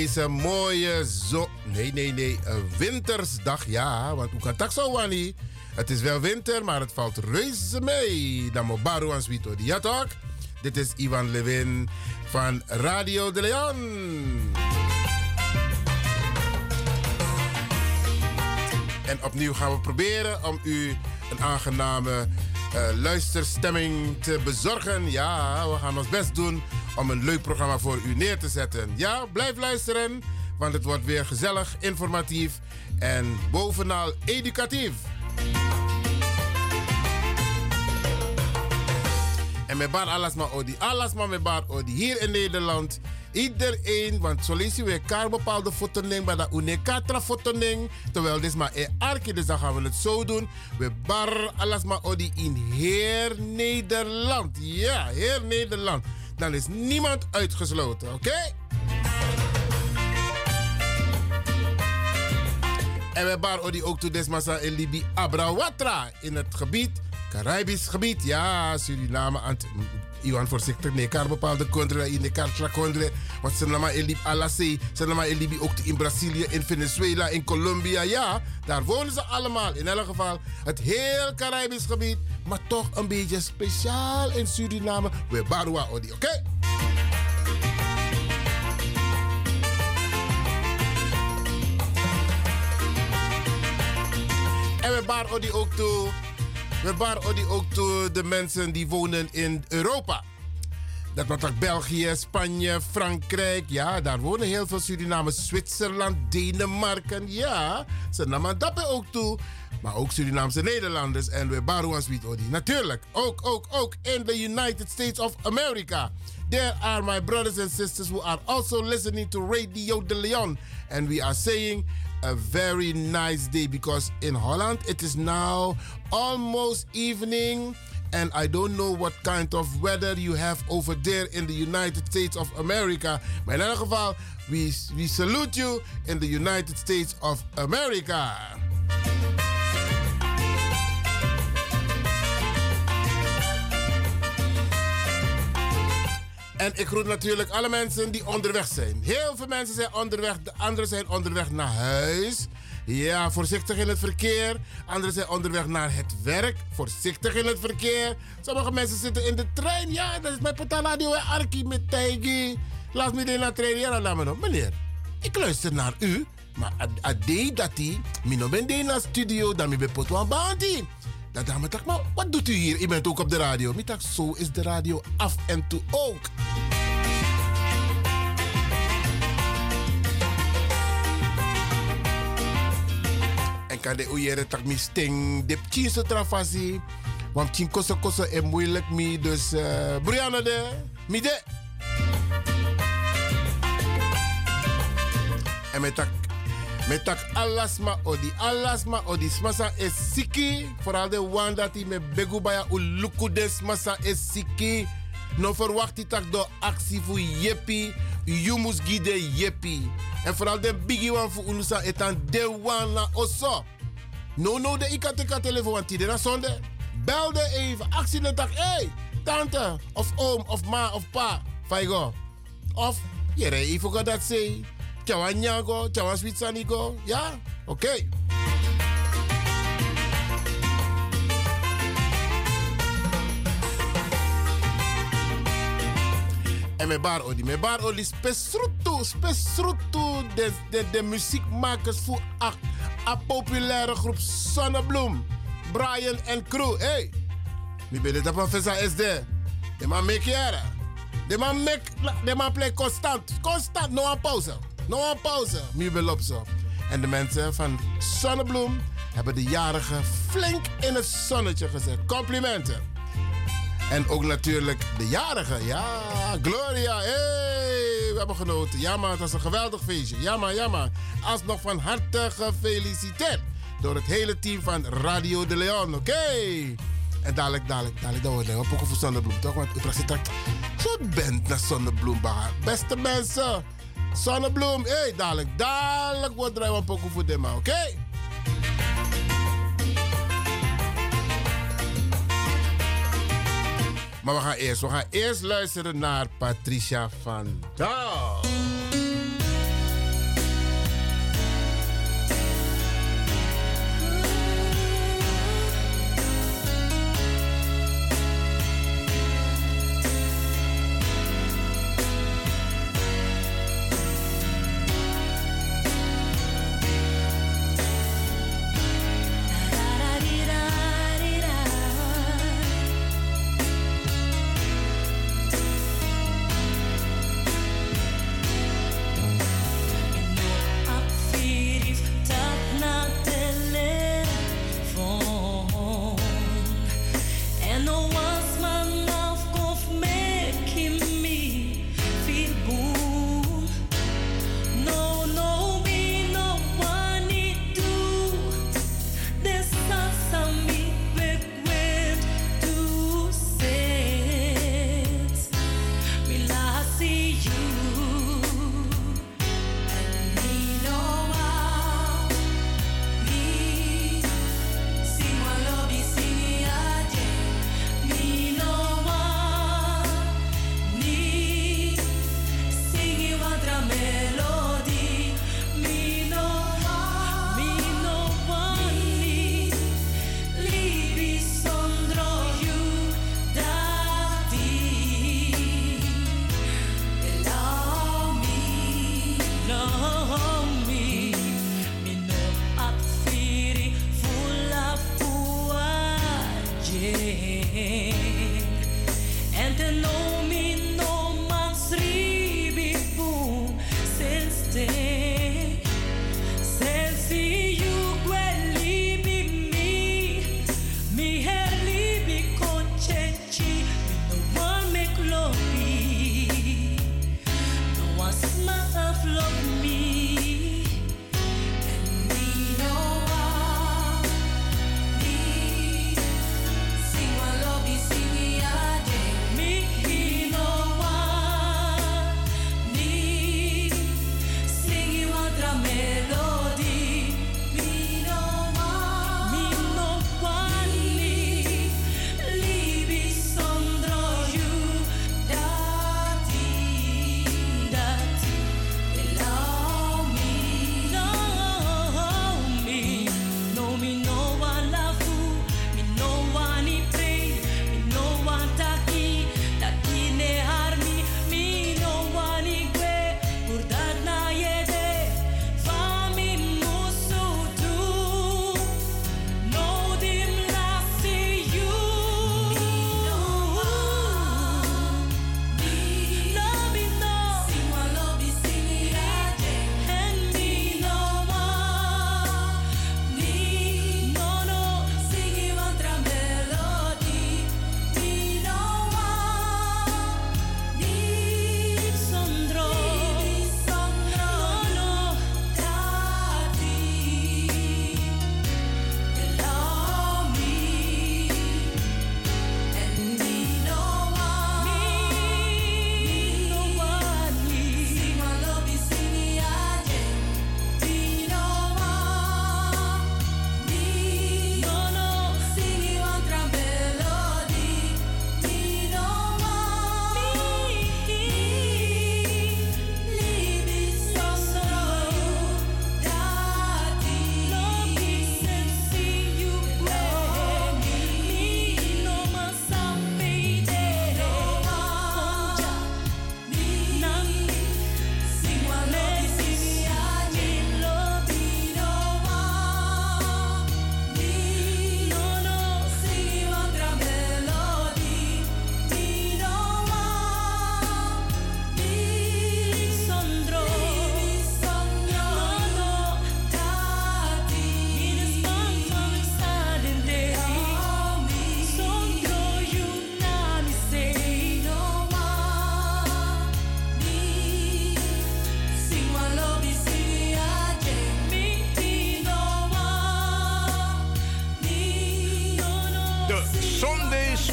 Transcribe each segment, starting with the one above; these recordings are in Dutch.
Deze mooie zo... Nee, nee, nee. Wintersdag, ja. Want hoe kan dat zo, Wani? Het is wel winter, maar het valt reuze mee. Dan moet Baru Sweeto. Ja? Dit is Ivan Levin van Radio de Leon. En opnieuw gaan we proberen om u een aangename uh, luisterstemming te bezorgen. Ja, we gaan ons best doen om een leuk programma voor u neer te zetten. Ja, blijf luisteren, want het wordt weer gezellig, informatief en bovenal educatief. En met bar alles maar odi, alles maar met bar odi. Hier in Nederland, iedereen, want zo lees je weer elkaar bepaalde fotoning, maar dat unekatra fotoning. Terwijl dit maar een arki, dus dan gaan we het zo doen. We bar alles maar odi in heel Nederland. Ja, heel Nederland dan is niemand uitgesloten, oké? En we hebben die ook toe desmasa in Libi Abrawatra in het gebied, Caribisch gebied, ja, Suriname, Iwan voorzichtig, nee, kan bepaalde country in de kartra country. Want ze nama elib Alassé, ze elibi ook in Brazilië, in Venezuela, in Colombia. Ja, daar wonen ze allemaal. In elk geval het heel Caribisch gebied, maar toch een beetje speciaal in Suriname. We barua odi, oké? En we bar odi ook toe we waren ook de mensen die wonen in Europa. Dat was ook België, Spanje, Frankrijk. Ja, daar wonen heel veel Surinamers. Zwitserland, Denemarken. Ja, ze namen dat ook toe. Maar ook Surinaamse Nederlanders en we Baruans Odi. Natuurlijk, ook, ook, ook in the United States of America. There are my brothers and sisters who are also listening to Radio de Leon. And we are saying a very nice day because in Holland it is now almost evening and I don't know what kind of weather you have over there in the United States of America. Maar in elk geval, we, we salute you in the United States of America. En ik groet natuurlijk alle mensen die onderweg zijn. Heel veel mensen zijn onderweg, de anderen zijn onderweg naar huis. Ja, voorzichtig in het verkeer. Anderen zijn onderweg naar het werk. Voorzichtig in het verkeer. Sommige mensen zitten in de trein. Ja, dat is mijn pataladio en Arki met. Laat me naar de trein. Ja, laat me nog. Meneer, ik luister naar u. Maar ade dat hij, mino ben naar studio, dan ben ik een bandie. Dat dame dacht, maar wat doet u hier? U bent ook op de radio. Ik zo is de radio af en toe ook. En kan de oeieren tak mi sting de chinse trafasi. Want chin koso koso is moeilijk mi. Dus uh, Brianna de, mi de. En met tak met tak alasma odi, alasma odi. Smasa is siki. Vooral de one dat hij met begubaya uluku des masa is siki. No verwacht hij tak door actie voor jepi. Jumus gide jepi. En vooral de biggie one voor unusa etan de one na oso. No no de ikate telefoon want die zonde. Bel de even. Actie de tak. Hey, tante of oom of ma of pa. Faigo. Of, je even dat zei. Chawa nyago, switsanigo. Ja, oké. Okay. En me bar odi. Me bar odi spesrutu, spesrutu de, de, de muziekmakers voor a, a populaire groep Sonnebloem. Brian en crew. Hey, mi dit op een SD. De man make era. De man make, de man play constant. Constant, no een pauze. No een pauze. Mi ben op zo. En de mensen van Sonnebloem hebben de jarigen flink in het zonnetje gezet. Complimenten. En ook natuurlijk de jarigen. Ja, Gloria. Hey, we hebben genoten. Ja, maar het was een geweldig feestje. Ja, maar, ja, maar. Alsnog van harte gefeliciteerd. Door het hele team van Radio de Leon. Oké. En dadelijk, dadelijk, dadelijk, dat wordt een voor Zonnebloem. Toch? Want u praat zo bent naar Zonnebloem. Beste mensen. Zonnebloem. Hey, dadelijk, dadelijk wordt er een pokoe voor dem. Oké? Maar we gaan eerst, we gaan eerst luisteren naar Patricia van Dal.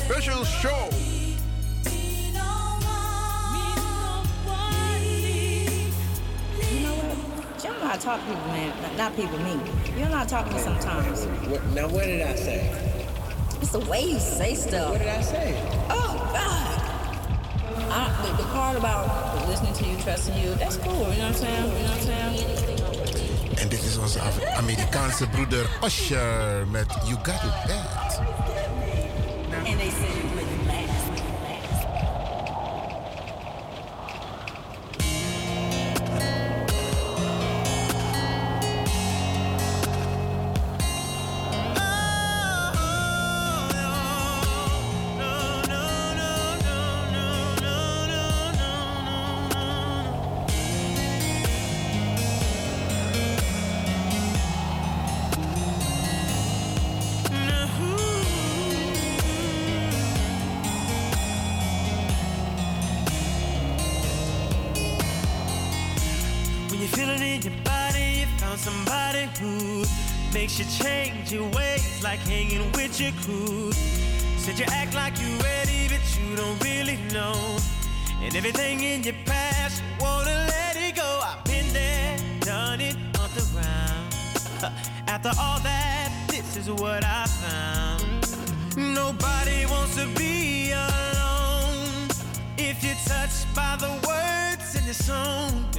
Special show. You know what? You don't know how to talk to people, man. Not, not people, me. You're not talking to me sometimes. What, now, what did I say? It's the way you say stuff. What did I say? Oh, God. I, the, the part about listening to you, trusting you, that's cool. You know what I'm saying? You know what I'm saying? En dit is onze Af- Amerikaanse broeder Usher met You Got It Bad. Crew. Said you act like you ready, but you don't really know. And everything in your past, wanna let it go. I've been there, done it, on the round. After all that, this is what I found. Nobody wants to be alone. If you're touched by the words in the song,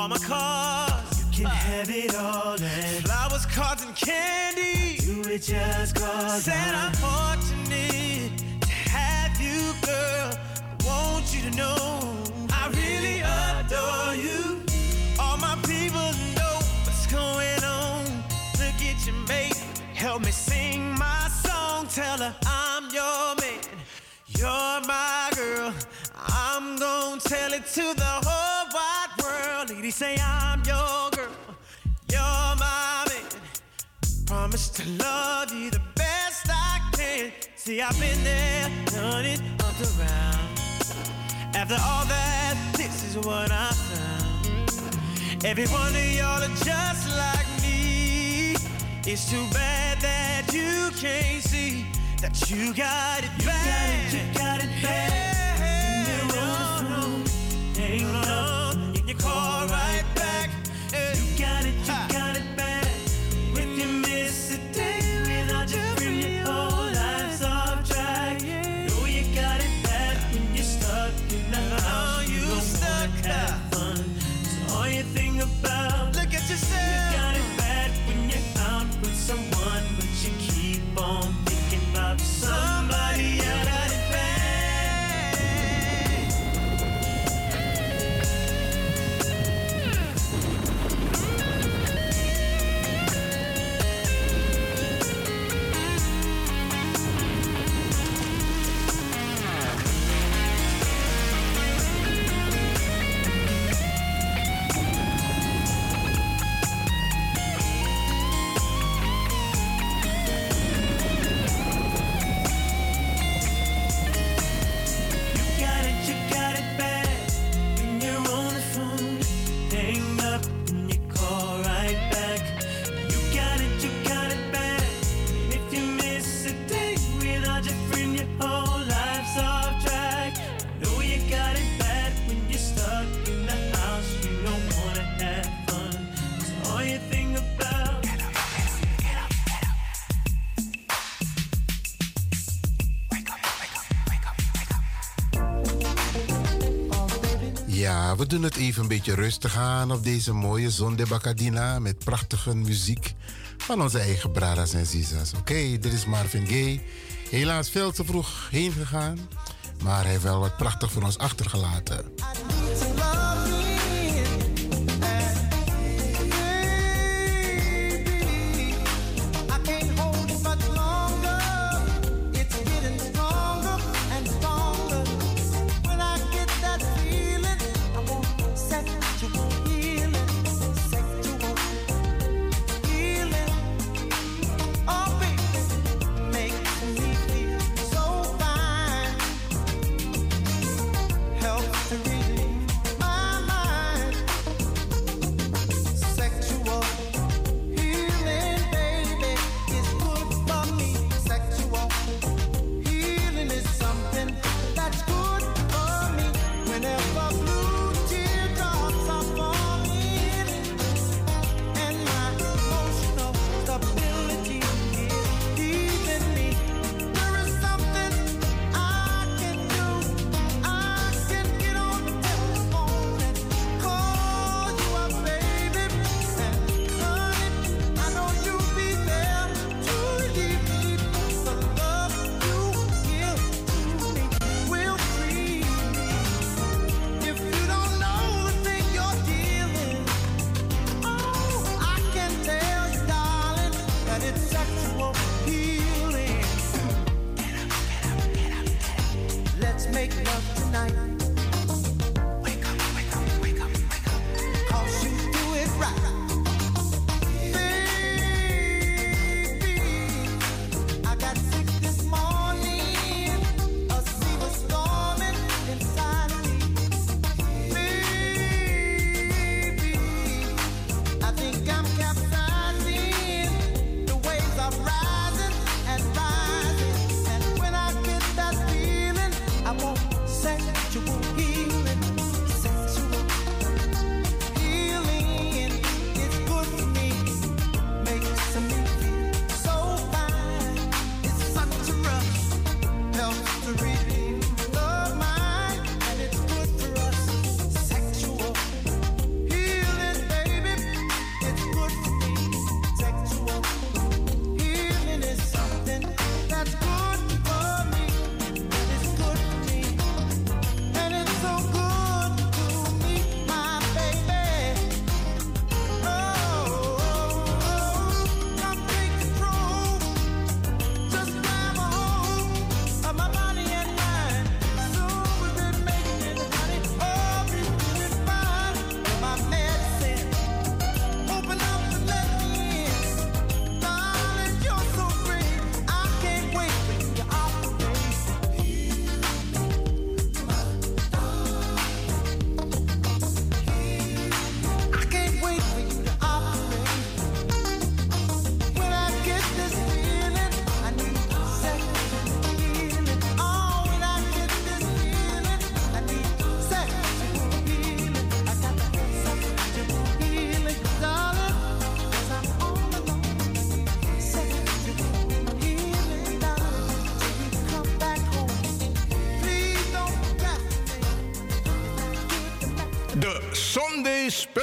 all my cars, you can have it all. And flowers, cards, and candy, you it just cause Said I'm fortunate to have you, girl. I want you to know I really adore you. All my people know what's going on. Look at your mate, help me sing my song. Tell her I'm your man, you're my girl. I'm gonna tell it to the whole world. Say I'm your girl, you're my man. Promise to love you the best I can. See, I've been there, done it, up around. After all that, this is what I found. Every one of y'all are just like me. It's too bad that you can't see that you got it bad. You got it bad. You're on the phone, hang we doen het even een beetje rustig aan op deze mooie zonde Bacadina met prachtige muziek van onze eigen Bradas en Zizas. Oké, dit is Marvin Gaye. Helaas veel te vroeg heen gegaan, maar hij heeft wel wat prachtig voor ons achtergelaten.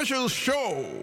Special Show.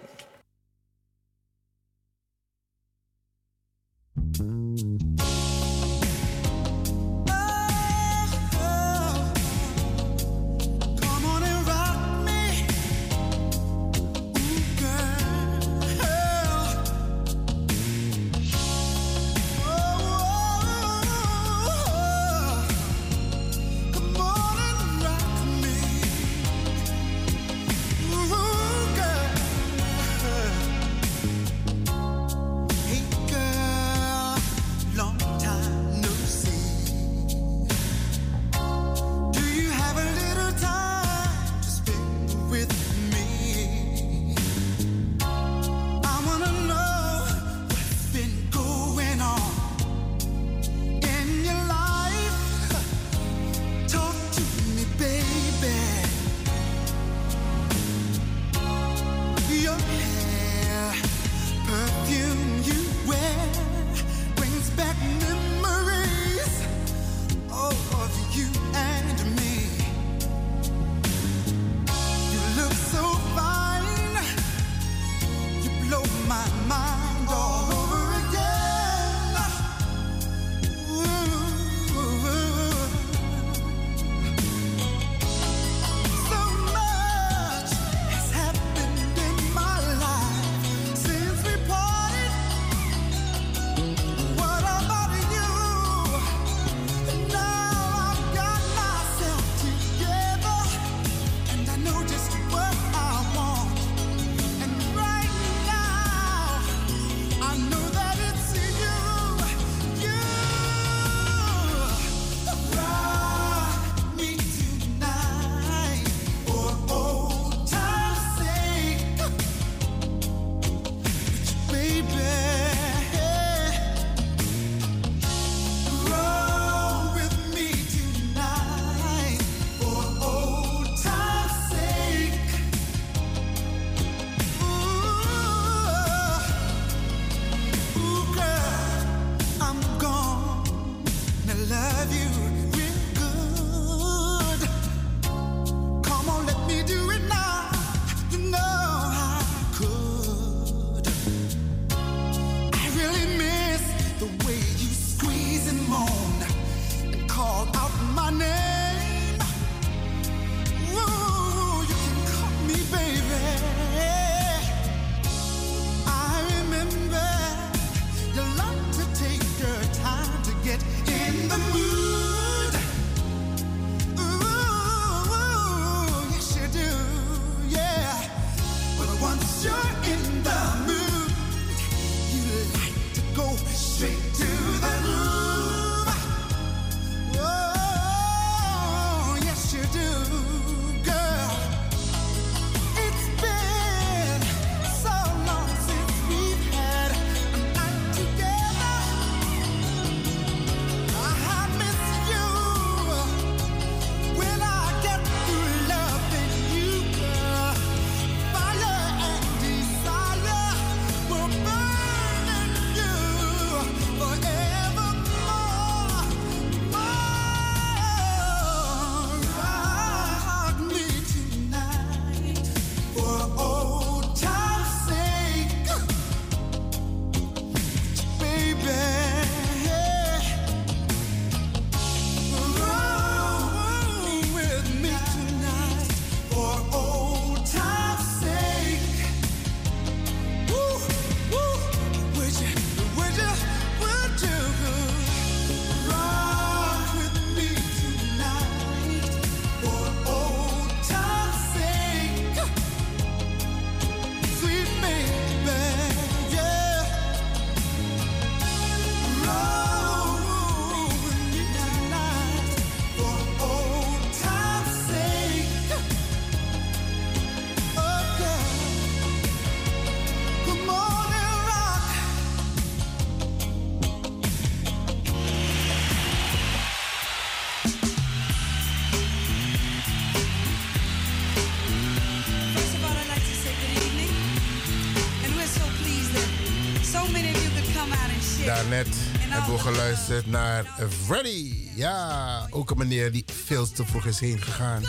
Geluisterd naar Freddy. Ja, ook een meneer die veel te vroeg is heen gegaan.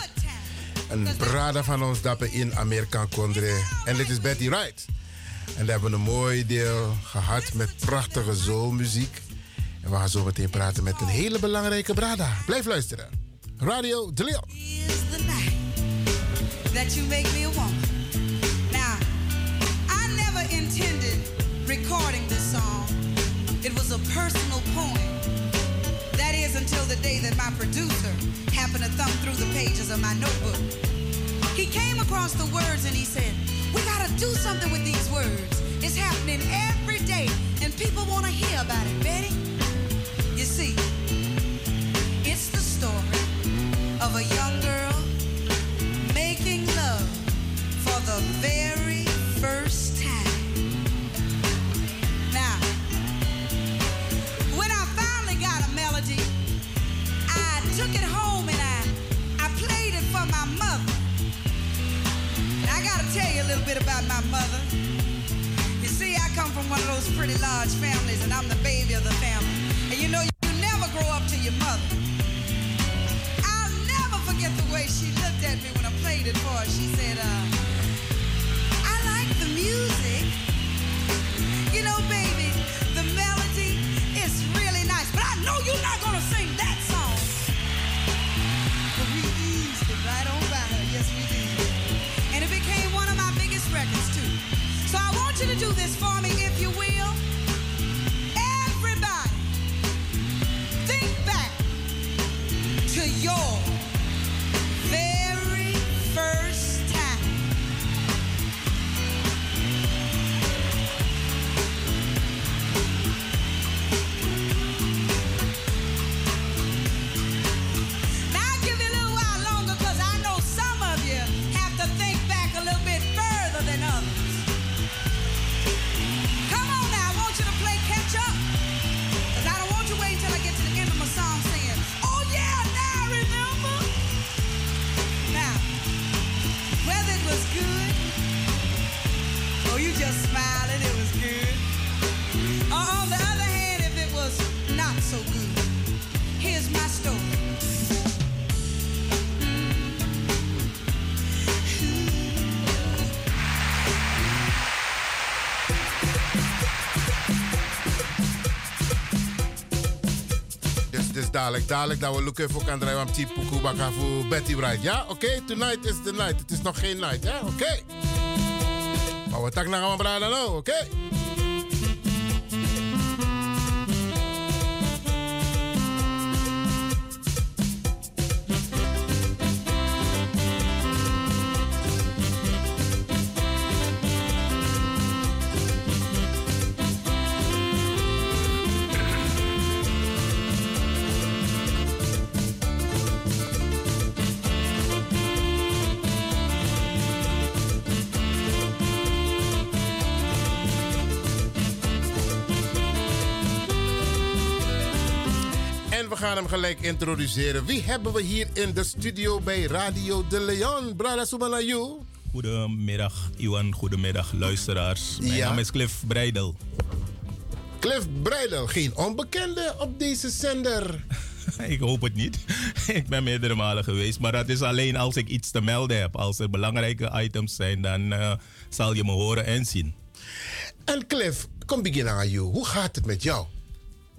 Een brada van ons dappen in Amerika Kondre. En dit is Betty Wright. En we hebben een mooi deel gehad met prachtige zoolmuziek. En we gaan zo meteen praten met een hele belangrijke brada. Blijf luisteren. Radio De Leon. Across the words and he said, We gotta do something with these words. It's happening every day, dadelijk, dadelijk dat we look even kan draaien baka voor Betty Wright. Ja, oké? Tonight is the night. Het is nog geen night, hè? Oké. Maar we tak naar gaan brada nou, oké? En hem gelijk introduceren. Wie hebben we hier in de studio bij Radio de Leon? Brada Subanayu. Goedemiddag, Iwan. Goedemiddag, luisteraars. Mijn Ja. naam is Cliff Breidel. Cliff Breidel, geen onbekende op deze zender. ik hoop het niet. ik ben meerdere malen geweest. Maar dat is alleen als ik iets te melden heb. Als er belangrijke items zijn, dan eh, zal je me horen en zien. En Cliff, kom beginnen aan jou. Hoe gaat het met jou?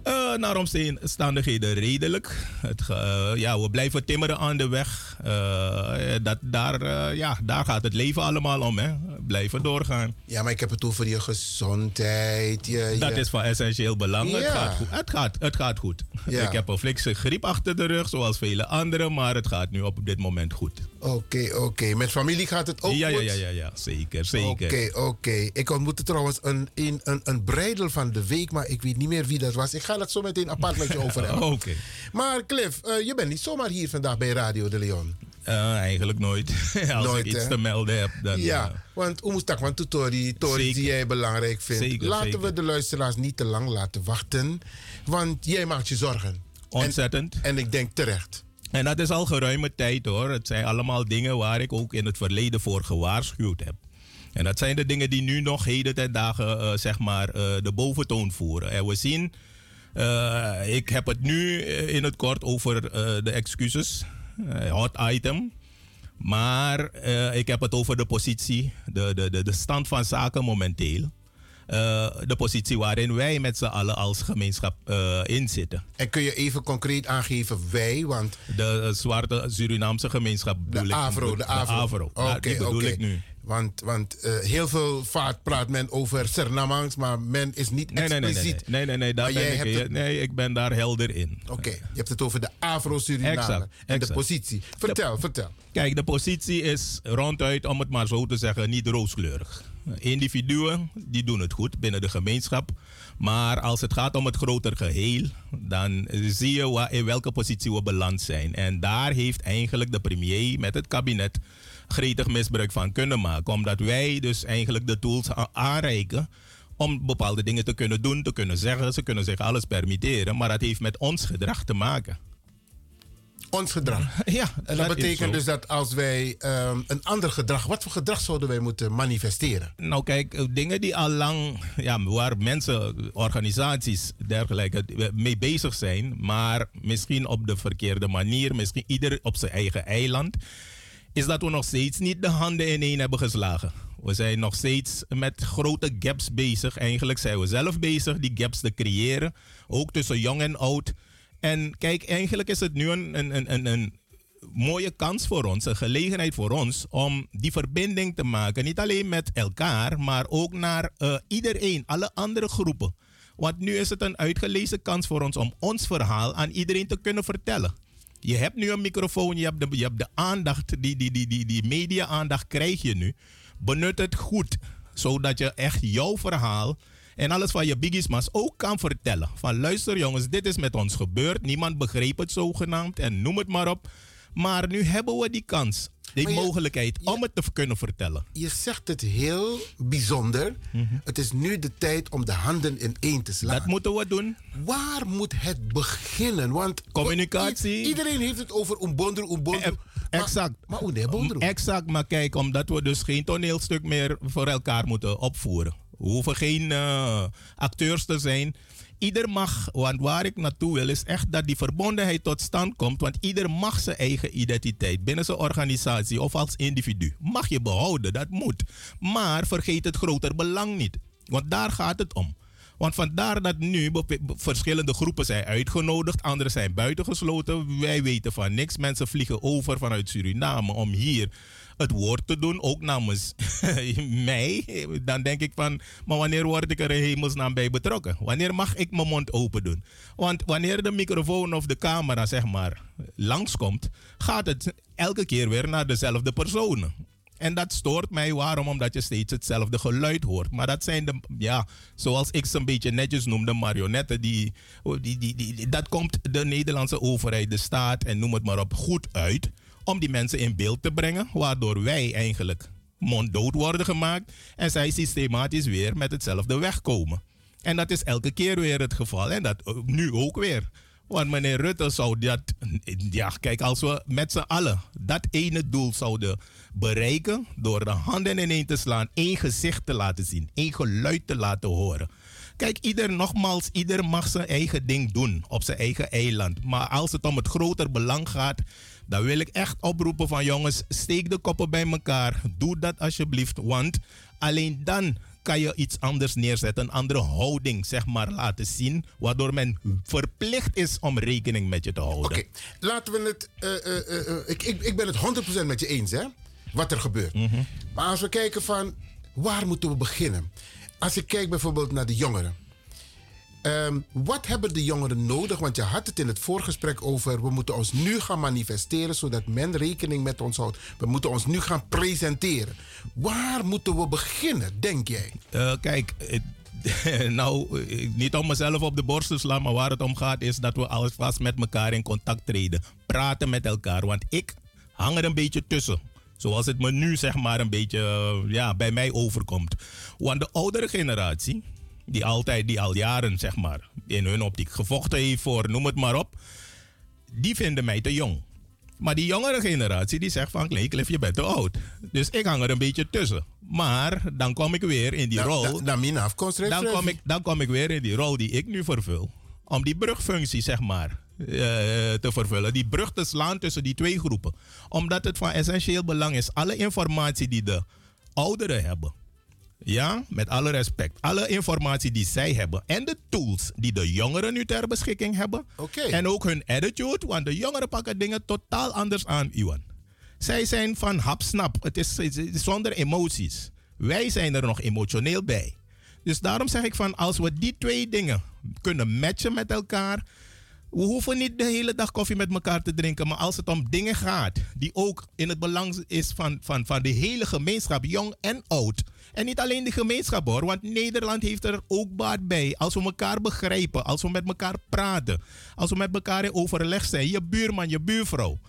Eh, naar omstandigheden redelijk. Het, eh, ja, we blijven timmeren aan de weg. Eh, dat, daar, ja, daar gaat het leven allemaal om. Hè. Blijven doorgaan. Ja, maar ik heb het over je gezondheid. Je, Dat je- is van essentieel belang. Het, Ja. gaat goed. Het, gaat, het gaat goed. Ja. Ik heb een flikse griep achter de rug, zoals vele anderen. Maar het gaat nu op dit moment goed. Oké, oké. Met familie gaat het ook ja, ja, goed? ja, ja, ja, zeker, zeker. Oké, oké. Ik ontmoette trouwens een, een, een, een breidel van de week, maar ik weet niet meer wie dat was. Ik ga dat zo meteen apart met je over hebben. Oké. Maar Cliff, eh, je bent niet zomaar hier vandaag bij Radio de Leon. Eh, eigenlijk nooit. Als Nooit, ik iets hè? te melden heb, dan... ja, eh, want hoe moest ik van tutori, Zeker. die jij belangrijk vindt. Zeker, laten we de luisteraars niet te lang laten wachten, want jij maakt je zorgen. ontzettend. En, en ik denk terecht. En dat is al geruime tijd hoor. Het zijn allemaal dingen waar ik ook in het verleden voor gewaarschuwd heb. En dat zijn de dingen die nu nog heden ten dagen eh, zeg maar eh, de boventoon voeren. En we zien, eh, ik heb het nu in het kort over de excuses, hot item. Maar ik heb het over de positie, de, de, de stand van zaken momenteel. Eh, de positie waarin wij met z'n allen als gemeenschap uh, in zitten. En kun je even concreet aangeven wij, want... De uh, zwarte Surinaamse gemeenschap De AVRO, de AVRO. De AVRO. Oké, okay, bedoel okay. ik nu. Want, want heel veel vaart praat men over Sernamangs, maar men is niet nee, expliciet. Nee, nee, nee, nee, nee, daar ben ik, het... nee, ik ben daar helder in. Oké, okay, je hebt het over de AVRO-Suriname exact, en de positie. Vertel, de, vertel. Kijk, de positie is ronduit, om het maar zo te zeggen, niet rooskleurig. Individuen die doen het goed binnen de gemeenschap. Maar als het gaat om het groter geheel, dan zie je in welke positie we beland zijn. En daar heeft eigenlijk de premier met het kabinet gretig misbruik van kunnen maken. Omdat wij dus eigenlijk de tools aanreiken om bepaalde dingen te kunnen doen, te kunnen zeggen. Ze kunnen zich alles permitteren, maar dat heeft met ons gedrag te maken. Ons gedrag. Ja, dat, dat betekent dus dat als wij um, een ander gedrag, wat voor gedrag zouden wij moeten manifesteren? Nou, kijk, dingen die al lang, ja, waar mensen, organisaties, dergelijke mee bezig zijn, maar misschien op de verkeerde manier, misschien ieder op zijn eigen eiland, is dat we nog steeds niet de handen ineen hebben geslagen. We zijn nog steeds met grote gaps bezig. Eigenlijk zijn we zelf bezig die gaps te creëren, ook tussen jong en oud. En kijk, eigenlijk is het nu een, een, een, een, mooie kans voor ons, een gelegenheid voor ons om die verbinding te maken. Niet alleen met elkaar, maar ook naar uh, iedereen, alle andere groepen. Want nu is het een uitgelezen kans voor ons om ons verhaal aan iedereen te kunnen vertellen. Je hebt nu een microfoon, je hebt de, je hebt de aandacht, die, die, die, die, die media-aandacht krijg je nu. Benut het goed, zodat je echt jouw verhaal en alles van je biggies ook kan vertellen. Van luister jongens, dit is met ons gebeurd. Niemand begreep het zogenaamd en noem het maar op. Maar nu hebben we die kans, die je, mogelijkheid je, om het te kunnen vertellen. Je zegt het heel bijzonder. Mm -hmm. Het is nu de tijd om de handen in één te slaan. Dat moeten we doen. Waar moet het beginnen? Want communicatie. Iedereen heeft het over Umbondro, Umbondro. E exact. Maar, maar Exact, maar kijk, omdat we dus geen toneelstuk meer voor elkaar moeten opvoeren. We hoeven geen uh, acteurs te zijn. Ieder mag, want waar ik naartoe wil is echt dat die verbondenheid tot stand komt. Want ieder mag zijn eigen identiteit binnen zijn organisatie of als individu. Mag je behouden, dat moet. Maar vergeet het groter belang niet. Want daar gaat het om. Want vandaar dat nu verschillende groepen zijn uitgenodigd, anderen zijn buitengesloten. Wij weten van niks. Mensen vliegen over vanuit Suriname om hier het woord te doen, ook namens mij. Dan denk ik van, maar wanneer word ik er in hemelsnaam bij betrokken? Wanneer mag ik mijn mond open doen? Want wanneer de microfoon of de camera, zeg maar, langskomt, gaat het elke keer weer naar dezelfde personen. En dat stoort mij. Waarom? Omdat je steeds hetzelfde geluid hoort. Maar dat zijn de, ja, zoals ik ze een beetje netjes noem, de marionetten. Die, die, die, die, dat komt de Nederlandse overheid, de staat en noem het maar op, goed uit. Om die mensen in beeld te brengen. Waardoor wij eigenlijk monddood worden gemaakt. En zij systematisch weer met hetzelfde wegkomen. En dat is elke keer weer het geval. En dat nu ook weer. Want meneer Rutte zou dat, ja, kijk, als we met z'n allen dat ene doel zouden bereiken door de handen ineen te slaan, één gezicht te laten zien, één geluid te laten horen. Kijk, ieder nogmaals, ieder mag zijn eigen ding doen op zijn eigen eiland. Maar als het om het groter belang gaat, dan wil ik echt oproepen van jongens, steek de koppen bij elkaar. Doe dat alsjeblieft, want alleen dan kan je iets anders neerzetten, een andere houding zeg maar laten zien, waardoor men verplicht is om rekening met je te houden. Oké, okay. laten we het. Uh, uh, uh, ik, ik, ik ben het 100% met je eens, hè? Wat er gebeurt. Mm -hmm. Maar als we kijken van waar moeten we beginnen? Als ik kijk bijvoorbeeld naar de jongeren. Um, wat hebben de jongeren nodig? Want je had het in het voorgesprek over. We moeten ons nu gaan manifesteren zodat men rekening met ons houdt. We moeten ons nu gaan presenteren. Waar moeten we beginnen, denk jij? Uh, kijk, nou, niet om mezelf op de borst te slaan, maar waar het om gaat is dat we alvast met elkaar in contact treden. Praten met elkaar, want ik hang er een beetje tussen. Zoals het me nu zeg maar een beetje ja, bij mij overkomt. Want de oudere generatie, die altijd, die al jaren zeg maar in hun optiek gevochten heeft voor noem het maar op, die vinden mij te jong. Maar die jongere generatie die zegt van nee, Cliff, je bent te oud. Dus ik hang er een beetje tussen. Maar dan kom ik weer in die da, rol. Da, da dan, kom ik, dan kom ik weer in die rol die ik nu vervul. Om die brugfunctie, zeg maar, eh, te vervullen. Die brug te slaan tussen die twee groepen. Omdat het van essentieel belang is. Alle informatie die de ouderen hebben. Ja, met alle respect. Alle informatie die zij hebben. En de tools die de jongeren nu ter beschikking hebben. En ook hun attitude. Want de jongeren pakken dingen totaal anders aan, Iwan. Zij zijn van hapsnap. Het is, het is zonder emoties. Wij zijn er nog emotioneel bij. Dus daarom zeg ik van als we die twee dingen kunnen matchen met elkaar. We hoeven niet de hele dag koffie met elkaar te drinken. Maar als het om dingen gaat die ook in het belang is van, van, van de hele gemeenschap, jong en oud. En niet alleen de gemeenschap hoor, want Nederland heeft er ook baat bij. Als we elkaar begrijpen, als we met elkaar praten, als we met elkaar in overleg zijn, je buurman, je buurvrouw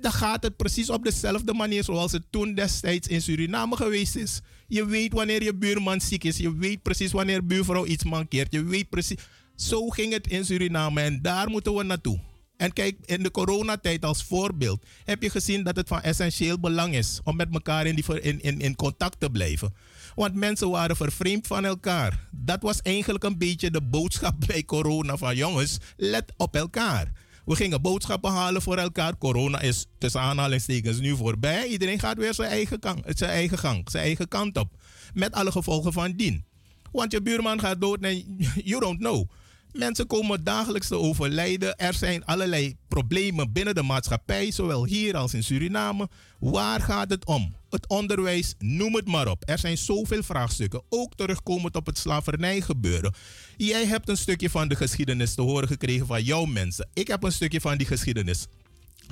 dan gaat het precies op dezelfde manier zoals het toen destijds in Suriname geweest is. Je weet wanneer je buurman ziek is. Je weet precies wanneer buurvrouw iets mankeert. Je weet precies. Zo ging het in Suriname en daar moeten we naartoe. En kijk, in de coronatijd als voorbeeld heb je gezien dat het van essentieel belang is om met elkaar in, die, in, in, contact te blijven. Want mensen waren vervreemd van elkaar. Dat was eigenlijk een beetje de boodschap bij corona van jongens, let op elkaar. We gingen boodschappen halen voor elkaar. Corona is tussen aanhalingstekens nu voorbij. Iedereen gaat weer zijn eigen, gang, zijn eigen gang, zijn eigen kant op. Met alle gevolgen van dien. Want je buurman gaat dood en you don't know. Mensen komen dagelijks te overlijden. Er zijn allerlei problemen binnen de maatschappij, zowel hier als in Suriname. Waar gaat het om? Het onderwijs, noem het maar op. Er zijn zoveel vraagstukken, ook terugkomend op het slavernijgebeuren. Jij hebt een stukje van de geschiedenis te horen gekregen van jouw mensen. Ik heb een stukje van die geschiedenis.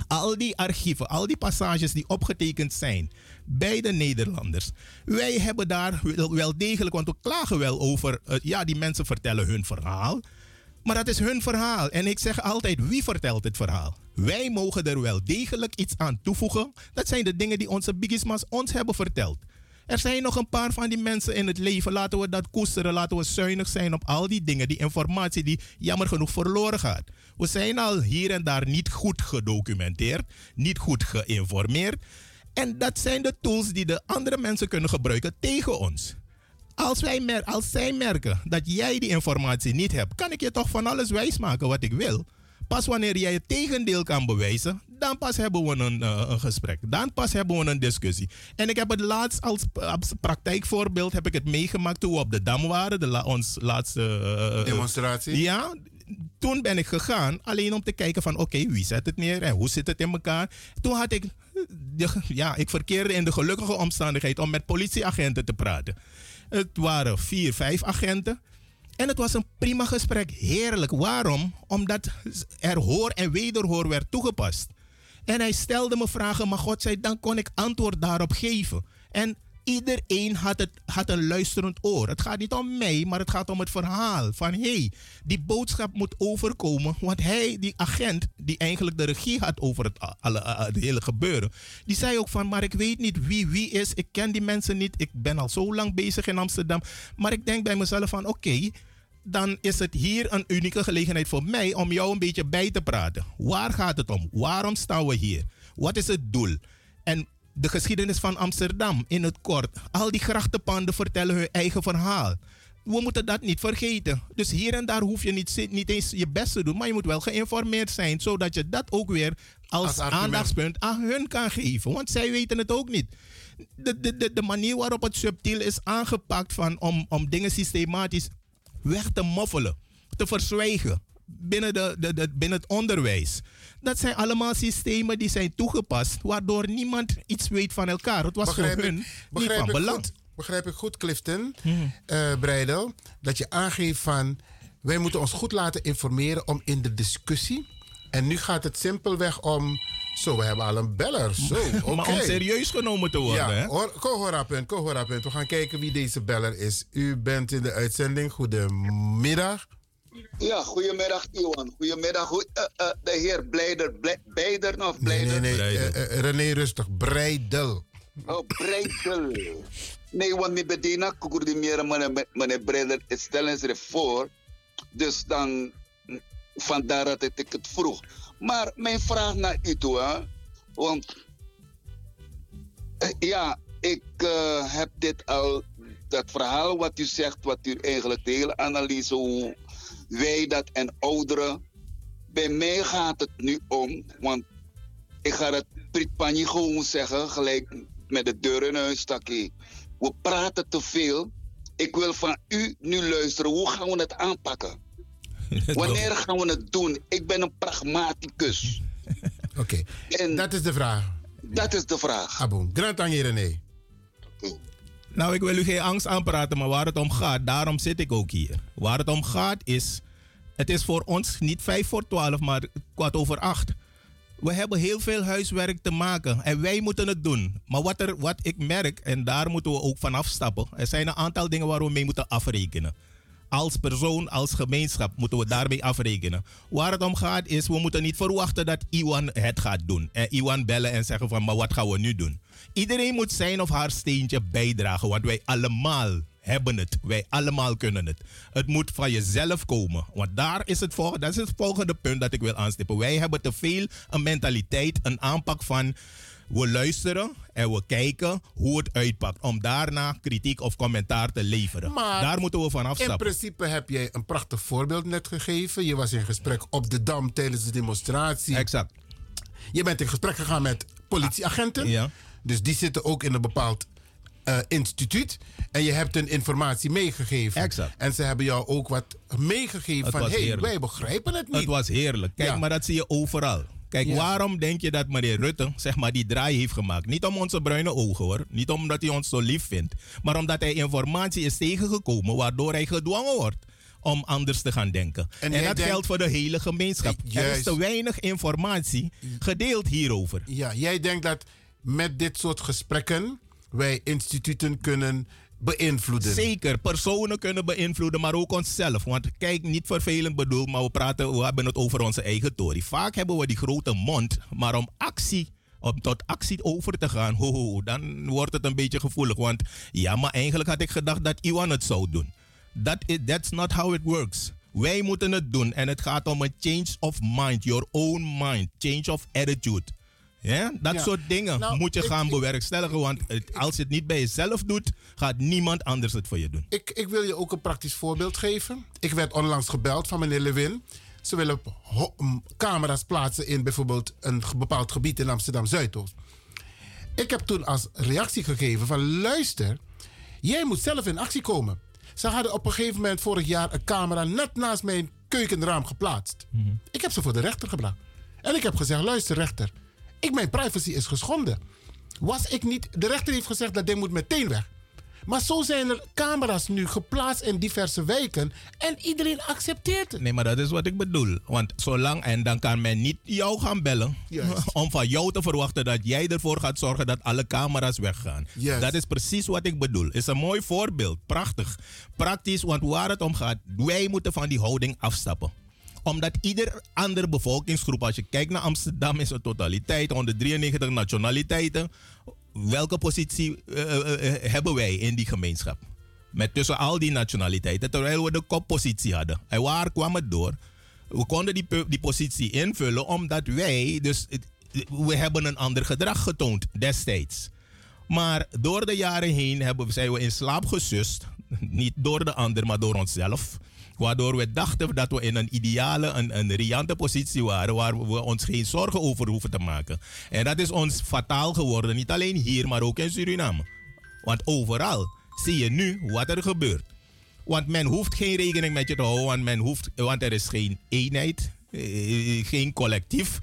Al die archieven, al die passages die opgetekend zijn bij de Nederlanders. Wij hebben daar wel degelijk, want we klagen wel over, uh, ja, die mensen vertellen hun verhaal. Maar dat is hun verhaal. En ik zeg altijd, wie vertelt het verhaal? Wij mogen er wel degelijk iets aan toevoegen. Dat zijn de dingen die onze bigismas ons hebben verteld. Er zijn nog een paar van die mensen in het leven. Laten we dat koesteren. Laten we zuinig zijn op al die dingen. Die informatie die jammer genoeg verloren gaat. We zijn al hier en daar niet goed gedocumenteerd. Niet goed geïnformeerd. En dat zijn de tools die de andere mensen kunnen gebruiken tegen ons. Als, wij mer als zij merken dat jij die informatie niet hebt, kan ik je toch van alles wijsmaken wat ik wil. Pas wanneer jij het tegendeel kan bewijzen, dan pas hebben we een, uh, een, gesprek. Dan pas hebben we een discussie. En ik heb het laatst als, als praktijkvoorbeeld heb ik het meegemaakt toen we op de Dam waren, de la, ons laatste uh, demonstratie. Ja, toen ben ik gegaan alleen om te kijken van oké, wie zet het neer en hoe zit het in elkaar. Toen had ik, ja, ik verkeerde in de gelukkige omstandigheid om met politieagenten te praten. Het waren vier, vijf agenten. En het was een prima gesprek. Heerlijk. Waarom? Omdat er hoor en wederhoor werd toegepast. En hij stelde me vragen, maar God zei, dan kon ik antwoord daarop geven. En Iedereen had, het, had een luisterend oor. Het gaat niet om mij, maar het gaat om het verhaal. Van hé, hey, die boodschap moet overkomen. Want hij, die agent, die eigenlijk de regie had over het, alle, hele gebeuren. Die zei ook van, maar ik weet niet wie wie is. Ik ken die mensen niet. Ik ben al zo lang bezig in Amsterdam. Maar ik denk bij mezelf van, oké. dan is het hier een unieke gelegenheid voor mij om jou een beetje bij te praten. Waar gaat het om? Waarom staan we hier? Wat is het doel? En de geschiedenis van Amsterdam in het kort. Al die grachtenpanden vertellen hun eigen verhaal. We moeten dat niet vergeten. Dus hier en daar hoef je niet, niet eens je best te doen, maar je moet wel geïnformeerd zijn, zodat je dat ook weer als, als aandachtspunt aan hun kan geven. Want zij weten het ook niet. De, de, de, de manier waarop het subtiel is aangepakt van, om, om dingen systematisch weg te moffelen, te verzwijgen binnen, de, de, de, binnen het onderwijs. Dat zijn allemaal systemen die zijn toegepast, waardoor niemand iets weet van elkaar. Het was begrijp voor hun niet van belang. Goed, begrijp ik goed, Clifton, mm. uh, Breidel, dat je aangeeft van wij moeten ons goed laten informeren om in de discussie. En nu gaat het simpelweg om. Zo, we hebben al een beller. Zo, okay. maar om serieus genomen te worden. Ja, hè? Hoor, Kohora-punt. We gaan kijken wie deze beller is. U bent in de uitzending. Goedemiddag. Ja, goedemiddag Iwan. Goedemiddag. Goed, uh, uh, de heer Bleider, Bleider of Bleider? Nee, nee, nee. Uh, René Rustig, Breidel. Oh, Breidel. Nee, want niet bedina, kukur meer meneer Breider, stel eens voor. Dus dan, vandaar dat ik het vroeg. Maar mijn vraag naar u toe, hè? want ja, ik heb dit al, dat verhaal wat u zegt, wat u eigenlijk de hele analyse, hoe wij dat en ouderen bij mij gaat het nu om, want ik ga het Pritpani gewoon zeggen, gelijk met de deur in huis. We praten te veel. Ik wil van u nu luisteren. Hoe gaan we het aanpakken? Wanneer gaan we het doen? Ik ben een pragmaticus. Oké, dat is de vraag. dat is de vraag. Aboom, grand aan je René. Nou, ik wil u geen angst aanpraten, maar waar het om gaat, daarom zit ik ook hier. Waar het om gaat is, het is voor ons niet vijf voor twaalf, maar kwart over acht. We hebben heel veel huiswerk te maken en wij moeten het doen. Maar wat, er, wat ik merk, en daar moeten we ook van afstappen, er zijn een aantal dingen waar we mee moeten afrekenen. Als persoon, als gemeenschap moeten we daarmee afrekenen. Waar het om gaat is, we moeten niet verwachten dat Iwan het gaat doen. En Iwan bellen en zeggen van, maar wat gaan we nu doen? Iedereen moet zijn of haar steentje bijdragen, want wij allemaal hebben het. Wij allemaal kunnen het. Het moet van jezelf komen. Want daar is het volgende, dat is het volgende punt dat ik wil aanstippen. Wij hebben te veel een mentaliteit, een aanpak van we luisteren en we kijken hoe het uitpakt. Om daarna kritiek of commentaar te leveren. Maar daar moeten we van In afstappen. principe heb jij een prachtig voorbeeld net gegeven. Je was in gesprek op de Dam tijdens de demonstratie. Exact. Je bent in gesprek gegaan met politieagenten. Ja. Dus die zitten ook in een bepaald eh, instituut. En je hebt hun informatie meegegeven. Exact. En ze hebben jou ook wat meegegeven Het van... hé, hey, wij begrijpen het niet. Het was heerlijk. Kijk, Ja. maar dat zie je overal. Kijk, Ja. waarom denk je dat meneer Rutte zeg maar, die draai heeft gemaakt? Niet om onze bruine ogen hoor. Niet omdat hij ons zo lief vindt. Maar omdat hij informatie is tegengekomen waardoor hij gedwongen wordt om anders te gaan denken. En dat denkt- geldt voor de hele gemeenschap. Er is Juist. te weinig informatie gedeeld hierover. Ja, jij denkt dat met dit soort gesprekken... wij instituten kunnen beïnvloeden. Zeker, personen kunnen beïnvloeden, maar ook onszelf. Want kijk, niet vervelend bedoeld, maar we, praten, we hebben het over onze eigen tory. Vaak hebben we die grote mond, maar om actie, om tot actie over te gaan, ho, ho, dan wordt het een beetje gevoelig. Want ja, maar eigenlijk had ik gedacht dat Iwan het zou doen. That is, that's not how it works. Wij moeten het doen en het gaat om een change of mind, your own mind, change of attitude. Ja, dat Ja. soort dingen Nou, moet je ik- gaan bewerkstelligen, want het- als je het niet bij jezelf doet, gaat niemand anders het voor je doen. Ik, ik wil je ook een praktisch voorbeeld geven. Ik werd onlangs gebeld van meneer Lewin. Ze willen camera's plaatsen in bijvoorbeeld een bepaald gebied in Amsterdam Zuidoost. Ik heb toen als reactie gegeven van luister, jij moet zelf in actie komen. Ze hadden op een gegeven moment vorig jaar een camera net naast mijn keukenraam geplaatst. Ik heb ze voor de rechter gebracht. En ik heb gezegd, luister rechter, ik, mijn privacy is geschonden. Was ik niet, de rechter heeft gezegd dat ding moet meteen weg. Maar zo zijn er camera's nu geplaatst in diverse wijken en iedereen accepteert het. Nee, maar dat is wat ik bedoel. Want zolang en dan kan men niet jou gaan bellen Juist. om van jou te verwachten dat jij ervoor gaat zorgen dat alle camera's weggaan. Juist. Dat is precies wat ik bedoel. Is een mooi voorbeeld, prachtig, praktisch, want waar het om gaat, wij moeten van die houding afstappen omdat ieder andere bevolkingsgroep, als je kijkt naar Amsterdam in zijn totaliteit, 193 nationaliteiten, welke positie eh, eh, eh, hebben wij in die gemeenschap? Met tussen al die nationaliteiten, terwijl we de koppositie hadden. En waar kwam het door? We konden die, die positie invullen omdat wij, dus we hebben een ander gedrag getoond destijds. Maar door de jaren heen hebben, zijn we in slaap gesust. Niet door de ander, maar door onszelf. Waardoor we dachten dat we in een ideale, een, een riante positie waren. Waar we ons geen zorgen over hoeven te maken. En dat is ons fataal geworden. Niet alleen hier, maar ook in Suriname. Want overal zie je nu wat er gebeurt. Want men hoeft geen rekening met je te houden. Want, men hoeft, want er is geen eenheid, eh, geen collectief.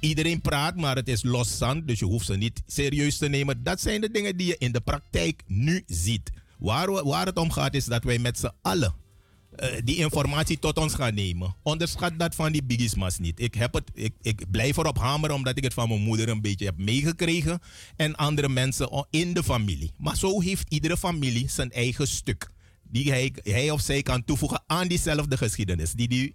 Iedereen praat, maar het is loszand, dus je hoeft ze niet serieus te nemen. Dat zijn de dingen die je in de praktijk nu ziet. Waar, waar het om gaat is dat wij met z'n allen eh, die informatie tot ons gaan nemen. Onderschat dat van die bigismas niet. Ik, heb het, ik, blijf erop hameren omdat ik het van mijn moeder een beetje heb meegekregen. En andere mensen in de familie. Maar zo heeft iedere familie zijn eigen stuk. Die hij, hij of zij kan toevoegen aan diezelfde geschiedenis. Die die,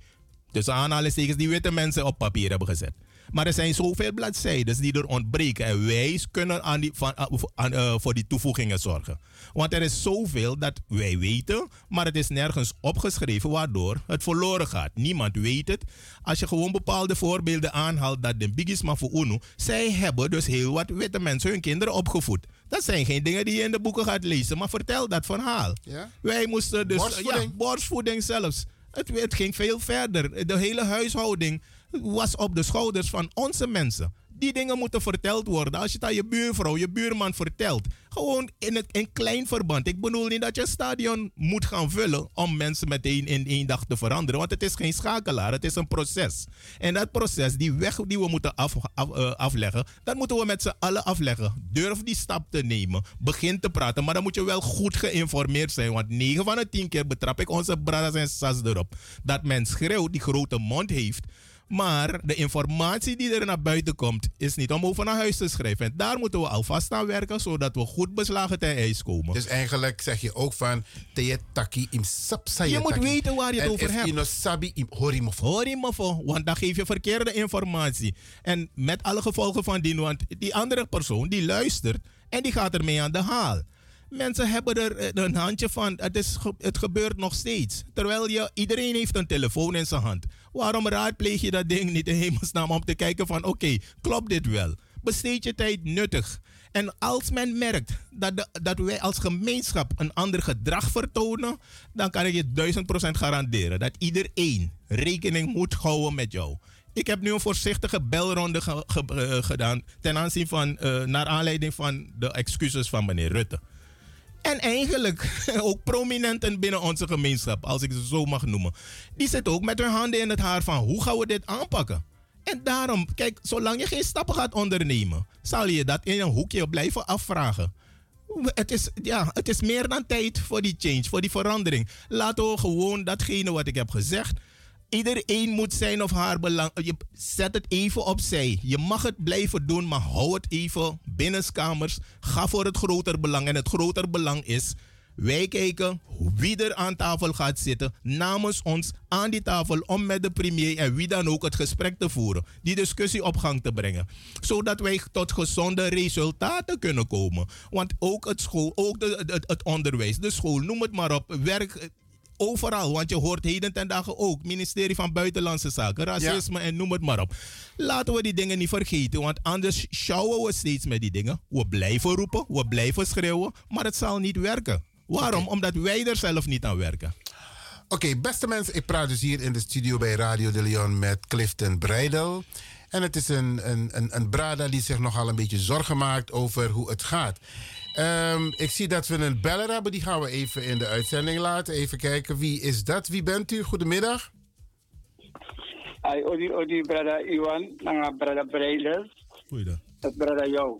tussen aanhalingstekens, die witte mensen op papier hebben gezet. Maar er zijn zoveel bladzijden die er ontbreken. En wij kunnen aan die, van, aan, eh, voor die toevoegingen zorgen. Want er is zoveel dat wij weten, maar het is nergens opgeschreven, waardoor het verloren gaat. Niemand weet het. Als je gewoon bepaalde voorbeelden aanhaalt, dat de Bigisma voor UNO, zij hebben dus heel wat witte mensen hun kinderen opgevoed. Dat zijn geen dingen die je in de boeken gaat lezen, maar vertel dat verhaal. Ja? Wij moesten dus. Borstvoeding. Ja, borstvoeding zelfs. Het, het ging veel verder. De hele huishouding was op de schouders van onze mensen. Die dingen moeten verteld worden. Als je het aan je buurvrouw, je buurman vertelt. Gewoon in, het, in klein verband. Ik bedoel niet dat je een stadion moet gaan vullen om mensen meteen in één dag te veranderen. Want het is geen schakelaar, het is een proces. En dat proces, die weg die we moeten af, uh, afleggen, dat moeten we met z'n allen afleggen. Durf die stap te nemen. Begin te praten, maar dan moet je wel goed geïnformeerd zijn. Want 9 van de 10 keer betrap ik onze brothers en sas erop. Dat men schreeuwt, die grote mond heeft maar de informatie die er naar buiten komt, is niet om over naar huis te schrijven. En daar moeten we alvast aan werken, zodat we goed beslagen ten ijs komen. Dus eigenlijk zeg je ook van, taki im Je moet weten waar je het over hebt. En sabi im horimofo. Horimofo, want dan geef je verkeerde informatie. En met alle gevolgen van die, want die andere persoon die luistert en die gaat ermee aan de haal. Mensen hebben er eh, een handje van. Het, is, het gebeurt nog steeds. Terwijl je, iedereen heeft een telefoon in zijn hand. Waarom raadpleeg je dat ding niet in hemelsnaam om te kijken van oké, klopt dit wel? Besteed je tijd nuttig. En als men merkt dat, de, dat wij als gemeenschap een ander gedrag vertonen, dan kan ik je duizend procent garanderen dat iedereen rekening moet houden met jou. Ik heb nu een voorzichtige belronde eh, gedaan ten aanzien van, uh, naar aanleiding van de excuses van meneer Rutte. En eigenlijk ook prominenten binnen onze gemeenschap, als ik ze zo mag noemen. Die zitten ook met hun handen in het haar van hoe gaan we dit aanpakken? En daarom, kijk, zolang je geen stappen gaat ondernemen, zal je dat in een hoekje blijven afvragen. Het is, ja, het is meer dan tijd voor die change, voor die verandering. Laten we gewoon datgene wat ik heb gezegd, Iedereen moet zijn of haar belang. Je zet het even opzij. Je mag het blijven doen, maar hou het even binnenskamers. Ga voor het groter belang. En het groter belang is. Wij kijken wie er aan tafel gaat zitten namens ons aan die tafel om met de premier en wie dan ook het gesprek te voeren. Die discussie op gang te brengen. Zodat wij tot gezonde resultaten kunnen komen. Want ook het school, ook de, het onderwijs, de school, noem het maar op. Werk, Overal, want je hoort heden ten dagen ook. Ministerie van Buitenlandse Zaken, racisme en noem het maar op. Laten we die dingen niet vergeten, want anders sjouwen we steeds met die dingen. We blijven roepen, we blijven schreeuwen, maar het zal niet werken. Waarom? Omdat wij er zelf niet aan werken. Oké, beste mensen, ik praat dus hier in de studio bij Radio de Leon met Clifton Breidel. En het is een, een, een, een brada die zich nogal een beetje zorgen maakt over hoe het gaat. Um, ik zie dat we een beller hebben. Die gaan we even in de uitzending laten. Even kijken, wie is dat? Wie bent u? Goedemiddag. Hi, Odi, Odi, brada Iwan. Nanga brada Breidel. Goeiedag. Het brada jou.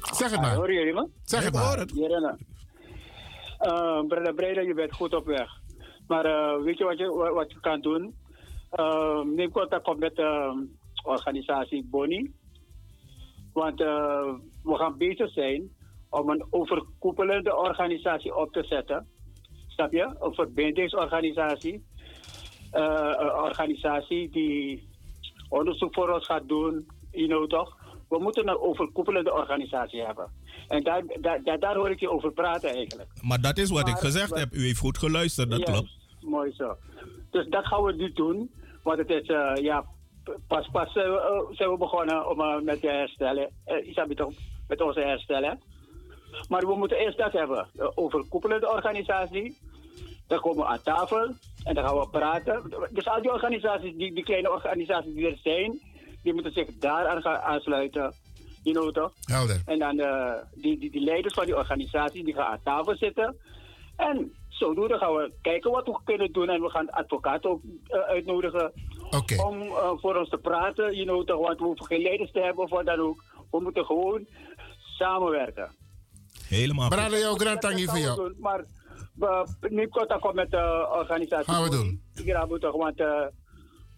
Zeg het maar. hoor jullie me? Zeg het maar. Ja, uh, brada Breidel, je bent goed op weg. Maar uh, weet je wat je, wat je kan doen? Uh, neem contact op met de organisatie Boni. Want uh, we gaan bezig zijn om een overkoepelende organisatie op te zetten. Snap je? Een verbindingsorganisatie. Uh, een organisatie die onderzoek voor ons gaat doen. You know toch? We moeten een overkoepelende organisatie hebben. En daar, daar, daar, hoor ik je over praten eigenlijk. Maar dat is wat ik gezegd heb. U heeft goed geluisterd, dat klopt. Mooi zo. Dus dat gaan we nu doen. Want het is, uh, ja, pas, pas uh, zijn we begonnen om uh, met te herstellen. Uh, toch met onze herstellen. Maar we moeten eerst dat hebben. De overkoepelende organisatie. Dan komen we aan tafel en dan gaan we praten. Dus al die organisaties, die, die kleine organisaties die er zijn, die moeten zich daar aan gaan aansluiten. You know toch? Helder. En dan uh, die, die, die leiders van die organisaties die gaan aan tafel zitten. En zodoende gaan we kijken wat we kunnen doen. En we gaan advocaten ook uh, uitnodigen okay. om uh, voor ons te praten. You know, toch, want we hoeven geen leiders te hebben of wat dan ook. We moeten gewoon samenwerken. Helemaal. Brada, jouw grand tangi voor jou. Maar nu contact met de organisatie. Gaan we doen. Ja, we moeten want uh,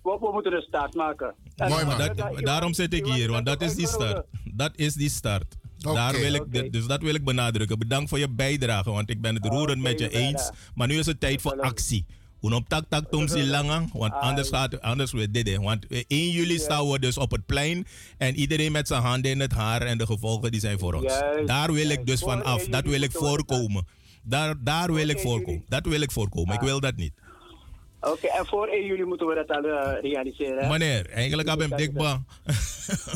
we, we, moeten een start maken. Mooi man. Dat, daarom zit ik hier, want dat is die start. Dat is die start. Okay. Daar wil ik, okay. Dus dat wil ik benadrukken. Bedankt voor je bijdrage, want ik ben het roerend okay, met je eens. Maar nu is het tijd voor actie. Unom tak tak tom si langang, want anders gaat anders we dit. Want 1 juli staan we dus op het plein en iedereen met zijn handen in het haar en de gevolgen die zijn voor ons. Daar wil ik dus van af. Dat wil ik voorkomen. Daar, daar wil ik voorkomen. Dat wil ik voorkomen. Ik wil dat niet. Oké, okay, en voor 1 juli moeten we dat al uh, realiseren. Meneer, eigenlijk heb ik dik ba.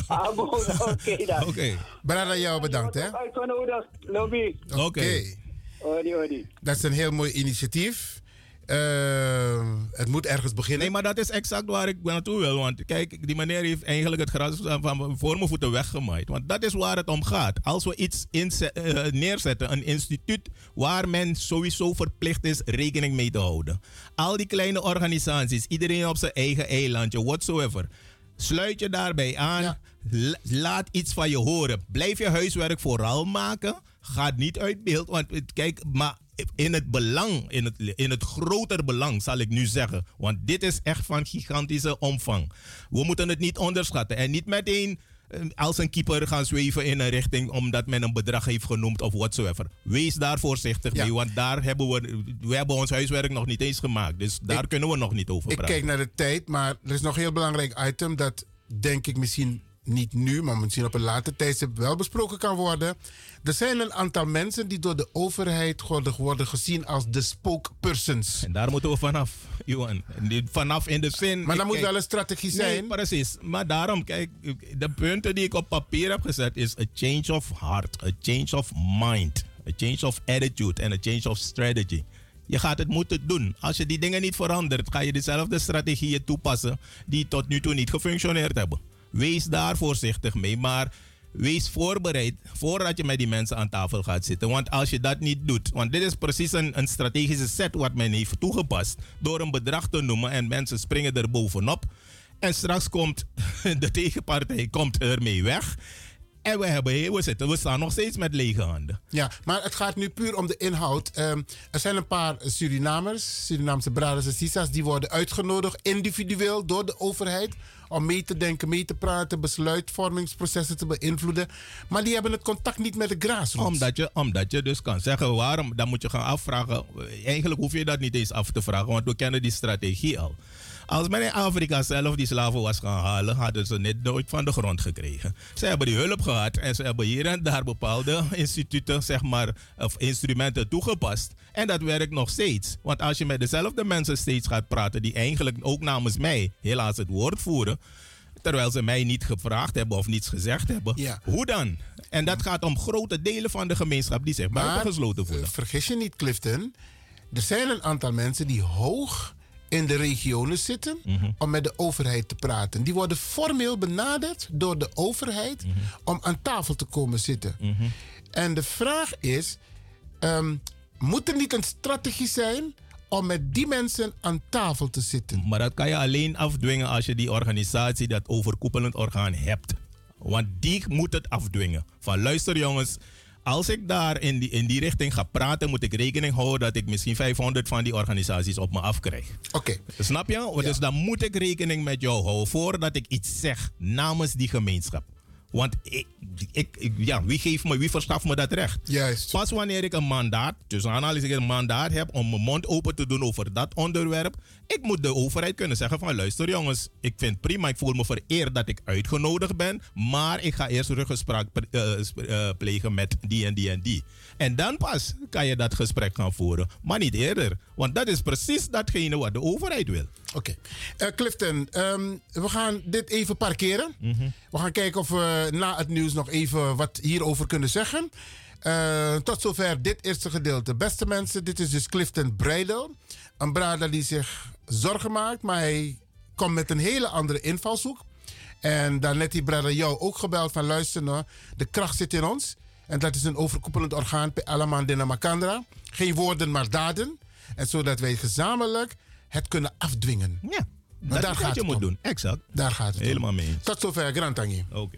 ah, oké dan. Oké. Okay. Brada, jou bedankt hè. Uitgenodigd, lobby. Oké. Okay. Odi, odi. Dat is een heel mooi initiatief. Eh, het moet ergens beginnen. Nee, maar dat is exact waar ik naartoe wil. Want kijk, die meneer heeft eigenlijk het gras van voor mijn voeten weggemaaid. Want dat is waar het om gaat. Als we iets inzet, uh, neerzetten, een instituut waar men sowieso verplicht is rekening mee te houden. Al die kleine organisaties, iedereen op zijn eigen eilandje, whatsoever. Sluit je daarbij aan. Laat iets van je horen. Blijf je huiswerk vooral maken. Ga niet uit beeld. Want kijk, maar in het belang, in het, in het groter belang zal ik nu zeggen. Want dit is echt van gigantische omvang. We moeten het niet onderschatten. En niet meteen eh, als een keeper gaan zweven in een richting omdat men een bedrag heeft genoemd of whatsoever. Wees daar voorzichtig mee, want daar hebben we, we hebben ons huiswerk nog niet eens gemaakt. Dus daar kunnen we nog niet over praten. Ik kijk naar de tijd, maar er is nog een heel belangrijk item dat denk ik misschien niet nu, maar misschien op een later tijdstip wel besproken kan worden. Er zijn een aantal mensen die door de overheid worden gezien als de spokespersons. En daar moeten we vanaf, Johan. Vanaf in de zin. Maar dan moet wel een strategie zijn. Nee, precies. Maar daarom, kijk, de punten die ik op papier heb gezet is a change of heart, a change of mind, a change of attitude en a change of strategy. Je gaat het moeten doen. Als je die dingen niet verandert, ga je dezelfde strategieën toepassen die tot nu toe niet gefunctioneerd hebben. Wees daar voorzichtig mee. Maar wees voorbereid voordat je met die mensen aan tafel gaat zitten. Want als je dat niet doet, want dit is precies een, strategische set wat men heeft toegepast. Door een bedrag te noemen en mensen springen er bovenop. En straks komt de tegenpartij komt ermee weg. En we, hebben, we, zitten, we staan nog steeds met lege handen. Ja, maar het gaat nu puur om de inhoud. Um, er zijn een paar Surinamers, Surinaamse braders en sisas, die worden uitgenodigd individueel door de overheid om mee te denken, mee te praten, besluitvormingsprocessen te beïnvloeden. Maar die hebben het contact niet met de grassroots. Omdat je, omdat je dus kan zeggen waarom, dan moet je gaan afvragen. Eigenlijk hoef je dat niet eens af te vragen, want we kennen die strategie al. Als men in Afrika zelf die slaven was gaan halen, hadden ze net nooit van de grond gekregen. Ze hebben die hulp gehad en ze hebben hier en daar bepaalde instituten, zeg maar, of instrumenten toegepast. En dat werkt nog steeds. Want als je met dezelfde mensen steeds gaat praten, die eigenlijk ook namens mij helaas het woord voeren, terwijl ze mij niet gevraagd hebben of niets gezegd hebben. Ja. Hoe dan? En dat gaat om grote delen van de gemeenschap die zich buitengesloten voelen. Uh, vergis je niet, Clifton. Er zijn een aantal mensen die hoog in de regionen zitten mhm. om met de overheid te praten. Die worden formeel benaderd door de overheid mhm. om aan tafel te komen zitten. Mhm. En de vraag is: um, moet er niet een strategie zijn om met die mensen aan tafel te zitten? Maar dat kan je alleen afdwingen als je die organisatie, dat overkoepelend orgaan hebt. Want die moet het afdwingen. Van luister jongens, als ik daar in die, in die richting ga praten, moet ik rekening houden dat ik misschien 500 van die organisaties op me afkrijg. Oké. Snap je? Dus dan moet ik rekening met jou houden voordat ik iets zeg namens die gemeenschap. Want ik, ik, ja, wie, geeft me, wie verschaft me dat recht? Juist. Pas wanneer ik een mandaat, dus ik een mandaat heb om mijn mond open te doen over dat onderwerp, ik moet de overheid kunnen zeggen van luister jongens, ik vind prima, ik voel me vereerd dat ik uitgenodigd ben, maar ik ga eerst ruggespraak uh, uh, plegen met die en die en die. En dan pas kan je dat gesprek gaan voeren, maar niet eerder. Want dat is precies datgene wat de overheid wil. Oké. Okay. Uh, Clifton, um, we gaan dit even parkeren. Mm -hmm. We gaan kijken of we na het nieuws nog even wat hierover kunnen zeggen. Uh, tot zover dit eerste gedeelte. Beste mensen, dit is dus Clifton Breidel. Een brader die zich zorgen maakt, maar hij komt met een hele andere invalshoek. En daarnet die brader jou ook gebeld van luister nou, de kracht zit in ons. En dat is een overkoepelend orgaan per Alaman Makandra. Geen woorden, maar daden. En zodat wij gezamenlijk het kunnen afdwingen. Ja, dat daar gaat je moet doen. Exact. Daar gaat het Helemaal mee. Tot zover, Grantangi. Oké.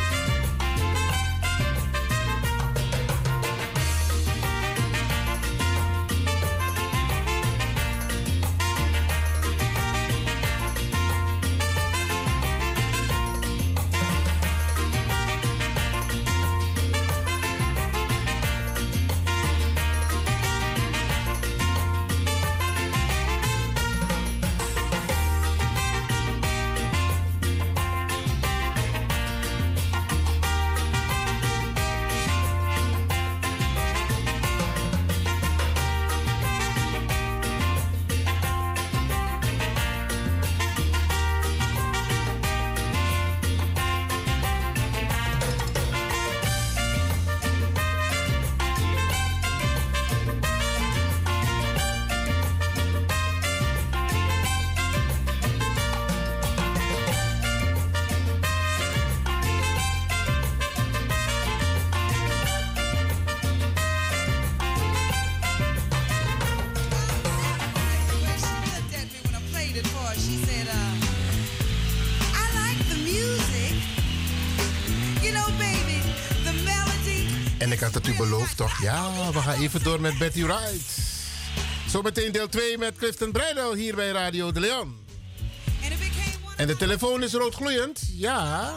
Of toch? Ja, we gaan even door met Betty Wright. Zometeen deel 2 met Clifton Breidel hier bij Radio de Leon. En de telefoon is roodgloeiend. Ja.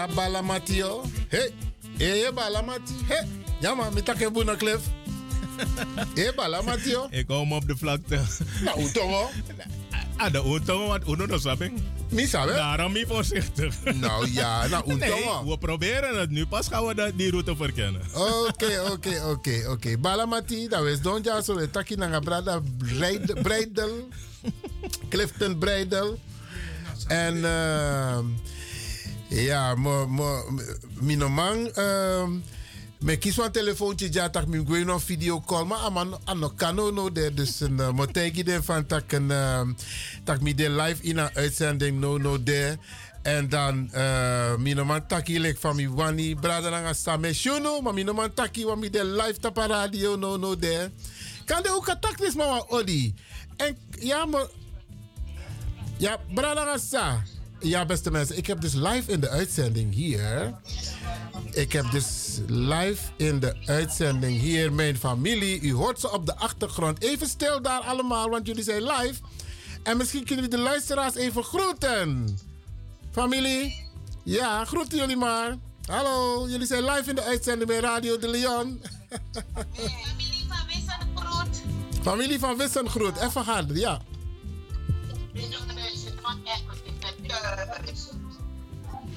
Ja, balamatio. Hey, hey, balamati. Hey, ja man, met take boena klef. Hey, balamatio. Ik kom op de vlakte. Nou, utongo. Ah, de utongo, want uno no sabe. Misa, hè? Daarom niet voorzichtig. Nou ja, nou utongo. Nee, we proberen het nu. Pas gaan we dat- die route verkennen. Oké, oké, oké, oké. Balamati, dat is Don Jaso, de Taki Nangabrada Breid- Breidel. Clifton Breidel. En ehm ja, mo, mo, minomang. ehm me kies een telefoontje, ja, tak mi gwe no video call, maar aman ano kano no de, dus een motegi de van tak een ehm, tak mi de live in een uitzending no no de. En dan uh, minoman taki lek van mi wani brada nga same shuno, maar minoman taki wa mi de live tapa radio no no de. Kan de ook attack is mama odi. En ja, maar ja, brada nga sa. Ja, beste mensen, ik heb dus live in de uitzending hier. Ik heb dus live in de uitzending hier mijn familie. U hoort ze op de achtergrond. Even stil daar allemaal, want jullie zijn live. En misschien kunnen jullie de luisteraars even groeten. Familie, ja, groeten jullie maar. Hallo, jullie zijn live in de uitzending bij Radio de Leon. Familie van Wissengroet. Familie van Wissengroet, even harder, ja.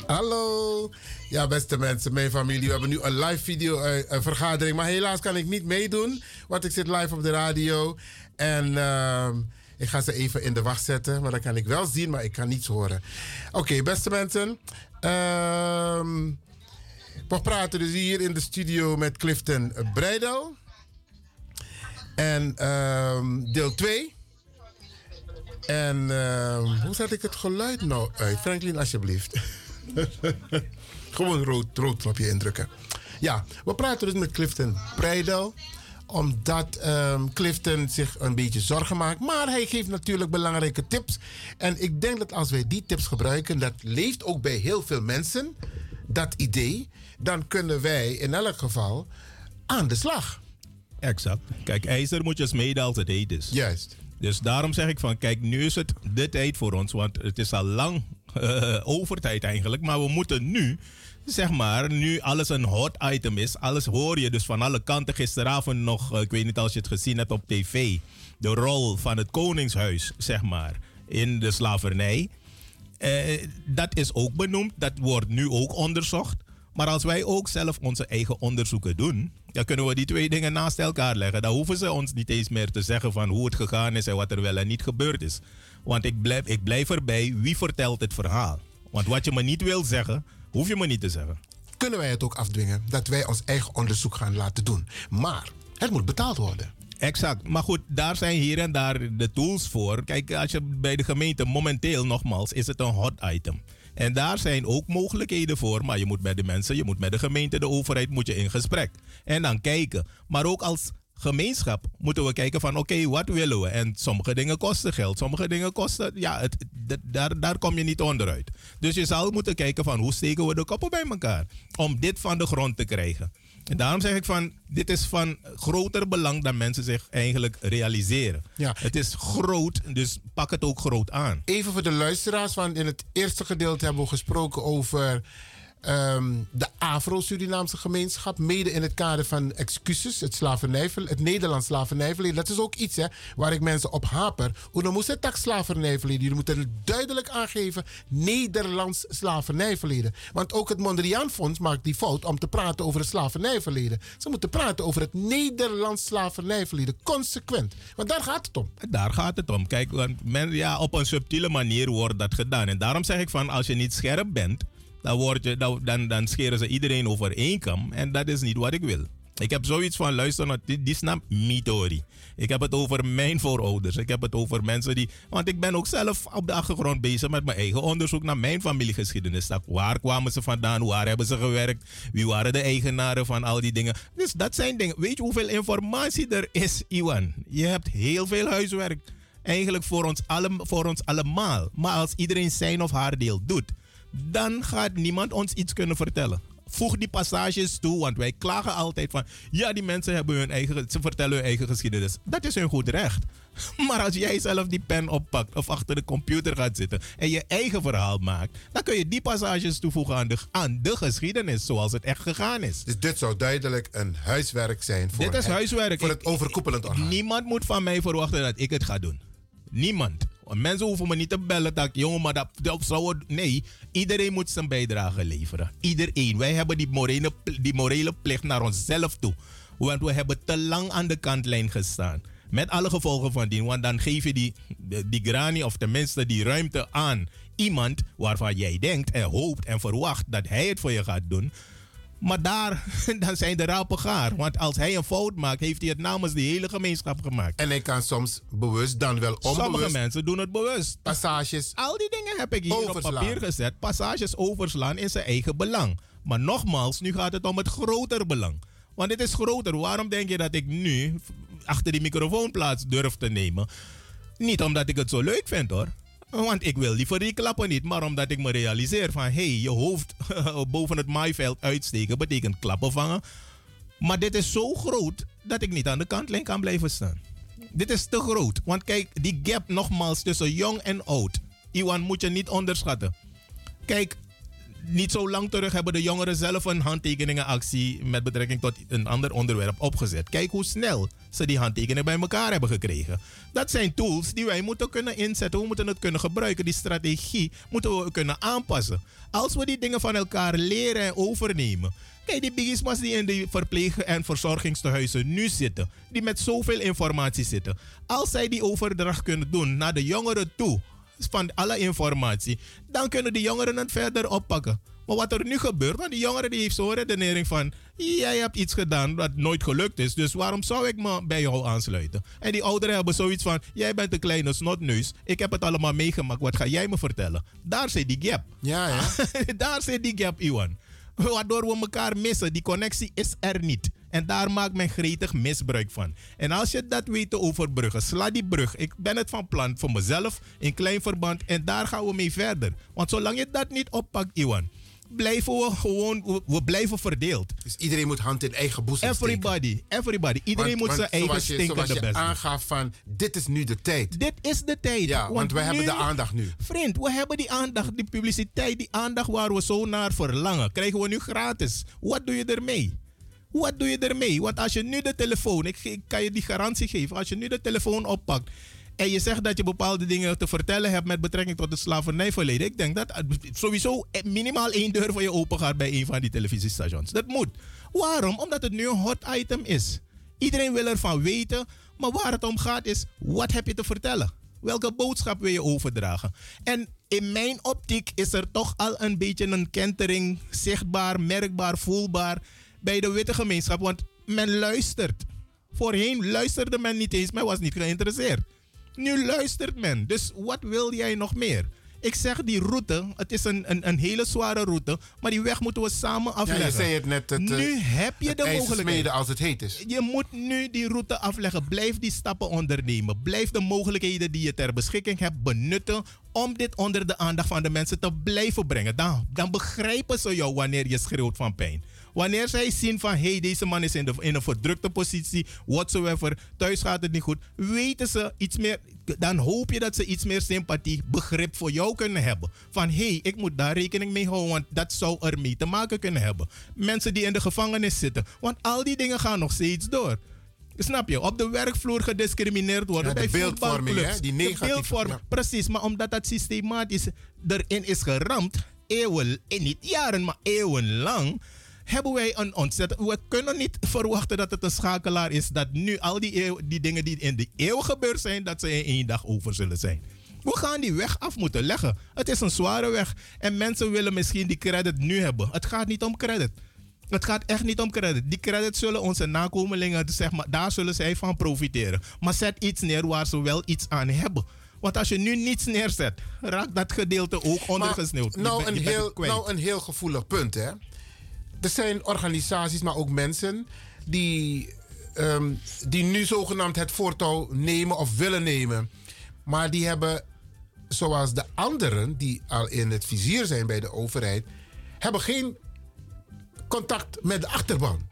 Hallo. Ja, beste mensen, mijn familie. We hebben nu een live video eh, vergadering. Maar helaas kan ik niet meedoen. Want ik zit live op de radio. En ehm, ik ga ze even in de wacht zetten. Maar dan kan ik wel zien, maar ik kan niets horen. Oké, beste mensen. Ehm, we praten dus hier in de studio met Clifton Breidel. En ehm, deel 2. En ehm, hoe zet ik het geluid nou uit? Franklin, alsjeblieft. Gewoon rood, rood knopje indrukken. Ja, we praten dus met Clifton Breidel. Omdat ehm, Clifton zich een beetje zorgen maakt. Maar hij geeft natuurlijk belangrijke tips. En ik denk dat als wij die tips gebruiken, dat leeft ook bij heel veel mensen, dat idee. Dan kunnen wij in elk geval aan de slag. Exact. Kijk, ijzer moet je smeden als het heet is. Juist. Dus daarom zeg ik van, kijk, nu is het de tijd voor ons. Want het is al lang eh, overtijd eigenlijk. Maar we moeten nu, zeg maar, nu alles een hot item is. Alles hoor je dus van alle kanten. Gisteravond nog, eh, ik weet niet als je het gezien hebt op tv. De rol van het koningshuis, zeg maar, in de slavernij. Eh, dat is ook benoemd. Dat wordt nu ook onderzocht. Maar als wij ook zelf onze eigen onderzoeken doen, dan kunnen we die twee dingen naast elkaar leggen. Dan hoeven ze ons niet eens meer te zeggen van hoe het gegaan is en wat er wel en niet gebeurd is. Want ik blijf, ik blijf erbij, wie vertelt het verhaal? Want wat je me niet wil zeggen, hoef je me niet te zeggen. Kunnen wij het ook afdwingen dat wij ons eigen onderzoek gaan laten doen. Maar het moet betaald worden. Exact. Maar goed, daar zijn hier en daar de tools voor. Kijk, als je bij de gemeente momenteel nogmaals is het een hot item. En daar zijn ook mogelijkheden voor. Maar je moet met de mensen, je moet met de gemeente, de overheid, moet je in gesprek. En dan kijken. Maar ook als gemeenschap moeten we kijken van oké, wat willen we? En sommige dingen kosten geld, sommige dingen kosten, ja, het, daar, daar kom je niet onderuit. Dus je zal moeten kijken van hoe steken we de koppen bij elkaar om dit van de grond te krijgen. En daarom zeg ik van, dit is van groter belang dan mensen zich eigenlijk realiseren. Ja. Het is groot, dus pak het ook groot aan. Even voor de luisteraars, want in het eerste gedeelte hebben we gesproken over ehm, de Afro-Surinaamse gemeenschap. Mede in het kader van excuses, het, het Nederlands slavernijverleden. Dat is ook iets hè, waar ik mensen op haper. Hoe dan moest het tak slavernijverleden? Jullie moeten duidelijk aangeven Nederlands slavernijverleden. Want ook het Mondriaan-fonds maakt die fout om te praten over het slavernijverleden. Ze moeten praten over het Nederlands slavernijverleden. Consequent. Want daar gaat het om. Daar gaat het om. Kijk, want men, ja, op een subtiele manier wordt dat gedaan. En daarom zeg ik van, als je niet scherp bent, dan, dan, dan, scheren ze iedereen over één kam. En dat is niet wat ik wil. Ik heb zoiets van, luister, nou, dit dit is nou mythori. Ik heb het over mijn voorouders. Ik heb het over mensen die... Want ik ben ook zelf op de achtergrond bezig met mijn eigen onderzoek naar mijn familiegeschiedenis. Waar kwamen ze vandaan? Waar hebben ze gewerkt? Wie waren de eigenaren van al die dingen? Dus dat zijn dingen. Weet je hoeveel informatie er is, Iwan? Je hebt heel veel huiswerk. Eigenlijk voor ons, voor ons allemaal. Maar als iedereen zijn of haar deel doet, dan gaat niemand ons iets kunnen vertellen. Voeg die passages toe, want wij klagen altijd van... Ja, die mensen hebben hun eigen... Ze vertellen hun eigen geschiedenis. Dat is hun goed recht. Maar als jij zelf die pen oppakt of achter de computer gaat zitten... en je eigen verhaal maakt... dan kun je die passages toevoegen aan de, aan de geschiedenis zoals het echt gegaan is. Dus dit zou duidelijk een huiswerk zijn voor, Dit is het, huiswerk. voor het overkoepelend orgaan. Niemand moet van mij verwachten dat ik het ga doen. Niemand. Mensen hoeven me niet te bellen dat jongen, maar dat, dat zou Nee, iedereen moet zijn bijdrage leveren. Iedereen. Wij hebben die morele, die morele plicht naar onszelf toe. Want we hebben te lang aan de kantlijn gestaan. Met alle gevolgen van dien. Want dan geef je die, die grani, of tenminste die ruimte aan iemand waarvan jij denkt en hoopt en verwacht dat hij het voor je gaat doen. Maar daar, dan zijn de rapen gaar. Want als hij een fout maakt, heeft hij het namens de hele gemeenschap gemaakt. En hij kan soms bewust, dan wel onbewust... Sommige mensen doen het bewust. Passages Al die dingen heb ik hier Overslaan. op papier gezet. Passages overslaan in zijn eigen belang. Maar nogmaals, nu gaat het om het groter belang. Want het is groter. Waarom denk je dat ik nu achter die microfoon plaats durf te nemen? Niet omdat ik het zo leuk vind hoor. Want ik wil liever die klappen niet. Maar omdat ik me realiseer van... hé, hey, je hoofd boven het maaiveld uitsteken betekent klappen vangen. Maar dit is zo groot dat ik niet aan de kantlijn kan blijven staan. Dit is te groot. Want kijk, die gap nogmaals tussen jong en oud. Iwan moet je niet onderschatten. Kijk, niet zo lang terug hebben de jongeren zelf een handtekeningenactie met betrekking tot een ander onderwerp opgezet. Kijk hoe snel ze die handtekeningen bij elkaar hebben gekregen. Dat zijn tools die wij moeten kunnen inzetten. We moeten het kunnen gebruiken. Die strategie moeten we kunnen aanpassen. Als we die dingen van elkaar leren en overnemen. Kijk, die bigismas die in die verpleeg- en verzorgingstehuizen nu zitten, die met zoveel informatie zitten. Als zij die overdracht kunnen doen naar de jongeren toe, van alle informatie, dan kunnen de jongeren het verder oppakken. Maar wat er nu gebeurt, want die jongeren die heeft zo'n redenering van... jij hebt iets gedaan dat nooit gelukt is, dus waarom zou ik me bij jou aansluiten? En die ouderen hebben zoiets van... jij bent een kleine snotneus, ik heb het allemaal meegemaakt, wat ga jij me vertellen? Daar zit die gap. Ja, ja. Daar zit die gap, Iwan. Waardoor we elkaar missen. Die connectie is er niet. En daar maakt men gretig misbruik van. En als je dat weet te overbruggen, sla die brug. Ik ben het van plan voor mezelf in klein verband. En daar gaan we mee verder. Want zolang je dat niet oppakt, Iwan, blijven we gewoon, we, blijven verdeeld. Dus iedereen moet hand in eigen boezem steken. Everybody, everybody. Iedereen Want- moet want zijn eigen je, stinkende zoals je best doen. aangaf van, dit is nu de tijd. Dit is de tijd. Ja, want, we hebben de aandacht nu. Vriend, we hebben die aandacht, die publiciteit, die aandacht waar we zo naar verlangen. Krijgen we nu gratis. Wat doe je ermee? Wat doe je ermee? Want als je nu de telefoon, ik, kan je die garantie geven, als je nu de telefoon oppakt en je zegt dat je bepaalde dingen te vertellen hebt met betrekking tot het slavernijverleden, ik denk dat sowieso minimaal één deur voor je open gaat bij een van die televisiestations. Dat moet. Waarom? Omdat het nu een hot item is. Iedereen wil ervan weten, maar waar het om gaat is, wat heb je te vertellen? Welke boodschap wil je overdragen? En in mijn optiek is er toch al een beetje een kentering zichtbaar, merkbaar, voelbaar bij de witte gemeenschap. Want men luistert. Voorheen luisterde men niet eens, men was niet geïnteresseerd. Nu luistert men. Dus wat wil jij nog meer? Ik zeg die route, het is een, een, een hele zware route, maar die weg moeten we samen Ja, afleggen. je zei het net. Het, eh, nu heb je het de mogelijkheid. als het heet is. Je moet nu die route afleggen. Blijf die stappen ondernemen. Blijf de mogelijkheden die je ter beschikking hebt benutten om dit onder de aandacht van de mensen te blijven brengen. Dan, dan begrijpen ze jou wanneer je schreeuwt van pijn. Wanneer zij zien van hey, deze man is in, de, in een verdrukte positie, whatsoever, thuis gaat het niet goed, weten ze iets meer. Dan hoop je dat ze iets meer sympathie, begrip voor jou kunnen hebben. Van hé, hey, ik moet daar rekening mee houden, want dat zou er mee te maken kunnen hebben. Mensen die in de gevangenis zitten, want al die dingen gaan nog steeds door. Snap je? Op de werkvloer gediscrimineerd worden. Ja, bij voetbalclubs. hè? Die De negatieve- beeldvorming, ja. Precies, maar omdat dat systematisch erin is geramd, eeuwen, en niet jaren, maar eeuwenlang, hebben wij een ontzettend. We kunnen niet verwachten dat het een schakelaar is dat nu al die, eeuw, die dingen die in de eeuw gebeurd zijn, dat ze in één dag over zullen zijn. We gaan die weg af moeten leggen. Het is een zware weg. En mensen willen misschien die credit nu hebben. Het gaat niet om credit. Het gaat echt niet om credit. Die credit zullen onze nakomelingen, zeg maar, daar zullen zij van profiteren. Maar zet iets neer waar ze wel iets aan hebben. Want als je nu niets neerzet, raakt dat gedeelte ook ondergesneeuwd. Nou een, heel, nou, een heel gevoelig punt, hè. Er zijn organisaties, maar ook mensen die, ehm, die nu zogenaamd het voortouw nemen of willen nemen. Maar die hebben, zoals de anderen die al in het vizier zijn bij de overheid, hebben geen contact met de achterban.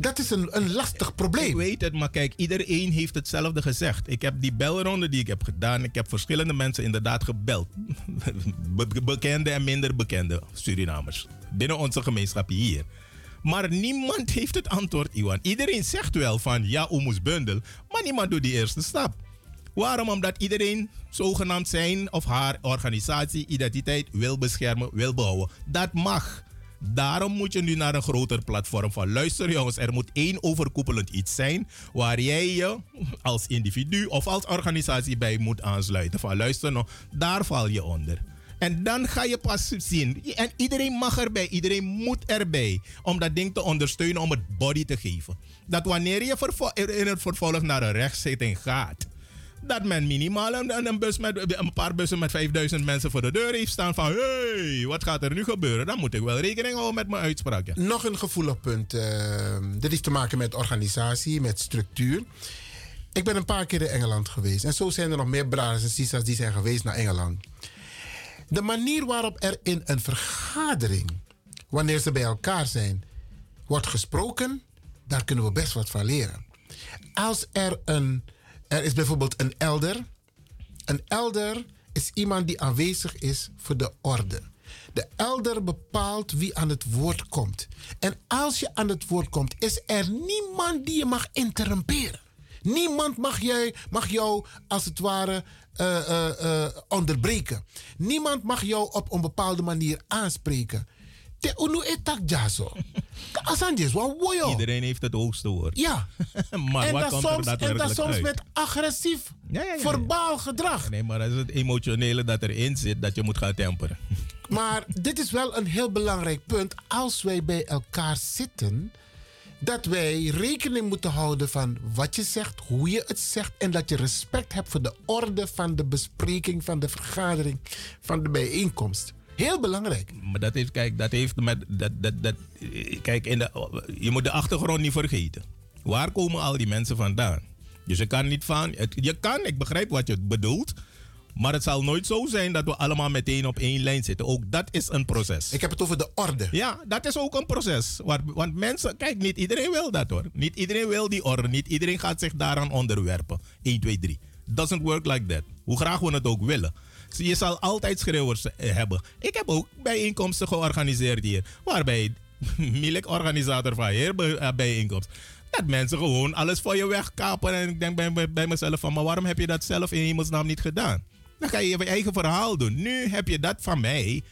Dat is een, een lastig probleem. Ik weet het, maar kijk, iedereen heeft hetzelfde gezegd. Ik heb die belronde die ik heb gedaan, ik heb verschillende mensen inderdaad gebeld. Be- bekende en minder bekende Surinamers. Binnen onze gemeenschap hier. Maar niemand heeft het antwoord, Iwan. Iedereen zegt wel van ja, Oemus Bundel, maar niemand doet die eerste stap. Waarom? Omdat iedereen zogenaamd zijn of haar organisatie, identiteit wil beschermen, wil behouden. Dat mag. Daarom moet je nu naar een groter platform van luister jongens, er moet één overkoepelend iets zijn waar jij je als individu of als organisatie bij moet aansluiten. Van luister nou, daar val je onder. En dan ga je pas zien. En iedereen mag erbij, iedereen moet erbij. Om dat ding te ondersteunen, om het body te geven. Dat wanneer je in het vervolg naar een rechtszitting gaat, dat men minimaal een, een, bus met, een paar bussen met 5000 mensen voor de deur heeft staan van hey, wat gaat er nu gebeuren? Dan moet ik wel rekening houden met mijn uitspraak. Nog een gevoelig punt. eh, dit heeft te maken met organisatie, met structuur. Ik ben een paar keer in Engeland geweest. En zo zijn er nog meer braders en sisters die zijn geweest naar Engeland. De manier waarop er in een vergadering, wanneer ze bij elkaar zijn, wordt gesproken, daar kunnen we best wat van leren. Als er een, er is bijvoorbeeld een elder. Een elder is iemand die aanwezig is voor de orde. De elder bepaalt wie aan het woord komt. En als je aan het woord komt, is er niemand die je mag interrumperen. Niemand mag, jij, mag jou als het ware eh, eh, eh, onderbreken. Niemand mag jou op een bepaalde manier aanspreken. Te unu etak jaso. Wat. Iedereen heeft het hoogste woord. Ja. maar en wat dat komt soms, er en dat soms uit? met agressief, verbaal gedrag. Nee, maar dat is het emotionele dat erin zit dat je moet gaan temperen. Maar dit is wel een heel belangrijk punt. Als wij bij elkaar zitten, dat wij rekening moeten houden van wat je zegt, hoe je het zegt. En dat je respect hebt voor de orde van de bespreking, van de vergadering, van de bijeenkomst. Heel belangrijk. Maar dat heeft, kijk, dat heeft met. Dat, dat, dat, kijk, in de, je moet de achtergrond niet vergeten. Waar komen al die mensen vandaan? Dus je kan niet van. het- Je kan, ik begrijp wat je bedoelt. Maar het zal nooit zo zijn dat we allemaal meteen op één lijn zitten. Ook dat is een proces. Ik heb het over de orde. Ja, dat is ook een proces. Want, want mensen, kijk, niet iedereen wil dat hoor. Niet iedereen wil die orde. Niet iedereen gaat zich daaraan onderwerpen. 1, 2, 3. Doesn't work like that. Hoe graag we het ook willen. Je zal altijd schreeuwers eh, hebben. Ik heb ook bijeenkomsten georganiseerd hier. Waarbij Milik, organisator van hier eh, bijeenkomst. Dat mensen gewoon alles voor je wegkapen. En ik denk bij, bij, bij mezelf van, maar waarom heb je dat zelf in hemelsnaam niet gedaan? Dan ga je je eigen verhaal doen. Nu heb je dat van mij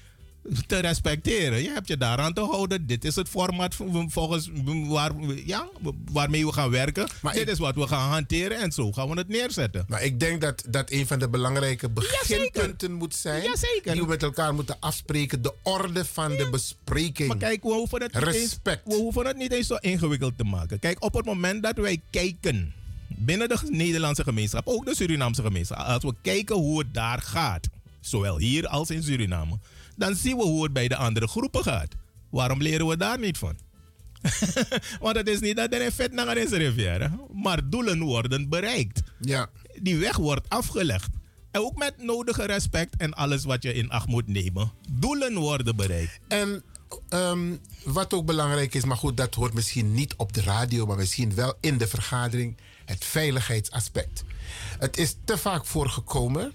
te respecteren. Je hebt je daaraan te houden. Dit is het format volgens waar, ja, waarmee we gaan werken. Dit is wat we gaan hanteren en zo gaan we het neerzetten. Maar ik denk dat dat een van de belangrijke beginpunten moet zijn. Jazeker. Die we met elkaar moeten afspreken. De orde van de bespreking. Maar kijk, we hoeven, het eens, we hoeven het niet eens zo ingewikkeld te maken. Kijk, op het moment dat wij kijken binnen de Nederlandse gemeenschap, ook de Surinaamse gemeenschap, als we kijken hoe het daar gaat, zowel hier als in Suriname, dan zien we hoe het bij de andere groepen gaat. Waarom leren we daar niet van? Want het is niet dat er een vet naar is rivière, maar doelen worden bereikt. Ja. Die weg wordt afgelegd. En ook met nodige respect en alles wat je in acht moet nemen. Doelen worden bereikt. En ehm, wat ook belangrijk is, maar goed, dat hoort misschien niet op de radio, maar misschien wel in de vergadering, het veiligheidsaspect. Het is te vaak voorgekomen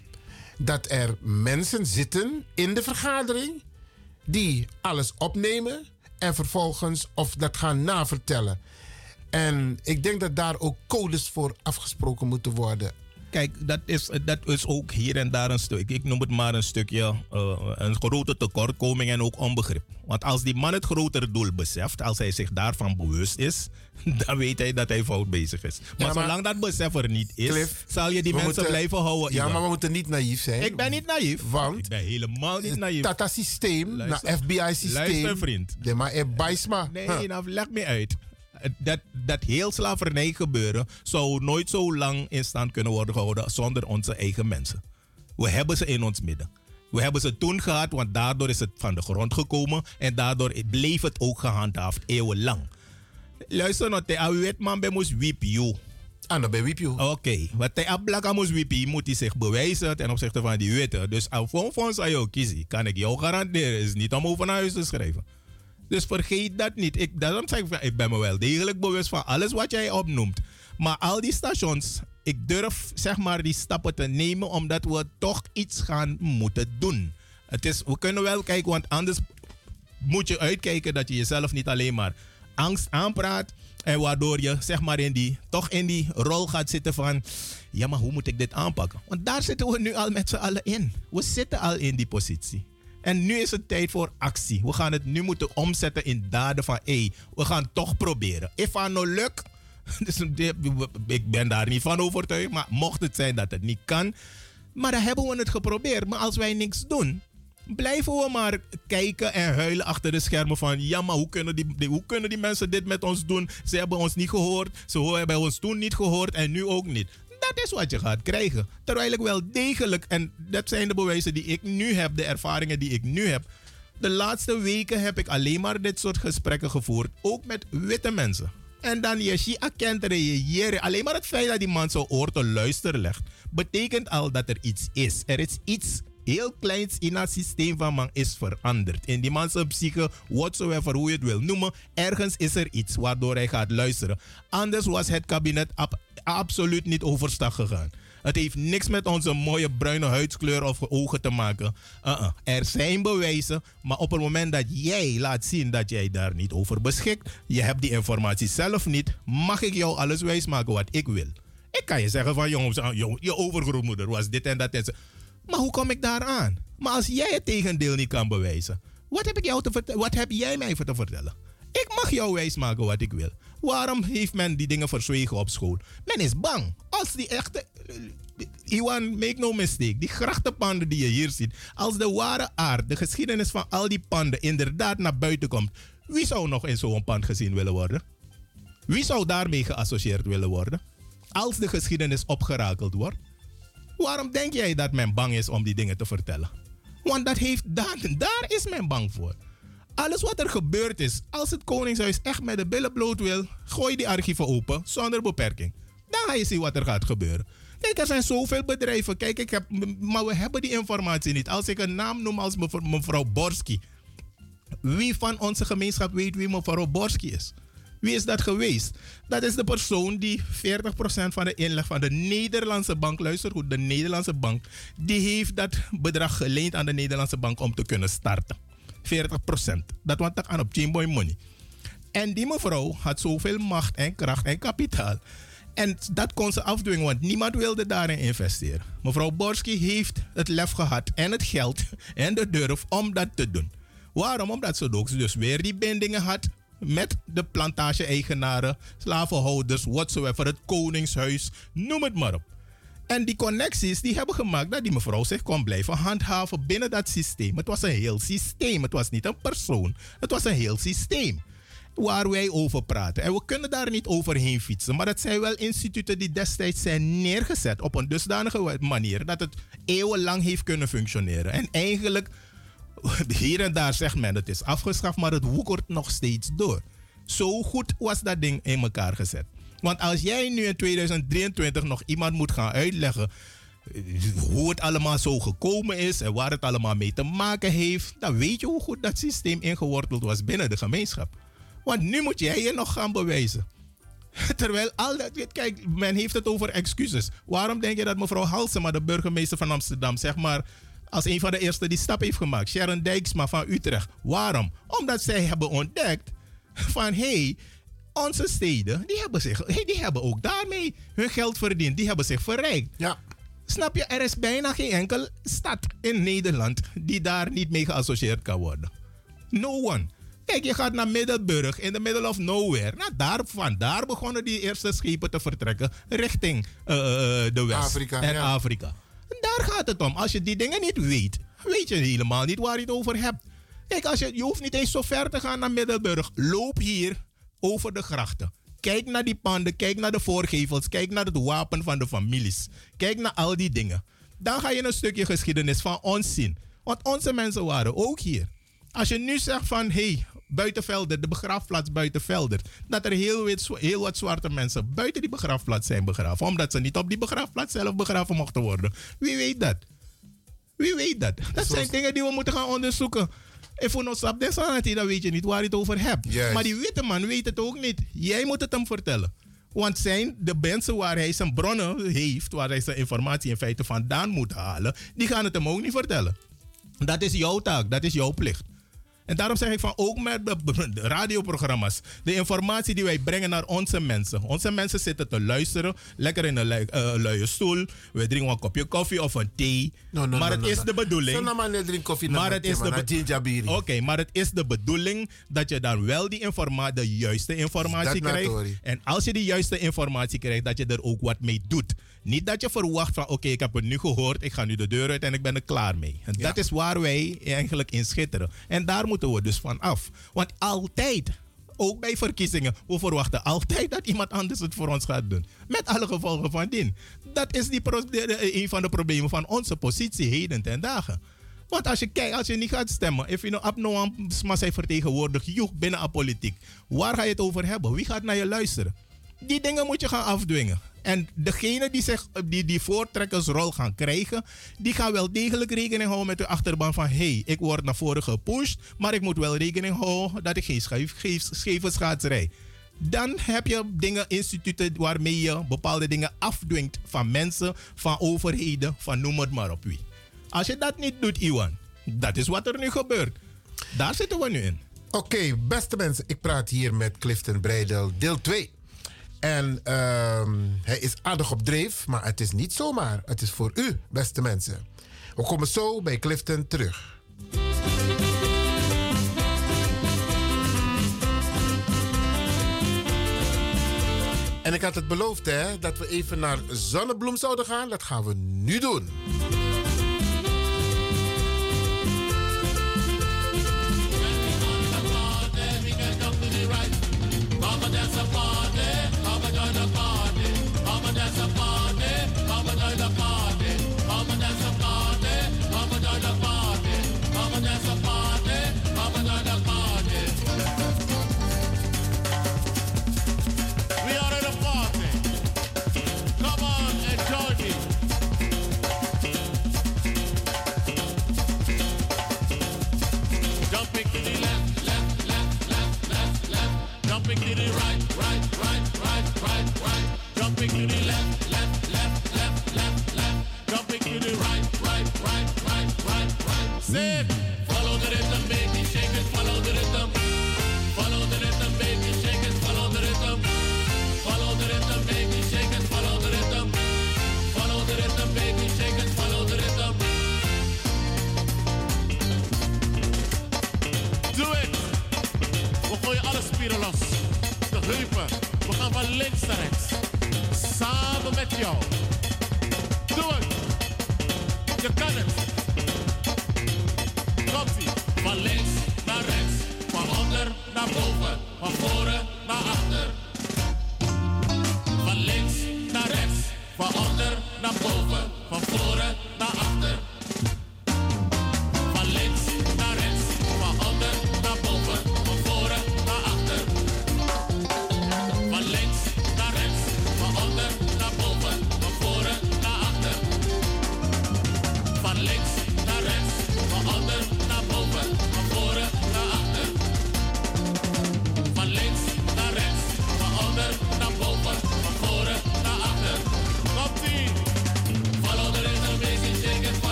dat er mensen zitten in de vergadering die alles opnemen en vervolgens of dat gaan navertellen. En ik denk dat daar ook codes voor afgesproken moeten worden. Kijk, dat is, dat is ook hier en daar een stuk. Ik noem het maar een stukje eh, een grote tekortkoming en ook onbegrip. Want als die man het grotere doel beseft, als hij zich daarvan bewust is, dan weet hij dat hij fout bezig is. Maar, Ja, maar- zolang dat besef er niet is, Cliff, zal je die mensen moeten- blijven houden. Ja, Iwan. maar we moeten niet naïef zijn. Ik ben niet naïef. Want ik ben helemaal niet naïef. Dat dat systeem, naar FBI-systeem. Luister, vriend. De maar bijsma. Nee, Huh. nou, leg me uit. Dat, dat heel slavernij gebeuren zou nooit zo lang in stand kunnen worden gehouden zonder onze eigen mensen. We hebben ze in ons midden. We hebben ze toen gehad, want daardoor is het van de grond gekomen en daardoor bleef het ook gehandhaafd eeuwenlang. Luister nou, te awet man bij moest wiep you. Ah, dan bij wiep you. Oké, wat hij ablaka moest wiepen, moet hij zich bewijzen ten opzichte van die wetten. Dus voor ons aan jou kiezen, kan ik jou garanderen, is niet om over naar huis te schrijven. Dus vergeet dat niet. Ik, daarom zeg ik, van, ik ben me wel degelijk bewust van alles wat jij opnoemt. Maar al die stations, ik durf zeg maar die stappen te nemen omdat we toch iets gaan moeten doen. Het is, we kunnen wel kijken, want anders moet je uitkijken dat je jezelf niet alleen maar angst aanpraat. En waardoor je zeg maar in die, toch in die rol gaat zitten van, ja maar hoe moet ik dit aanpakken? Want daar zitten we nu al met z'n allen in. We zitten al in die positie. En nu is het tijd voor actie. We gaan het nu moeten omzetten in daden van, hé, hey, we gaan toch proberen. If het nou lukt, dus ik ben daar niet van overtuigd, maar mocht het zijn dat het niet kan, maar dan hebben we het geprobeerd. Maar als wij niks doen, blijven we maar kijken en huilen achter de schermen van ja, maar hoe kunnen die, hoe kunnen die mensen dit met ons doen? Ze hebben ons niet gehoord, ze hebben ons toen niet gehoord en nu ook niet. Dat is wat je gaat krijgen. Terwijl ik wel degelijk, en dat zijn de bewijzen die ik nu heb, de ervaringen die ik nu heb. De laatste weken heb ik alleen maar dit soort gesprekken gevoerd, ook met witte mensen. En dan je zie akent reageren. Alleen maar het feit dat die man zijn oor te luisteren legt, betekent al dat er iets is. Er is iets heel kleins in het systeem van man is veranderd. In die man zijn psyche, whatsoever, hoe je het wil noemen, ergens is er iets waardoor hij gaat luisteren. Anders was het kabinet ab absoluut niet overstag gegaan. Het heeft niks met onze mooie bruine huidskleur of ogen te maken. Uh -uh. Er zijn bewijzen, maar op het moment dat jij laat zien dat jij daar niet over beschikt, je hebt die informatie zelf niet, mag ik jou alles wijsmaken wat ik wil. Ik kan je zeggen van jongens, je overgrootmoeder was dit en dat en zo. Maar hoe kom ik daar aan? Maar als jij het tegendeel niet kan bewijzen, wat heb, ik jou te wat heb jij mij te vertellen? Ik mag jou wijsmaken wat ik wil. Waarom heeft men die dingen verzwegen op school? Men is bang. Als die echte. Iwan, make no mistake. Die grachtenpanden die je hier ziet. Als de ware aard, de geschiedenis van al die panden inderdaad naar buiten komt. Wie zou nog in zo'n pand gezien willen worden? Wie zou daarmee geassocieerd willen worden? Als de geschiedenis opgerakeld wordt. Waarom denk jij dat men bang is om die dingen te vertellen? Want dat heeft, daar, daar is men bang voor. Alles wat er gebeurd is, als het Koningshuis echt met de billen bloot wil, gooi die archieven open zonder beperking. Dan ga je zien wat er gaat gebeuren. Kijk, er zijn zoveel bedrijven. Kijk, ik heb, maar we hebben die informatie niet. Als ik een naam noem als mevrouw Borski. Wie van onze gemeenschap weet wie mevrouw Borski is? Wie is dat geweest? Dat is de persoon die 40% van de inleg van de Nederlandse bank, luister goed, de Nederlandse bank, die heeft dat bedrag geleend aan de Nederlandse bank om te kunnen starten. 40%. Dat want ik aan op Boy Money. En die mevrouw had zoveel macht en kracht en kapitaal. En dat kon ze afdwingen, want niemand wilde daarin investeren. Mevrouw Borski heeft het lef gehad en het geld en de durf om dat te doen. Waarom? Omdat ze dus weer die bindingen had met de plantage-eigenaren, slavenhouders, whatsoever, het koningshuis, noem het maar op. En die connecties die hebben gemaakt dat die mevrouw zich kon blijven handhaven binnen dat systeem. Het was een heel systeem. Het was niet een persoon. Het was een heel systeem waar wij over praten. En we kunnen daar niet overheen fietsen. Maar het zijn wel instituten die destijds zijn neergezet op een dusdanige manier dat het eeuwenlang heeft kunnen functioneren. En eigenlijk hier en daar zegt men het is afgeschaft, maar het woekert nog steeds door. Zo goed was dat ding in elkaar gezet. Want als jij nu in 2023 nog iemand moet gaan uitleggen eh, hoe het allemaal zo gekomen is en waar het allemaal mee te maken heeft, dan weet je hoe goed dat systeem ingeworteld was binnen de gemeenschap. Want nu moet jij je nog gaan bewijzen. Terwijl al dat, kijk, men heeft het over excuses. Waarom denk je dat mevrouw Halsema, de burgemeester van Amsterdam, zeg maar, als een van de eerste die stap heeft gemaakt. Sharon Dijksma van Utrecht. Waarom? Omdat zij hebben ontdekt van hé, hey, onze steden, die hebben, zich, die hebben ook daarmee hun geld verdiend. Die hebben zich verrijkt. Ja. Snap je, er is bijna geen enkele stad in Nederland die daar niet mee geassocieerd kan worden. No one. Kijk, je gaat naar Middelburg, in the middle of nowhere. Nou, daar, van daar begonnen die eerste schepen te vertrekken richting uh, de West Afrika, en ja. Afrika. Daar gaat het om. Als je die dingen niet weet, weet je helemaal niet waar je het over hebt. Kijk, als je, je hoeft niet eens zo ver te gaan naar Middelburg. Loop hier over de grachten. Kijk naar die panden, kijk naar de voorgevels, kijk naar het wapen van de families. Kijk naar al die dingen. Dan ga je een stukje geschiedenis van ons zien. Want onze mensen waren ook hier. Als je nu zegt van, hé, hey, Buitenvelder, de begraafplaats Buitenvelder, dat er heel, heel wat zwarte mensen buiten die begraafplaats zijn begraven, omdat ze niet op die begraafplaats zelf begraven mochten worden. Wie weet dat? Wie weet dat? Dat zijn dingen die we moeten gaan onderzoeken. Je nou stap desanity, dan weet je niet waar je het over hebt. Maar die witte man weet het ook niet. Jij moet het hem vertellen. Want zijn de mensen waar hij zijn bronnen heeft, waar hij zijn informatie in feite vandaan moet halen, die gaan het hem ook niet vertellen. Dat is jouw taak, dat is jouw plicht. En daarom zeg ik van ook met de radioprogramma's, de informatie die wij brengen naar onze mensen. Onze mensen zitten te luisteren, lekker in een lui- eh, luie stoel. We drinken een kopje koffie of een thee. No, no, maar no, het is de bedoeling. Zo maar drink koffie Maar het is de. Oké, maar het is de bedoeling dat je dan wel die informatie, de juiste informatie Dat krijgt. En als je die juiste informatie krijgt, dat je er ook wat mee doet. Niet dat je verwacht van, oké, ik heb het nu gehoord, ik ga nu de deur uit en ik ben er klaar mee. En dat is waar wij eigenlijk in schitteren. En daar moeten we dus van af. Want altijd, ook bij verkiezingen, we verwachten altijd dat iemand anders het voor ons gaat doen. Met alle gevolgen van dien. Dat is die een van de problemen van onze positie heden ten dagen. Want als je kijkt, als je niet gaat stemmen, if je nou abnormaal zijn vertegenwoordigd, joh, binnen een politiek, waar ga je het over hebben? Wie gaat naar je luisteren? Die dingen moet je gaan afdwingen. En degene die, zich, die die voortrekkersrol gaan krijgen, die gaan wel degelijk rekening houden met de achterban van hey, ik word naar voren gepusht, maar ik moet wel rekening houden dat ik geen scheef, scheve. Dan heb je dingen, instituten waarmee je bepaalde dingen afdwingt van mensen, van overheden, van noem het maar op wie. Als je dat niet doet, Iwan, dat is wat er nu gebeurt. Daar zitten we nu in. Oké, beste mensen, ik praat hier met Clifton Breidel, deel 2. En ehm, hij is aardig op dreef, maar het is niet zomaar. Het is voor u, beste mensen. We komen zo bij Clifton terug. En ik had het beloofd, hè, dat we even naar Zonnebloem zouden gaan. Dat gaan we nu doen. De heupen. We gaan van links naar rechts. Samen met jou. Doe het! Je kan het! Komt-ie! Van links naar rechts. Van onder naar boven. Van voren naar achter.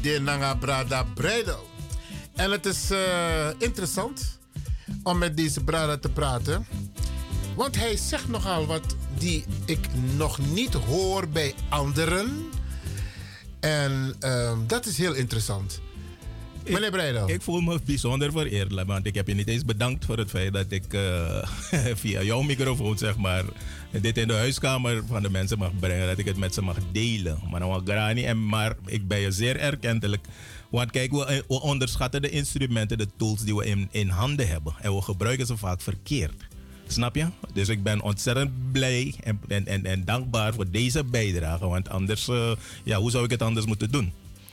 De nanga brada bredel. En het is eh, interessant om met deze brada te praten. Want hij zegt nogal wat die ik nog niet hoor bij anderen. En ehm, dat is heel interessant. Meneer Breidel. Ik voel me bijzonder vereerd, want ik heb je niet eens bedankt voor het feit dat ik eh, via jouw microfoon, zeg maar, dit in de huiskamer van de mensen mag brengen, dat ik het met ze mag delen. Maar dan grani en maar ik ben je zeer erkentelijk. Want kijk, we, we onderschatten de instrumenten, de tools die we in, in handen hebben. En we gebruiken ze vaak verkeerd. Snap je? Dus ik ben ontzettend blij en, en, en, en dankbaar voor deze bijdrage. Want anders, eh, ja, hoe zou ik het anders moeten doen?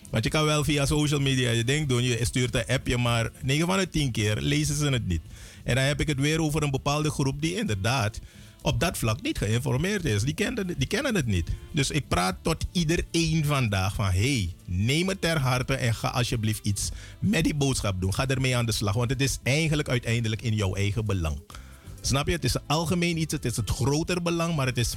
Want je kan wel via social media je ding doen. Je stuurt een appje, maar 9 van de 10 keer lezen ze het niet. En dan heb ik het weer over een bepaalde groep die inderdaad op dat vlak niet geïnformeerd is. Die kennen, die kennen het niet. Dus ik praat tot iedereen vandaag van... hey, neem het ter harte en ga alsjeblieft iets met die boodschap doen. Ga ermee aan de slag, want het is eigenlijk uiteindelijk in jouw eigen belang. Snap je? Het is algemeen iets, het is het groter belang, maar het is,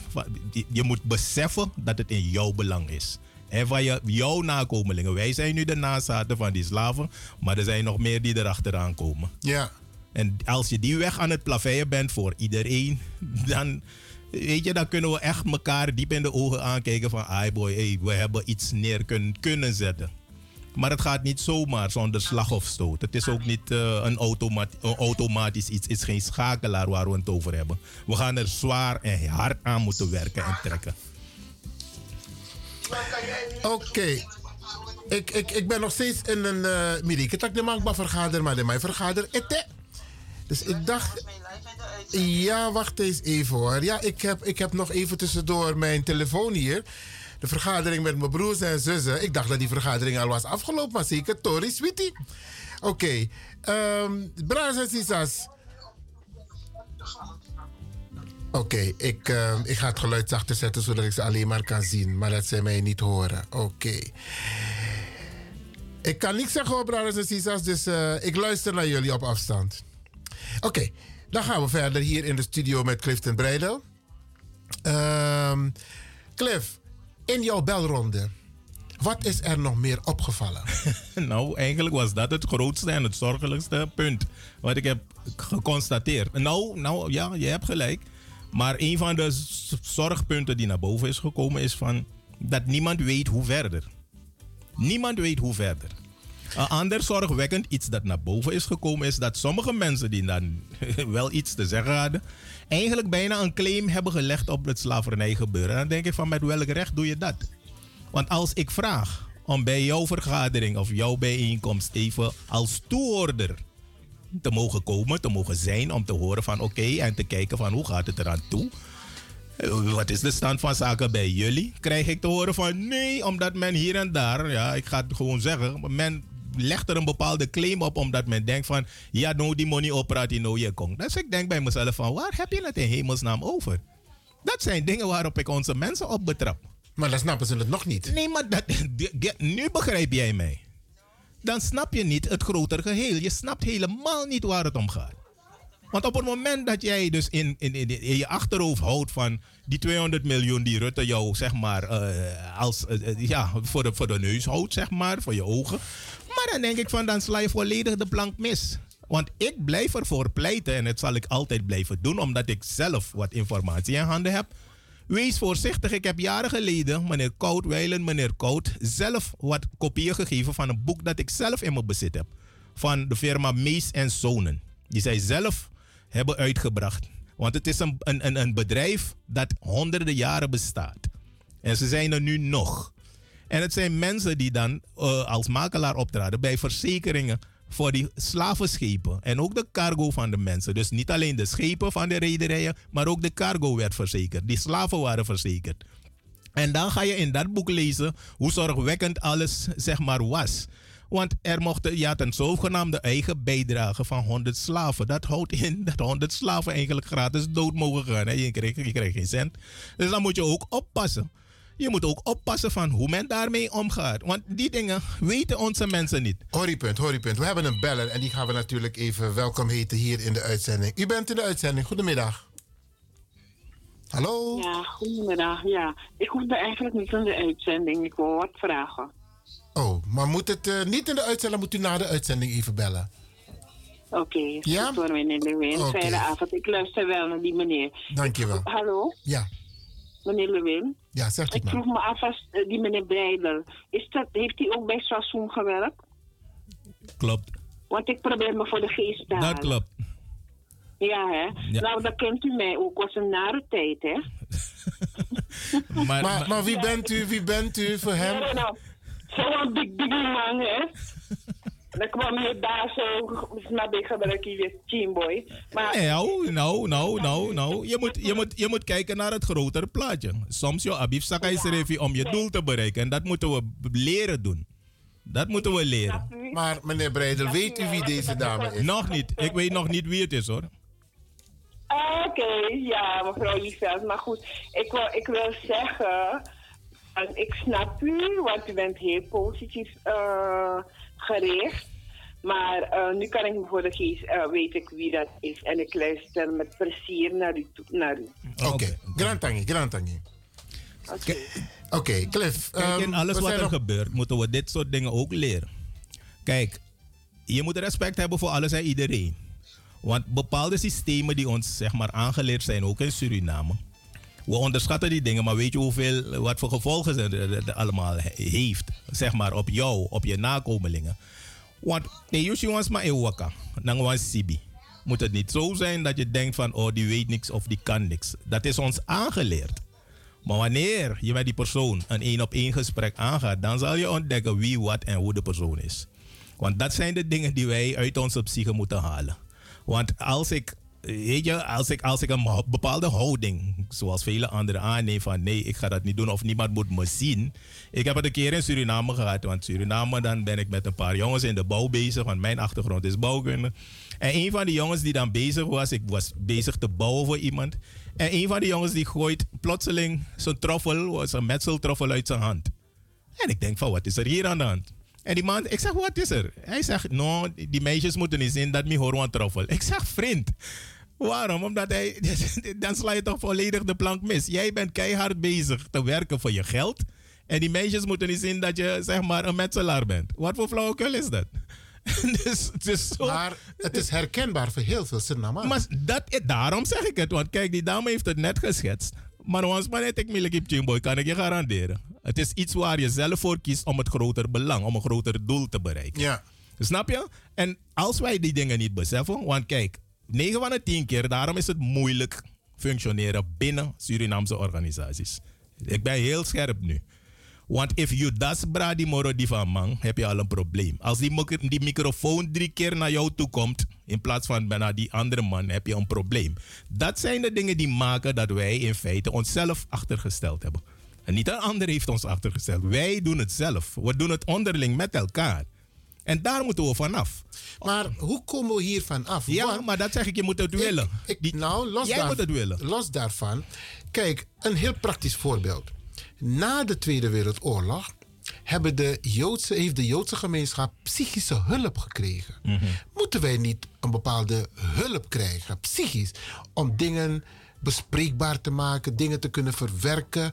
je moet beseffen dat het in jouw belang is. En van je, jouw nakomelingen. Wij zijn nu de nazaten van die slaven, maar er zijn nog meer die erachteraan komen. Ja. En als je die weg aan het plaveien bent voor iedereen, dan, weet je, dan kunnen we echt elkaar diep in de ogen aankijken van, ai boy, hey, we hebben iets neer kunnen, kunnen zetten. Maar het gaat niet zomaar zonder slag of stoot. Het is ook niet uh, een, automat een automatisch iets. Het is geen schakelaar waar we het over hebben. We gaan er zwaar en hard aan moeten werken en trekken. Oké. Ik, ik, ik ben nog steeds in een uh, midi. Ik heb de maakbaar vergader, maar de mij vergader. Dus ik dacht. Ja, wacht eens even hoor. Ja, ik heb, ik heb nog even tussendoor mijn telefoon hier. De vergadering met mijn broers en zussen. Ik dacht dat die vergadering al was afgelopen, maar zeker Tori Sweetie. Oké. Okay. Um, en Sisas. Oké, ik, uh, ik ga het geluid zachter zetten zodat ik ze alleen maar kan zien, maar dat zij mij niet horen. Oké. Ik kan niks zeggen over brothers en sisters, dus uh, ik luister naar jullie op afstand. Oké, dan gaan we verder hier in de studio met Clifton Breidel. Um, Cliff, in jouw belronde, wat is er nog meer opgevallen? nou, eigenlijk was dat het grootste en het zorgelijkste punt wat ik heb geconstateerd. Nou, nou ja, je hebt gelijk. Maar een van de zorgpunten die naar boven is gekomen is van dat niemand weet hoe verder. Niemand weet hoe verder. Een ander zorgwekkend iets dat naar boven is gekomen is dat sommige mensen die dan wel iets te zeggen hadden, eigenlijk bijna een claim hebben gelegd op het slavernijgebeuren. En dan denk ik van met welk recht doe je dat? Want als ik vraag om bij jouw vergadering of jouw bijeenkomst even als toehoorder te mogen komen, te mogen zijn, om te horen van oké en te kijken van hoe gaat het eraan toe. Wat is de stand van zaken bij jullie? Krijg ik te horen van nee, omdat men hier en daar, ja, ik ga het gewoon zeggen, men legt er een bepaalde claim op omdat men denkt van ja, nou die money operaat die nou je komt. Dus ik denk bij mezelf van waar heb je het in hemelsnaam over? Dat zijn dingen waarop ik onze mensen op betrap. Maar dan snappen ze het nog niet. Nee, maar dat, nu begrijp jij mij dan snap je niet het grotere geheel. Je snapt helemaal niet waar het om gaat. Want op het moment dat jij dus in, in, in, je achterhoofd houdt van die 200 miljoen die Rutte jou zeg maar uh, als, uh, ja, voor, de, voor de neus houdt, zeg maar, voor je ogen. Maar dan denk ik van dan sla je volledig de plank mis. Want ik blijf ervoor pleiten en dat zal ik altijd blijven doen, omdat ik zelf wat informatie in handen heb. Wees voorzichtig. Ik heb jaren geleden, meneer Koud, Weilen, meneer Koud, zelf wat kopieën gegeven van een boek dat ik zelf in mijn bezit heb. Van de firma Mees en Zonen. Die zij zelf hebben uitgebracht. Want het is een, een, een bedrijf dat honderden jaren bestaat. En ze zijn er nu nog. En het zijn mensen die dan uh, als makelaar optraden bij verzekeringen voor die slavenschepen en ook de cargo van de mensen. Dus niet alleen de schepen van de rederijen, maar ook de cargo werd verzekerd. Die slaven waren verzekerd. En dan ga je in dat boek lezen hoe zorgwekkend alles zeg maar was. Want er mochten, je had een zogenaamde eigen bijdrage van 100 slaven. Dat houdt in dat 100 slaven eigenlijk gratis dood mogen gaan. Je, krijgt, je krijgt geen cent. Dus dan moet je ook oppassen je moet ook oppassen van hoe men daarmee omgaat. Want die dingen weten onze mensen niet. Horrypunt, horrypunt. We hebben een beller en die gaan we natuurlijk even welkom heten hier in de uitzending. U bent in de uitzending. Goedemiddag. Hallo? Ja, goedemiddag. Ja, ik hoefde eigenlijk niet in de uitzending. Ik wil wat vragen. Oh, maar moet het eh, niet in de uitzending, moet u na de uitzending even bellen. Oké, Ja? goed hoor, meneer Lewin. Oké. Fijne avond. Ik luister wel naar die meneer. Dankjewel. Hallo, Ja, meneer Lewin. ja zegt u Ik maar. vroeg me af, als, eh, die meneer Breidel, is dat, heeft hij ook bij Sassoon gewerkt? Klopt. Want ik probeer me voor de geest te halen. Dat klopt. Ja, hè? Ja. Nou, dat kent u mij ook. was een nare tijd, hè? Maar, Maar, maar wie bent u? Wie bent u voor hem? Ja, nou, Zo'n big, big man, hè? Dan kwam je daar zo, snap ik, gebruik je weer teamboy. Maar Nee, nou, nou, nou, nou, nou. Je moet, je, moet, je moet kijken naar het grotere plaatje. Soms je abif sakai serefi om je doel te bereiken. En dat moeten we leren doen. Dat moeten we leren. Maar meneer Breidel, weet u wie deze dame is? Nog niet. Ik weet nog niet wie het is hoor. Ah, Oké, ja, mevrouw Liefeld. Maar goed, ik wil, ik wil zeggen, en ik snap u, want u bent heel positief eh, gericht. Maar eh, nu kan ik me voor de geest, eh, weet ik wie dat is. En ik luister met plezier naar u. toe- Naar u. Oké, Grantangi, Grantangi. Oké. Oké, Cliff. Kijk, ehm, in alles we wat er nog- gebeurt, moeten we dit soort dingen ook leren. Kijk, je moet respect hebben voor alles en iedereen. Want bepaalde systemen die ons zeg maar, aangeleerd zijn, ook in Suriname. We onderschatten die dingen, maar weet je hoeveel, wat voor gevolgen het allemaal he- heeft? Zeg maar op jou, op je nakomelingen. Want de Yushi was maar ewaka, nang was Sibi. Moet het niet zo zijn dat je denkt van, oh die weet niks of die kan niks. Dat is ons aangeleerd. Maar wanneer je met die persoon een één op één gesprek aangaat, dan zal je ontdekken wie, wat en hoe de persoon is. Want dat zijn de dingen die wij uit onze psyche moeten halen. Want als ik, weet je, als ik, als ik een bepaalde houding, zoals vele anderen aanneem van nee, ik ga dat niet doen of niemand moet me zien. Ik heb het een keer in Suriname gehad, want Suriname dan ben ik met een paar jongens in de bouw bezig, want mijn achtergrond is bouwkunde. En een van die jongens die dan bezig was, ik was bezig te bouwen voor iemand. En een van die jongens die gooit plotseling zijn troffel, een metseltroffel uit zijn hand. En ik denk van, wat is er hier aan de hand? En die man, ik zeg, wat is er? Hij zegt, no, die meisjes moeten niet zien dat me hoor een troffel. Ik zeg, vriend, waarom? Omdat hij, dan sla je toch volledig de plank mis. Jij bent keihard bezig te werken voor je geld. En die meisjes moeten niet zien dat je, zeg maar, een metselaar bent. Wat voor flauwekul is dat? dus, het is zo... Maar het is herkenbaar voor heel veel Surinamers. Maar dat, daarom zeg ik het. Want kijk, die dame heeft het net geschetst. Maar ons maar net ik Chimboy kan ik je garanderen. Het is iets waar je zelf voor kiest om het groter belang, om een groter doel te bereiken. Ja. Snap je? En als wij die dingen niet beseffen, want kijk, 9 van de 10 keer, daarom is het moeilijk functioneren binnen Surinaamse organisaties. Ik ben heel scherp nu. Want if you das bra die moro die van man, heb je al een probleem. Als die, die microfoon drie keer naar jou toe komt, in plaats van naar die andere man, heb je een probleem. Dat zijn de dingen die maken dat wij in feite onszelf achtergesteld hebben. En niet een ander heeft ons achtergesteld. Wij doen het zelf. We doen het onderling met elkaar. En daar moeten we vanaf. Maar hoe komen we hiervan af? Ja, Want- maar dat zeg ik, je moet het willen. Ik, nou, los, Jij daar- moet het willen. los daarvan. Kijk, een heel praktisch voorbeeld. Na de Tweede Wereldoorlog hebben de Joodse, heeft de Joodse gemeenschap psychische hulp gekregen. Moeten wij niet een bepaalde hulp krijgen, psychisch, om dingen bespreekbaar te maken, dingen te kunnen verwerken?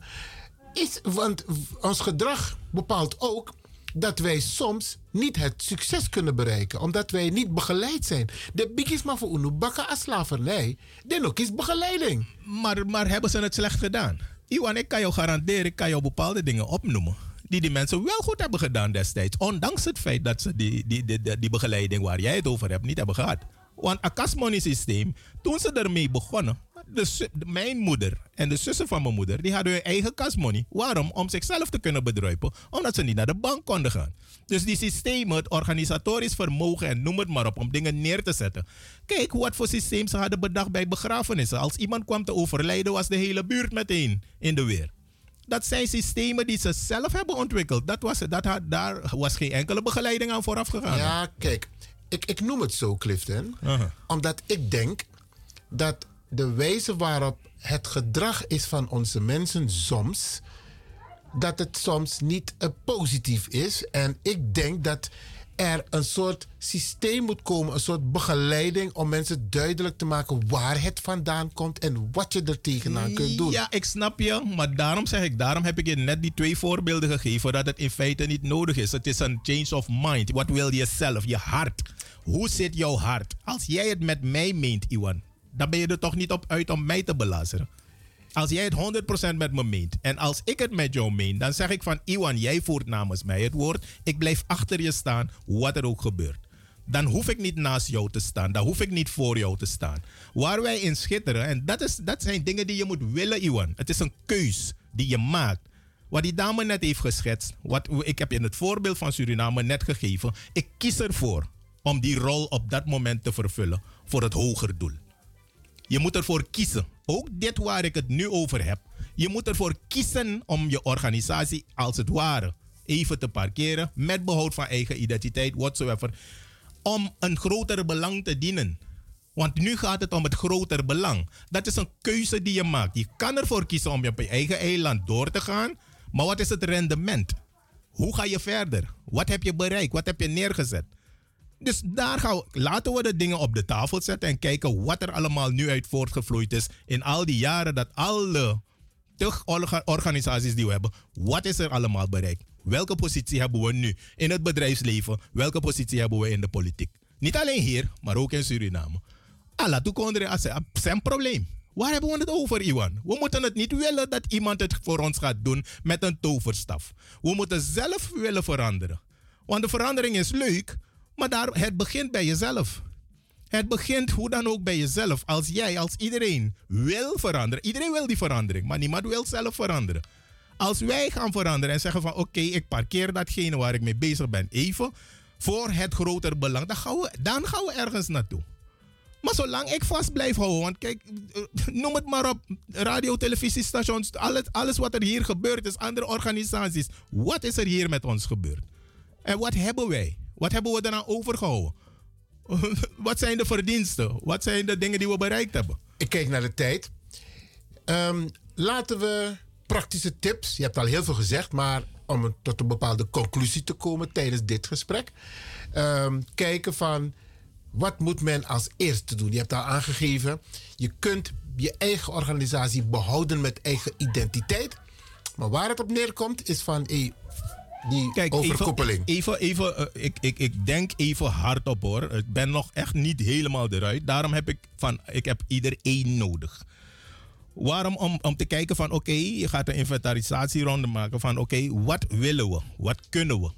Is, want ons gedrag bepaalt ook dat wij soms niet het succes kunnen bereiken, omdat wij niet begeleid zijn. De bigisma voor Unu bakken als slavernij, dan ook begeleiding. Maar, maar hebben ze het slecht gedaan? Iwan, ik kan jou garanderen, ik kan jou bepaalde dingen opnoemen. Die die mensen wel goed hebben gedaan destijds. Ondanks het feit dat ze die, die, die, die begeleiding waar jij het over hebt niet hebben gehad. Want een kasmoney systeem, toen ze ermee begonnen. De- mijn moeder en de zussen van mijn moeder, die hadden hun eigen kasmoney. Waarom? Om zichzelf te kunnen bedruipen. Omdat ze niet naar de bank konden gaan. Dus die systemen, het organisatorisch vermogen en noem het maar op, om dingen neer te zetten. Kijk wat voor systeem ze hadden bedacht bij begrafenissen. Als iemand kwam te overlijden, was de hele buurt meteen in de weer. Dat zijn systemen die ze zelf hebben ontwikkeld. Dat was, dat had, daar was geen enkele begeleiding aan vooraf gegaan. Ja, kijk, ik, ik noem het zo, Clifton, omdat ik denk dat de wijze waarop het gedrag is van onze mensen soms, dat het soms niet eh, positief is. En ik denk dat er een soort systeem moet komen, een soort begeleiding om mensen duidelijk te maken waar het vandaan komt en wat je er tegenaan kunt doen. Ja, ik snap je. Maar daarom zeg ik, daarom heb ik je net die twee voorbeelden gegeven dat het in feite niet nodig is. Het is een change of mind. Wat wil je zelf? Je hart. Hoe zit jouw hart? Als jij het met mij meent, Iwan, dan ben je er toch niet op uit om mij te belazeren. Als jij het 100% met me meent en als ik het met jou meen, dan zeg ik van Iwan, jij voert namens mij het woord. Ik blijf achter je staan, wat er ook gebeurt. Dan hoef ik niet naast jou te staan, dan hoef ik niet voor jou te staan. Waar wij in schitteren, en dat, is, dat zijn dingen die je moet willen, Iwan. Het is een keus die je maakt. Wat die dame net heeft geschetst, wat, ik heb je het voorbeeld van Suriname net gegeven. Ik kies ervoor om die rol op dat moment te vervullen voor het hoger doel. Je moet ervoor kiezen. Ook dit waar ik het nu over heb. Je moet ervoor kiezen om je organisatie als het ware even te parkeren. Met behoud van eigen identiteit, whatsoever. Om een groter belang te dienen. Want nu gaat het om het groter belang. Dat is een keuze die je maakt. Je kan ervoor kiezen om op je eigen eiland door te gaan. Maar wat is het rendement? Hoe ga je verder? Wat heb je bereikt? Wat heb je neergezet? Dus daar gaan we, laten we de dingen op de tafel zetten en kijken wat er allemaal nu uit voortgevloeid is in al die jaren dat alle organisaties die we hebben, wat is er allemaal bereikt? Welke positie hebben we nu in het bedrijfsleven? Welke positie hebben we in de politiek? Niet alleen hier, maar ook in Suriname. Alla toekonderen is een probleem. Waar hebben we het over, Iwan? We moeten het niet willen dat iemand het voor ons gaat doen met een toverstaf. We moeten zelf willen veranderen. Want de verandering is leuk, maar daar, het begint bij jezelf. Het begint hoe dan ook bij jezelf. Als jij, als iedereen wil veranderen. Iedereen wil die verandering, maar niemand wil zelf veranderen. Als wij gaan veranderen en zeggen van oké, ik parkeer datgene waar ik mee bezig ben even voor het groter belang, dan gaan we, dan gaan we ergens naartoe. Maar zolang ik vast blijf houden, want kijk, eh, noem het maar op, radio, televisiestations, alles, alles wat er hier gebeurt is, andere organisaties. Wat is er hier met ons gebeurd? En wat hebben wij? Wat hebben we daaraan overgehouden? wat zijn de verdiensten? Wat zijn de dingen die we bereikt hebben? Ik kijk naar de tijd. Ehm, laten we praktische tips. Je hebt al heel veel gezegd, maar om tot een bepaalde conclusie te komen tijdens dit gesprek. Ehm, kijken van wat moet men als eerste doen? Je hebt al aangegeven, je kunt je eigen organisatie behouden met eigen identiteit. Maar waar het op neerkomt is van die Kijk, overkoppeling. Even, even, even eh, ik, ik, ik denk even hardop hoor. Ik ben nog echt niet helemaal eruit. Daarom heb ik van, ik heb iedereen nodig. Waarom? Om, om te kijken van, oké, je gaat een inventarisatieronde maken van, oké, wat willen we? Wat kunnen we?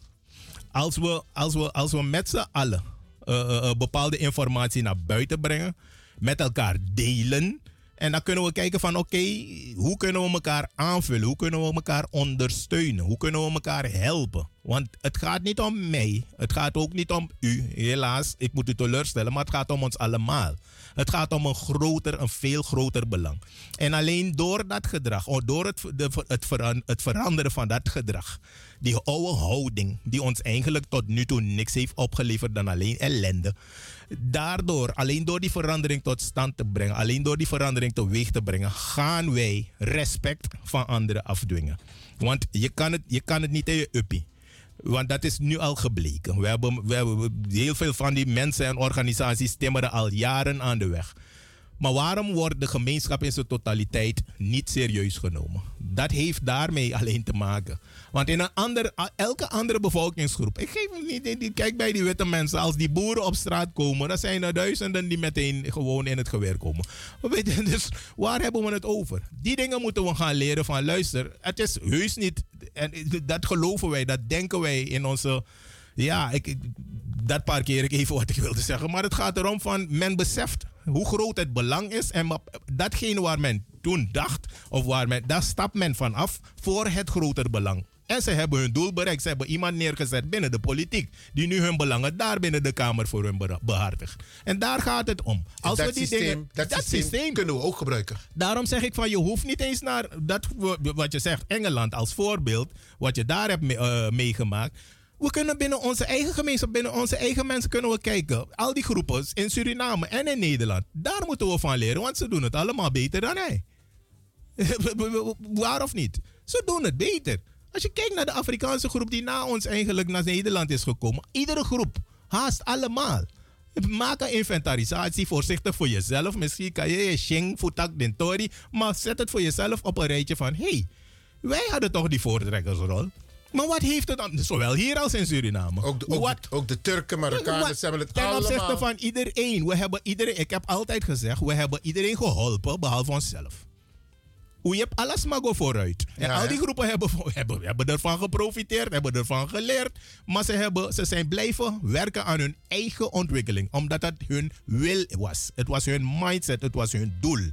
Als we, als we, als we met z'n allen eh, eh, bepaalde informatie naar buiten brengen, met elkaar delen. En dan kunnen we kijken van oké, hoe kunnen we elkaar aanvullen? Hoe kunnen we elkaar ondersteunen? Hoe kunnen we elkaar helpen? Want het gaat niet om mij. Het gaat ook niet om u. Helaas, ik moet u teleurstellen, maar het gaat om ons allemaal. Het gaat om een groter, een veel groter belang. En alleen door dat gedrag, door het, de, het veranderen van dat gedrag, die oude houding, die ons eigenlijk tot nu toe niks heeft opgeleverd dan alleen ellende. Daardoor, alleen door die verandering tot stand te brengen, alleen door die verandering teweeg te brengen, gaan wij respect van anderen afdwingen. Want je kan het, je kan het niet in je uppie. Want dat is nu al gebleken. We hebben, we heel veel van die mensen en organisaties timmeren al jaren aan de weg. Maar waarom wordt de gemeenschap in zijn totaliteit niet serieus genomen? Dat heeft daarmee alleen te maken. Want in een ander, elke andere bevolkingsgroep, ik geef het niet, kijk bij die witte mensen, als die boeren op straat komen, dan zijn er duizenden die meteen gewoon in het geweer komen. We weten Dus waar hebben we het over? Die dingen moeten we gaan leren van luister, het is heus niet, en dat geloven wij, dat denken wij in onze ja, ik, ik- dat parkeer ik even wat ik wilde zeggen. Maar het gaat erom van men beseft hoe groot het belang is. En datgene waar men toen dacht, of waar men, daar stapt men van af voor het groter belang. En ze hebben hun doel bereikt. Ze hebben iemand neergezet binnen de politiek. Die nu hun belangen daar binnen de Kamer voor hun behartigt. En daar gaat het om. Als dat we die systeem, dingen, dat systeem kunnen we ook gebruiken. Daarom zeg ik van je hoeft niet eens naar dat wat je zegt Engeland als voorbeeld, wat je daar hebt me- eh, meegemaakt. We kunnen binnen onze eigen gemeenschap, binnen onze eigen mensen kunnen we kijken. Al die groepen in Suriname en in Nederland. Daar moeten we van leren, want ze doen het allemaal beter dan hij. Waar of niet? Ze doen het beter. Als je kijkt naar de Afrikaanse groep die na ons eigenlijk naar Nederland is gekomen. Iedere groep, haast allemaal. Maak een inventarisatie voorzichtig voor jezelf. Misschien kan je je shing, futak, dentori. Maar zet het voor jezelf op een rijtje van... Hé, hey, wij hadden toch die voortrekkersrol. Maar wat heeft het dan, zowel hier als in Suriname? Ook de, ook, Wat- ook de Turken, Marokkanen, ze hebben het Ten allemaal. opzichte van iedereen. We hebben iedereen. Ik heb altijd gezegd, we hebben iedereen geholpen, behalve onszelf. Hoe je hebt alles maar go vooruit. En Ja, al die groepen hebben, hebben, hebben ervan geprofiteerd, hebben ervan geleerd. Maar ze, hebben, ze zijn blijven werken aan hun eigen ontwikkeling. Omdat het hun wil was. Het was hun mindset, het was hun doel.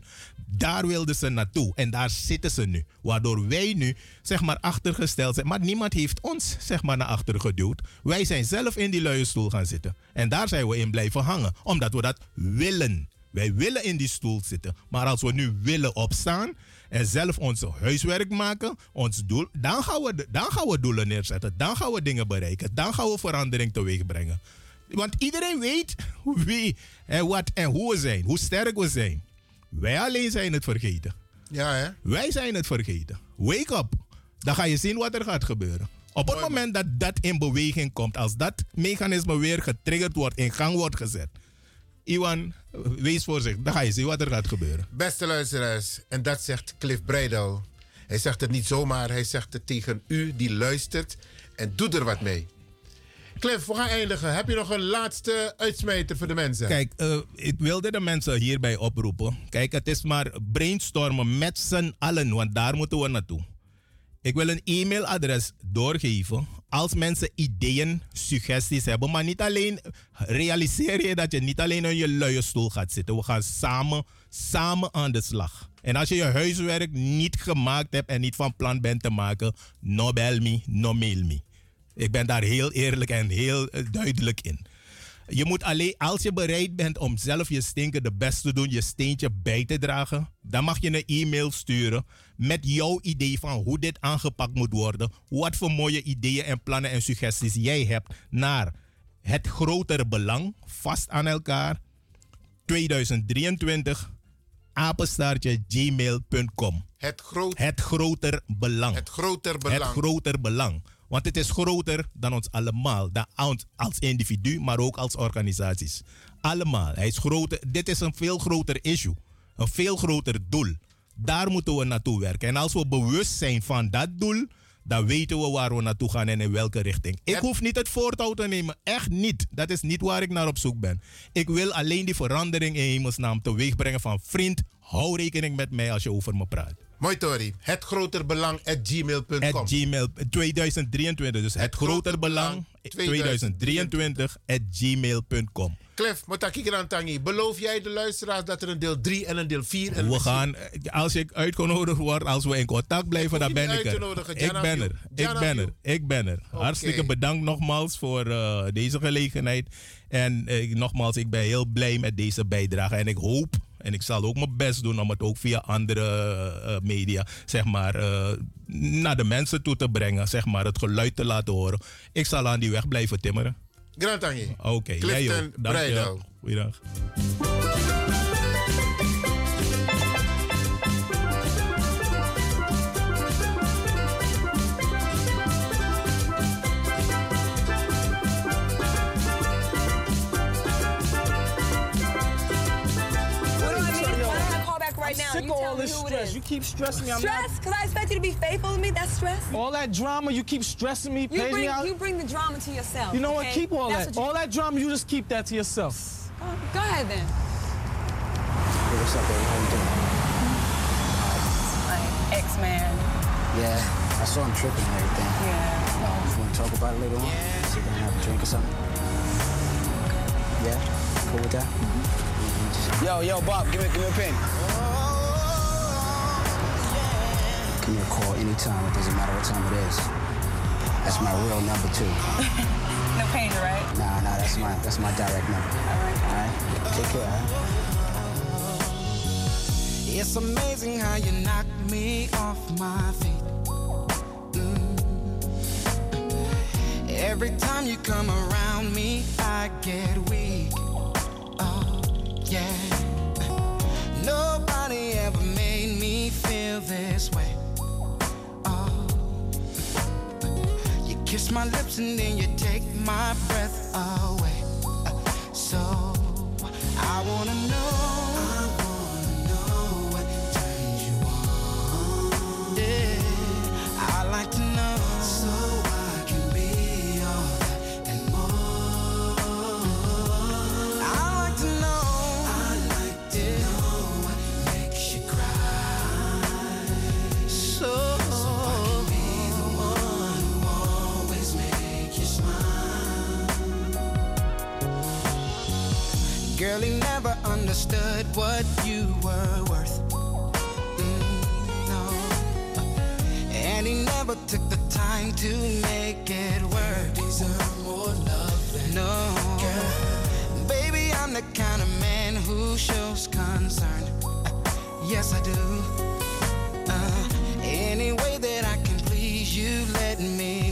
Daar wilden ze naartoe. En daar zitten ze nu. Waardoor wij nu, zeg maar, achtergesteld zijn. Maar niemand heeft ons, zeg maar, naar achter geduwd. Wij zijn zelf in die luie stoel gaan zitten. En daar zijn we in blijven hangen. Omdat we dat willen. Wij willen in die stoel zitten. Maar als we nu willen opstaan en zelf ons huiswerk maken, ons doel, dan gaan, we, dan gaan we doelen neerzetten. Dan gaan we dingen bereiken. Dan gaan we verandering teweeg brengen. Want iedereen weet wie en wat en hoe we zijn, hoe sterk we zijn. Wij alleen zijn het vergeten. Ja, hè? Wij zijn het vergeten. Wake up. Dan ga je zien wat er gaat gebeuren. Op het moment dat dat in beweging komt, als dat mechanisme weer getriggerd wordt, in gang wordt gezet. Iwan, wees voorzichtig. Dan ga je zien wat er gaat gebeuren. Beste luisteraars, en dat zegt Cliff Breidel. Hij zegt het niet zomaar, hij zegt het tegen u die luistert en doe er wat mee. Cliff, we gaan eindigen. Heb je nog een laatste uitsmijter voor de mensen? Kijk, eh, ik wilde de mensen hierbij oproepen. Kijk, het is maar brainstormen met z'n allen, want daar moeten we naartoe. Ik wil een e-mailadres doorgeven. Als mensen ideeën, suggesties hebben, maar niet alleen, realiseer je dat je niet alleen in je luie stoel gaat zitten. We gaan samen, samen aan de slag. En als je je huiswerk niet gemaakt hebt en niet van plan bent te maken, no bel me, no mail me. Ik ben daar heel eerlijk en heel eh, duidelijk in. Je moet alleen, als je bereid bent om zelf je stinker de best te doen, je steentje bij te dragen, dan mag je een e-mail sturen met jouw idee van hoe dit aangepakt moet worden. Wat voor mooie ideeën en plannen en suggesties jij hebt naar het grotere belang, vast aan elkaar, 2023, apenstaartje gmail.com. Het, groot, het groter belang. Het groter belang. Het groter belang. Want het is groter dan ons allemaal. Dan ons als individu, maar ook als organisaties. Allemaal. Hij is groter. Dit is een veel groter issue. Een veel groter doel. Daar moeten we naartoe werken. En als we bewust zijn van dat doel, dan weten we waar we naartoe gaan en in welke richting. Ik hoef niet het voortouw te nemen. Echt niet. Dat is niet waar ik naar op zoek ben. Ik wil alleen die verandering in hemelsnaam teweeg brengen van vriend, hou rekening met mij als je over me praat. Mooi, Tori. Het groter belang at gmail.com. At gmail 2023. Dus het, groter belang 2023 at gmail.com. Cliff, beloof jij de luisteraars dat er een deel 3 en een deel 4 en We gaan, eh, als ik uitgenodigd word, als we in contact blijven, dan ben ik er. Ik ben er. Ik ben er. Ik ben er. Hartstikke bedankt nogmaals voor eh, deze gelegenheid. En eh, nogmaals, ik ben heel blij met deze bijdrage. En ik hoop, en ik zal ook mijn best doen om het ook via andere eh, media, zeg maar, eh, naar de mensen toe te brengen. Zeg maar, het geluid te laten horen. Ik zal aan die weg blijven timmeren. Grantangi. Oké, jij Clifton ook. Dank je. Goeiedag. Right I'm now? sick you of all this stress. is. You keep stressing me. I'm stress? Because I expect you to be faithful to me. That's stress. All that drama, you keep stressing me, You bring me out. you bring the drama to yourself. You know what? Keep all That's that. you- All that drama, you just keep that to yourself. Oh, go ahead then. what's up, baby? How you doing? My ex-man. Yeah, I saw him tripping and everything. Yeah. Uh, you want to talk about it later on? Sit down and have a drink or something? Yeah? Cool with that? Yo, yo, Bob, give me, give me a pen. Give me a call anytime. It doesn't matter what time it is. That's my real number too. No pain, right? Nah, nah, that's my that's my direct number. All right. All right. Take care. All right? It's amazing how you knock me off my feet. Mm. Every time you come around me, I get weak. Oh, yeah. Nobody ever made me feel this way. Kiss my lips and then you take my breath away. Uh, So I wanna know. He never understood what you were worth. Mm, no. And he never took the time to make it work. Deserve more love no. Girl. Baby, I'm the kind of man who shows concern. Yes, I do. Uh, any way that I can please you, let me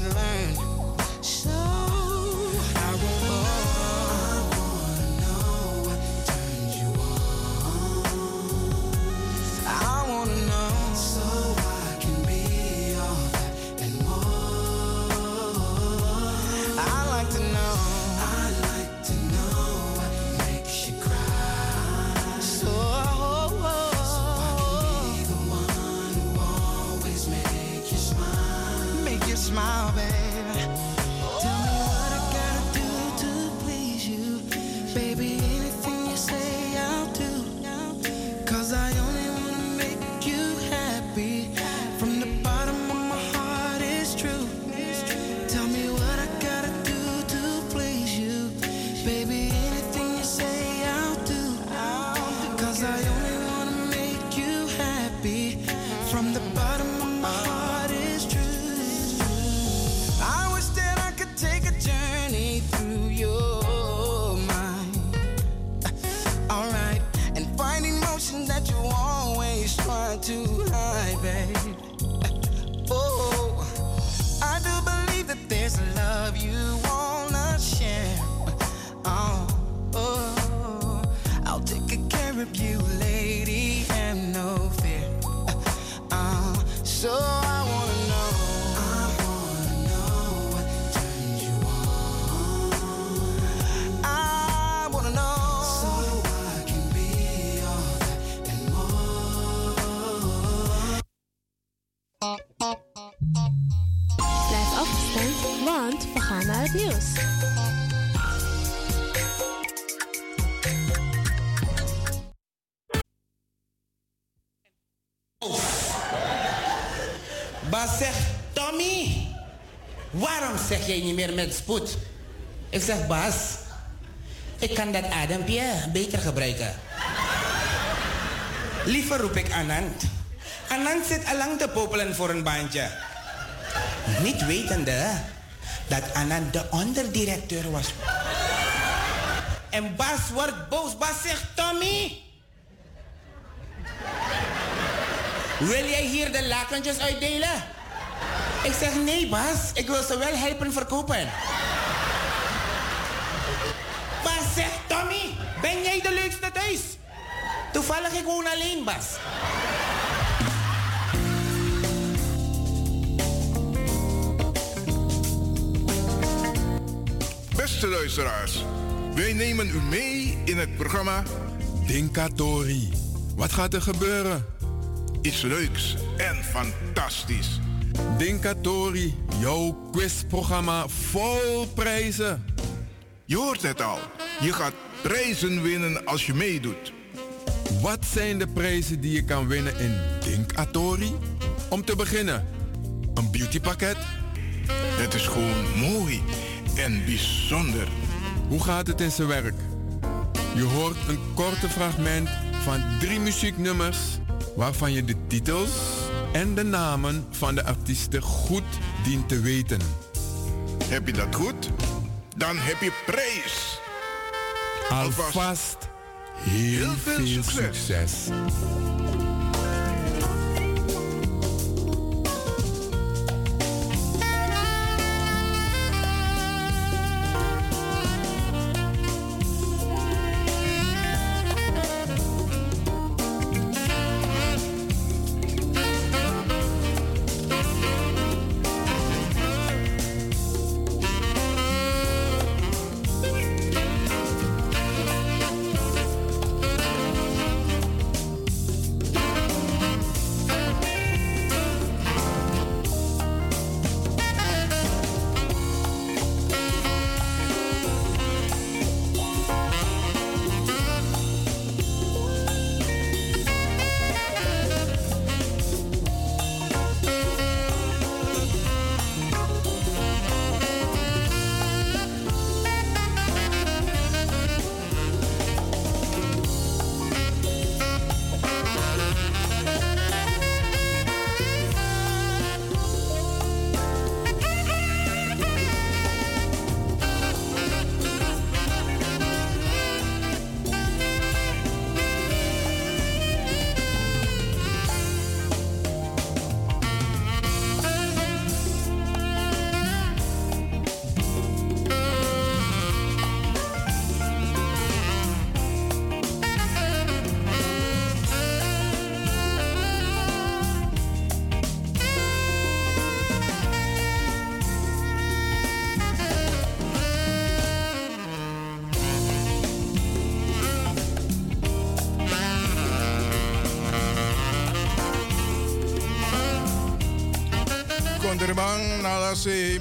meer met spoed? Ik zeg, Bas, ik kan dat adempje beter gebruiken. Liever roep ik Anand. Anand zit allang te popelen voor een baantje. Niet wetende dat Anand de onderdirecteur was. En Bas wordt boos. Bas zegt, Tommy, Wil jij hier de lakentjes uitdelen? Ik zeg nee, Bas. Ik wil ze wel helpen verkopen. Bas zegt Tommy, ben jij de leukste thuis? Toevallig ik woon alleen, Bas. Beste luisteraars, wij nemen u mee in het programma Dinkatori. Wat gaat er gebeuren? Iets leuks en fantastisch. Dinkatori, jouw quizprogramma vol prijzen. Je hoort het al. Je gaat prijzen winnen als je meedoet. Wat zijn de prijzen die je kan winnen in Dinkatori? Om te beginnen, een beautypakket. Het is gewoon mooi en bijzonder. Hoe gaat het in zijn werk? Je hoort een korte fragment van drie muzieknummers waarvan je de titels en de namen van de artiesten goed dient te weten. Heb je dat goed? Dan heb je prijs. Alvast heel, veel, succes.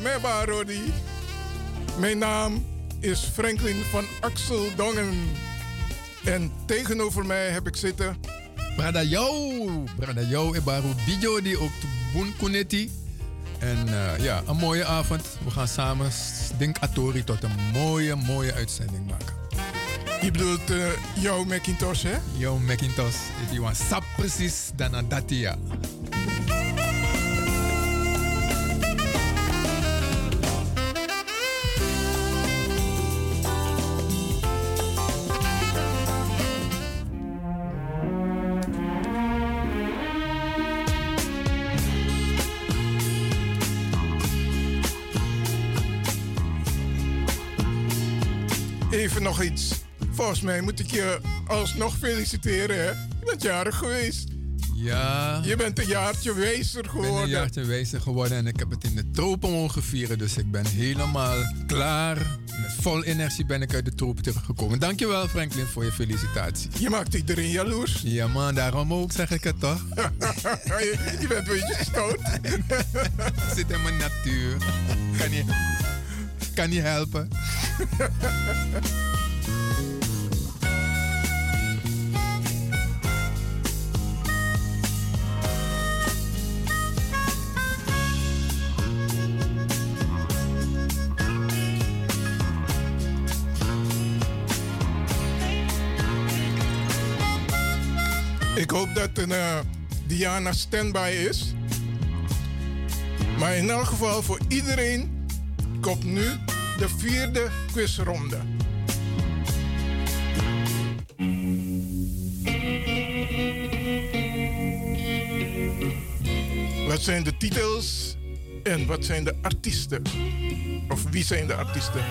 Nalase Mebarodi. Mijn naam is Franklin van Axel Dongen. En tegenover mij heb ik zitten. Brada jou, brada jou en Baru Bijo die ook te Boen Kuneti. En eh, ja, een mooie avond. We gaan samen Dink Atori tot een mooie, mooie uitzending maken. Je bedoelt eh, jouw Macintosh, hè? Jouw Macintosh. Die was sap precies dan aan dat ja. Volgens mij moet ik je alsnog feliciteren, hè? Je bent jarig geweest. Ja. Je bent een jaartje wijzer Ik ben geworden. een jaartje wijzer geworden en ik heb het in de tropen mogen vieren. Dus ik ben helemaal klaar. Met vol energie ben ik uit de tropen teruggekomen. Dankjewel Franklin voor je felicitatie. Je maakt iedereen jaloers. Ja man, daarom ook zeg ik het toch. je, je bent een beetje stout. Zit in mijn natuur. Kan niet, kan niet helpen. dat eh, Diana standby is. Maar in elk geval voor iedereen komt nu de vierde quizronde. Wat zijn de titels en wat zijn de artiesten? Of wie zijn de artiesten?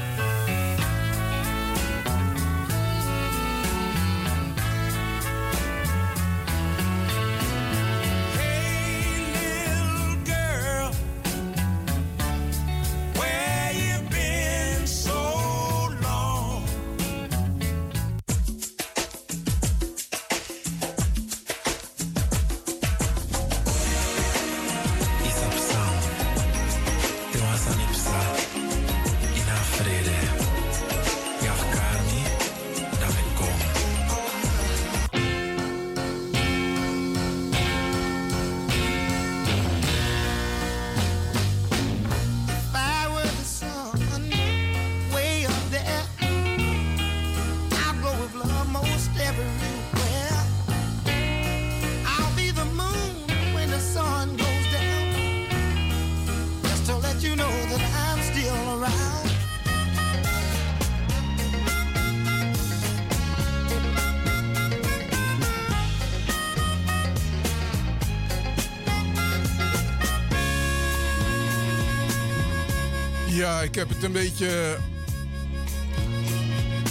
Ik heb het een beetje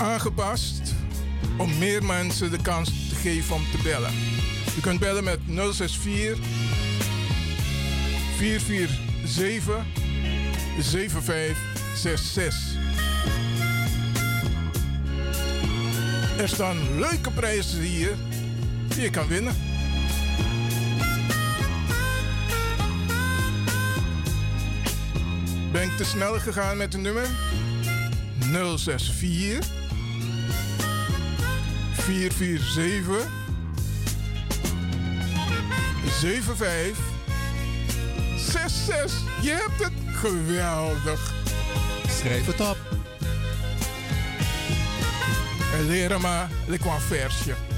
aangepast om meer mensen de kans te geven om te bellen. U kunt bellen met 064 447 7566. Er staan leuke prijzen hier die je kan winnen. Ik te snel gegaan met de nummer? 064 447 75 66. Je hebt het geweldig. Schrijf het op. En leren maar, ik kwam versje.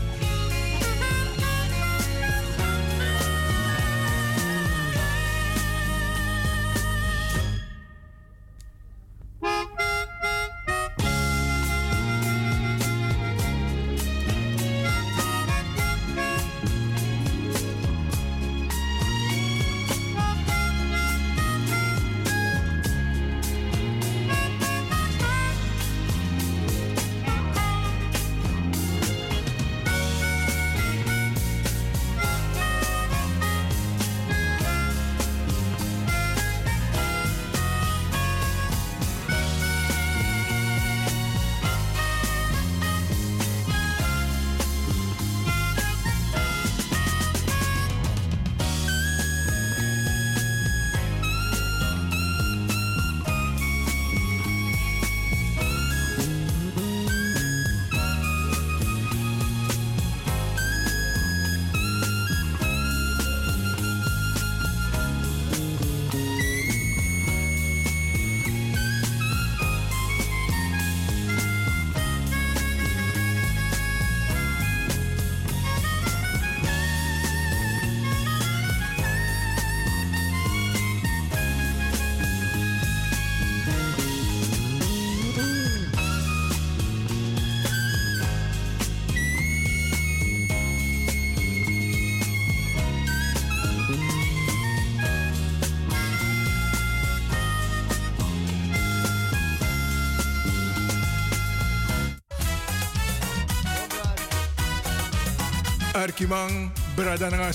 Arkimang, Bradananga.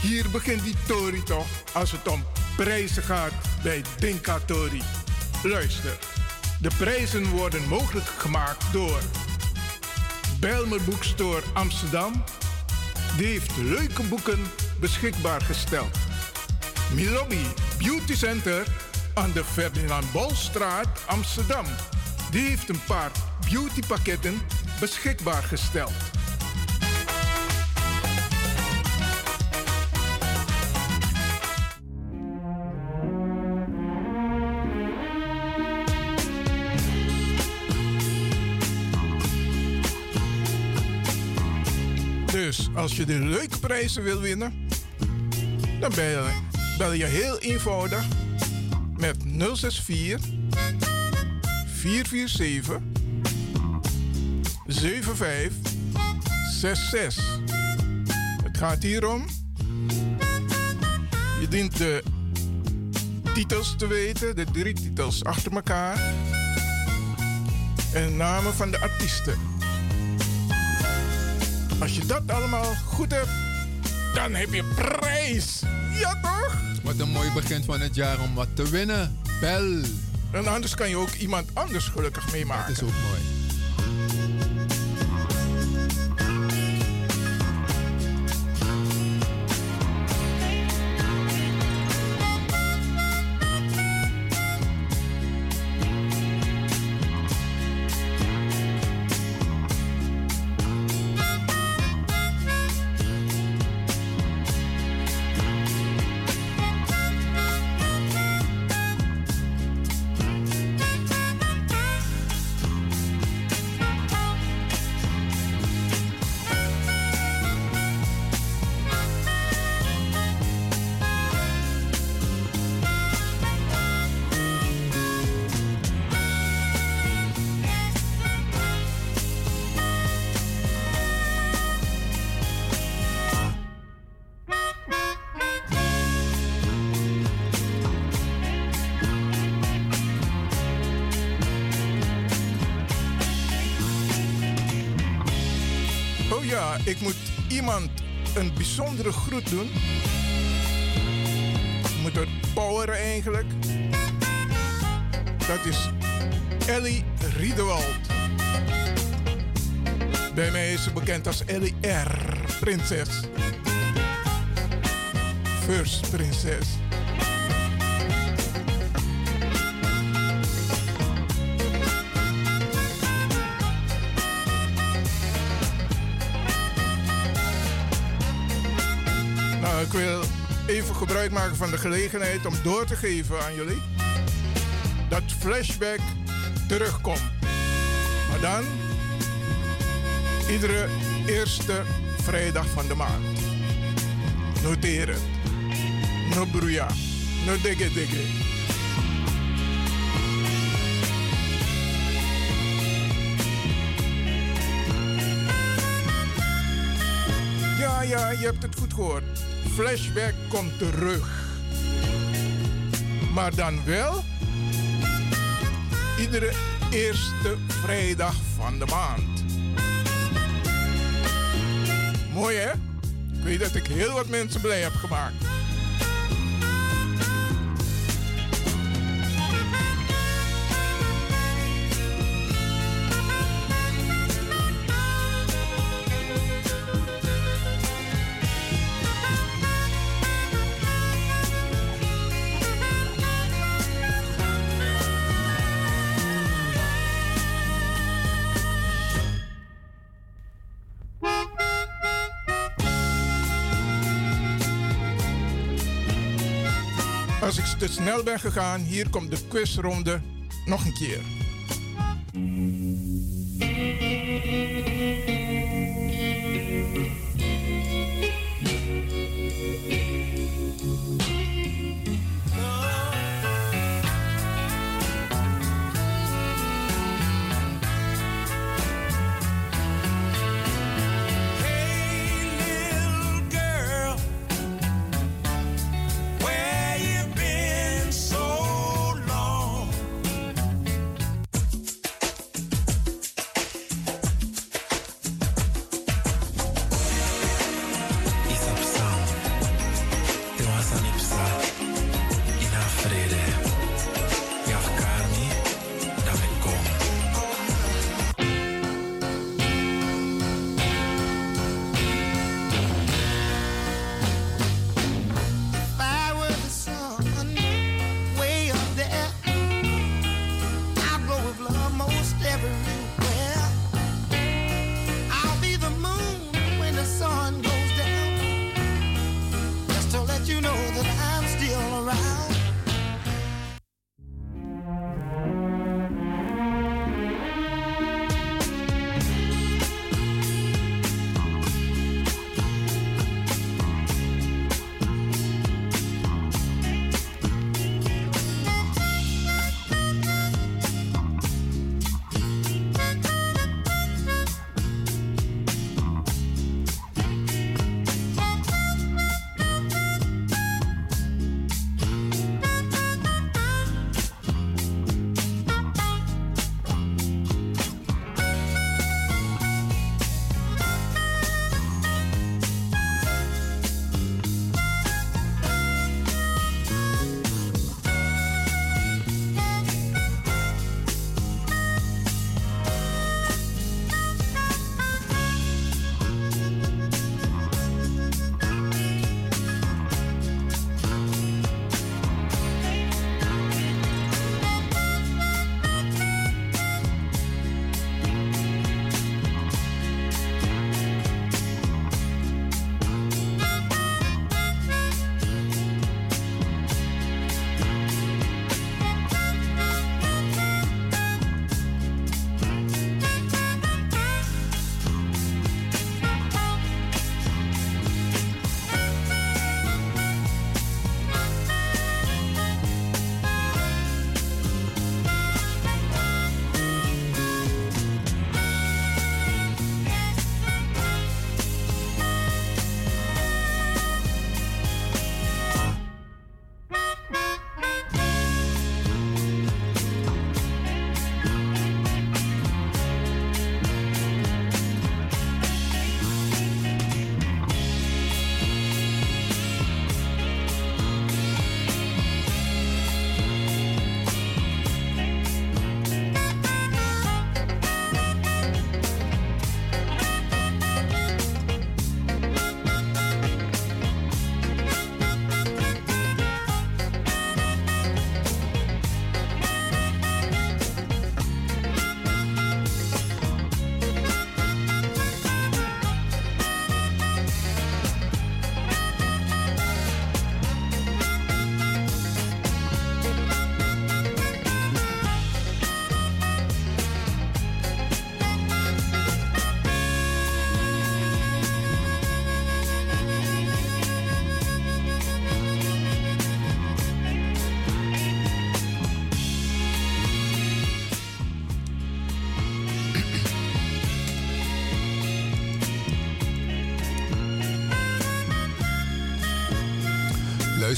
Hier begint die Tori toch als het om prijzen gaat bij Dinka Tori. Luister, de prijzen worden mogelijk gemaakt door Belmer Boekstore Amsterdam. Die heeft leuke boeken beschikbaar gesteld. Milobi Beauty Center aan de Ferdinand Bolstraat Amsterdam. Die heeft een paar beautypakketten beschikbaar gesteld. Als je de leuke prijzen wil winnen, dan bel je, heel eenvoudig met 064 447 7566. Het gaat hier om. Je dient de titels te weten, de drie titels achter elkaar. En namen van de artiesten. Als je dat allemaal goed hebt, dan heb je prijs. Ja toch? Wat een mooi begin van het jaar om wat te winnen. Bel. En anders kan je ook iemand anders gelukkig meemaken. Dat is ook mooi. Bijzondere groet doen. Ik moet het poweren eigenlijk. Dat is Ellie Riedewald. Bij mij is ze bekend als Ellie R. Prinses. Van de gelegenheid om door te geven aan jullie dat Flashback terugkomt. Maar dan iedere eerste vrijdag van de maand. Noteer het. No bruja. No digge digge. Ja, ja, je hebt het goed gehoord. Flashback komt terug. Maar dan wel iedere eerste vrijdag van de maand. Mooi hè? Ik weet dat ik heel wat mensen blij heb gemaakt. Snel ben gegaan, hier komt de quizronde nog een keer.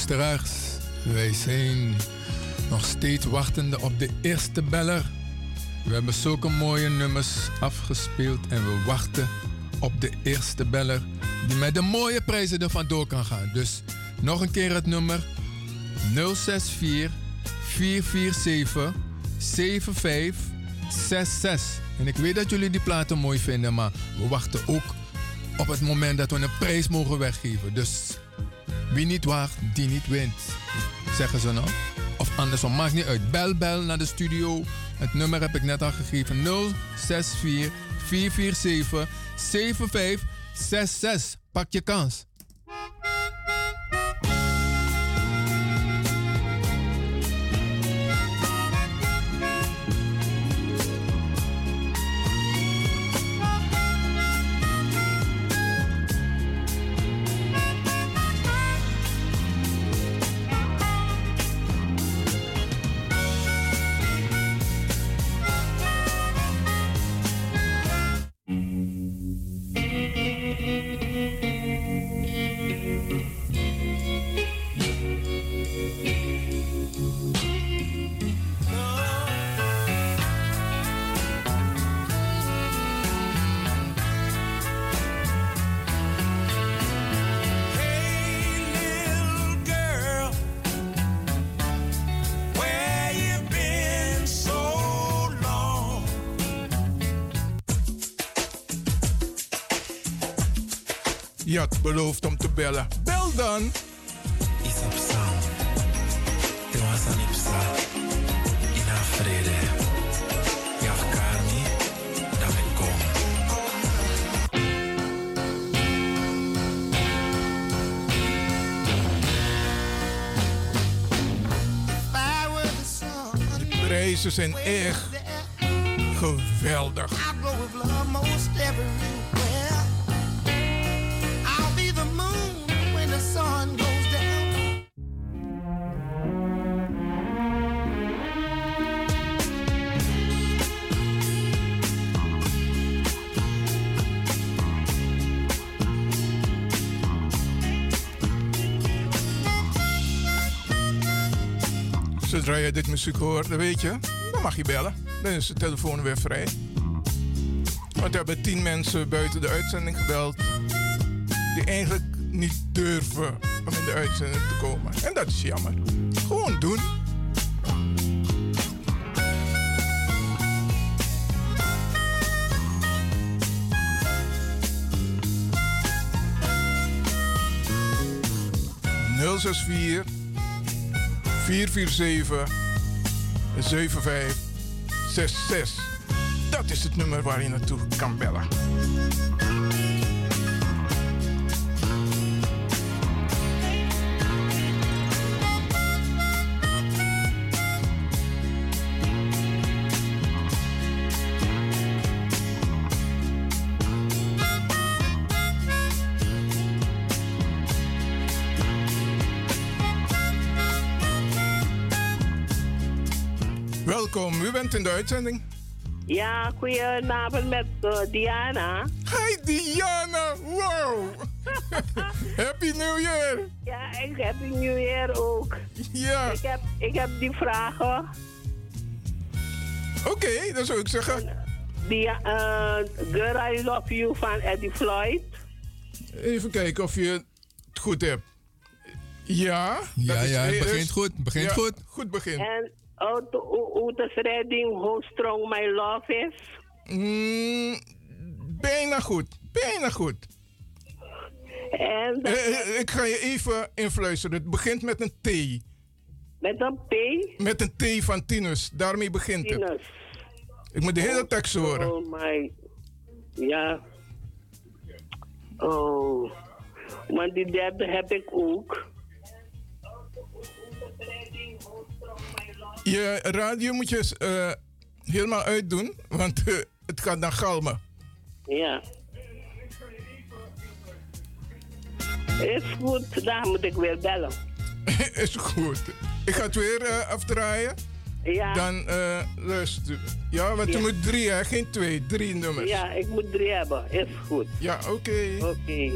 Luisteraars, wij zijn nog steeds wachtende op de eerste beller. We hebben zulke mooie nummers afgespeeld en we wachten op de eerste beller die met de mooie prijzen er vandoor kan gaan. Dus nog een keer het nummer 064 447 7566. En ik weet dat jullie die platen mooi vinden, maar we wachten ook op het moment dat we een prijs mogen weggeven. Dus wie niet wacht, die niet wint. Zeggen ze nou? Of andersom, maakt niet uit. Bel, bel naar de studio. Het nummer heb ik net al gegeven. 064 447 7566. Pak je kans. Je had beloofd om te bellen. Bel dan. De prijzen zijn echt geweldig. Dit muziek hoort, dan weet je, dan mag je bellen. Dan is de telefoon weer vrij. Want we hebben tien mensen buiten de uitzending gebeld. Die eigenlijk niet durven om in de uitzending te komen. En dat is jammer. Gewoon doen. Nul zes vier 447 7566. Dat is het nummer waar je naartoe kan bellen. Welkom, u bent in de uitzending. Ja, goedenavond met eh, Diana. Hi Diana, wow! Happy New Year! Ja, ik heb een New Year ook. Ja. Ik heb, ik heb die vragen. Oké, dan zou ik zeggen. Die, eh, Girl, I Love You van Eddie Floyd. Even kijken of je het goed hebt. Ja. Ja, dat is- ja, het eh, begint goed, het begint ja, goed. Goed begin. En hoe de redding, How Strong My Love Is. Mm, bijna goed, bijna goed. En Eh, eh, ik ga je even influisteren. Het begint met een T. Met een P? Met een T van Tinus. Daarmee begint het. Tinus. Ik moet de hele tekst horen. Oh my. Ja. Oh. Want die derde heb ik ook. Je radio moet je eh, helemaal uitdoen, want eh, het gaat dan galmen. Ja. Is goed, daar moet ik weer bellen. Is goed. Ik ga het weer eh, afdraaien. Ja. Dan luister. Ja, want je Ja. moet drie, hè? geen twee. Drie nummers. Ja, ik moet drie hebben. Is goed. Ja, oké. Oké.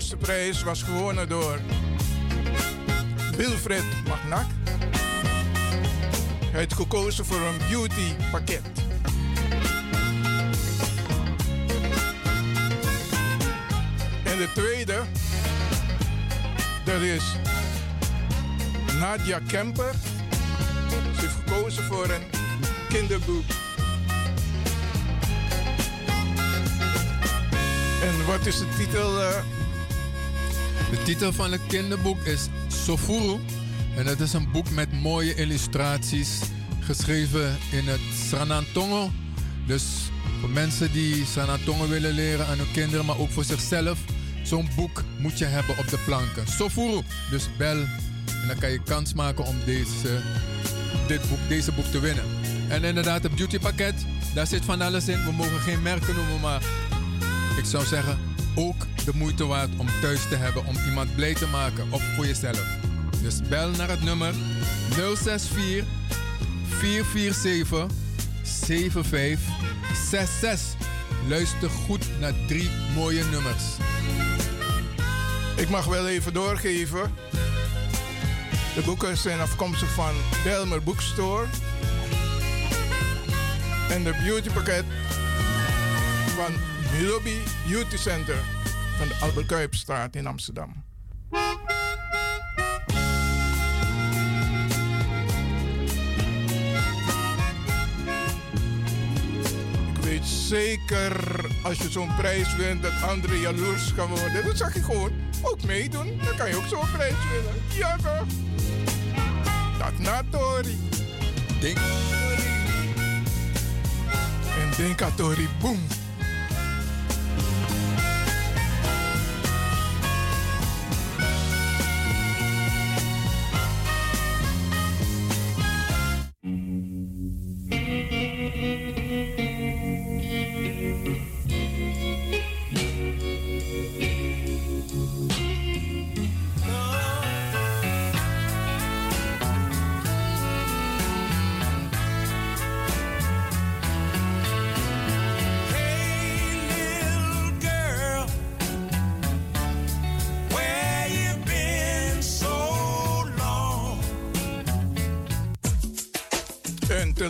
Eerste prijs was gewonnen door Wilfred Magnac. Hij heeft gekozen voor een beauty pakket. En de tweede, dat is Nadia Kemper. Ze heeft gekozen voor een kinderboek. En wat is de titel? eh? Titel van het kinderboek is Sofuru. En het is een boek met mooie illustraties. Geschreven in het Sranantongo. Dus voor mensen die Sranantongo willen leren aan hun kinderen, maar ook voor zichzelf. Zo'n boek moet je hebben op de planken. Sofuru. Dus bel. En dan kan je kans maken om deze, dit boek, deze boek te winnen. En inderdaad, het beautypakket. Daar zit van alles in. We mogen geen merken noemen, maar ik zou zeggen, ook de moeite waard om thuis te hebben, om iemand blij te maken of voor jezelf. Dus bel naar het nummer 064 447 7566. Luister goed naar drie mooie nummers. Ik mag wel even doorgeven. De boeken zijn afkomstig van Belmer Bookstore. En de beautypakket van Milobi Beauty Center van de Albert Kuipstraat in Amsterdam. Ik weet zeker als je zo'n prijs wint dat anderen jaloers gaan worden. Dat zeg je gewoon. Ook meedoen, dan kan je ook zo'n prijs winnen. Ja toch? Dat na Tori. Denk. En denk aan Tori, boom.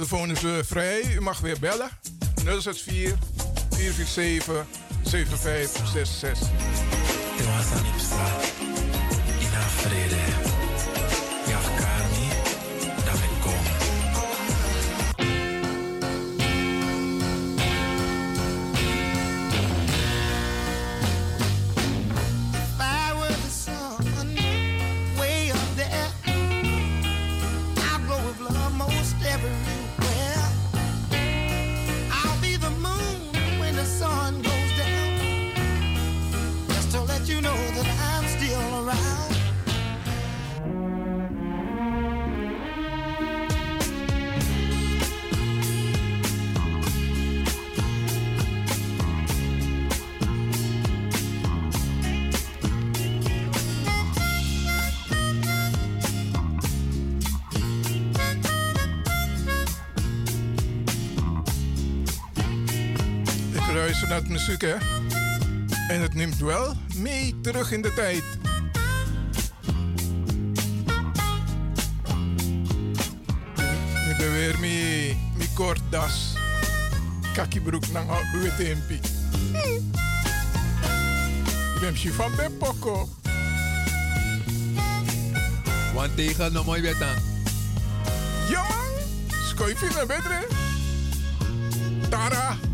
Telefoon is weer vrij. U mag weer bellen. 064 447 7566. Terug in de tijd. Ik ben weer mee, mee kort das. Kakibroek nang witte impi. Ik ben van Bepoko. Want tegen nog mooi wet aan. Ja man, schuif je naar bedre. Tara.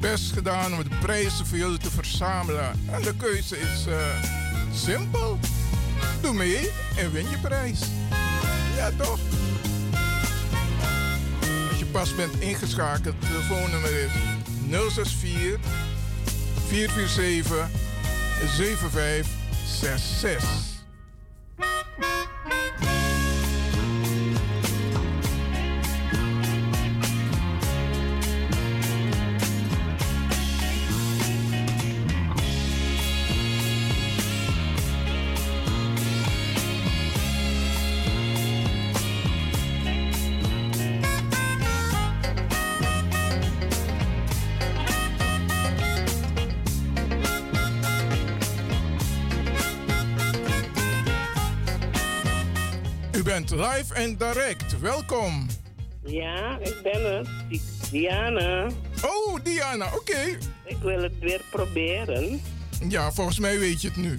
Best gedaan om de prijzen voor jullie te verzamelen. En de keuze is eh, simpel. Doe mee en win je prijs. Ja, toch? Als je pas bent ingeschakeld, het telefoonnummer is 064 447 7566. Live en direct. Welkom. Ja, ik ben het. Di- Diana. Oh, Diana, oké. Ik wil het weer proberen. Ja, volgens mij weet je het nu.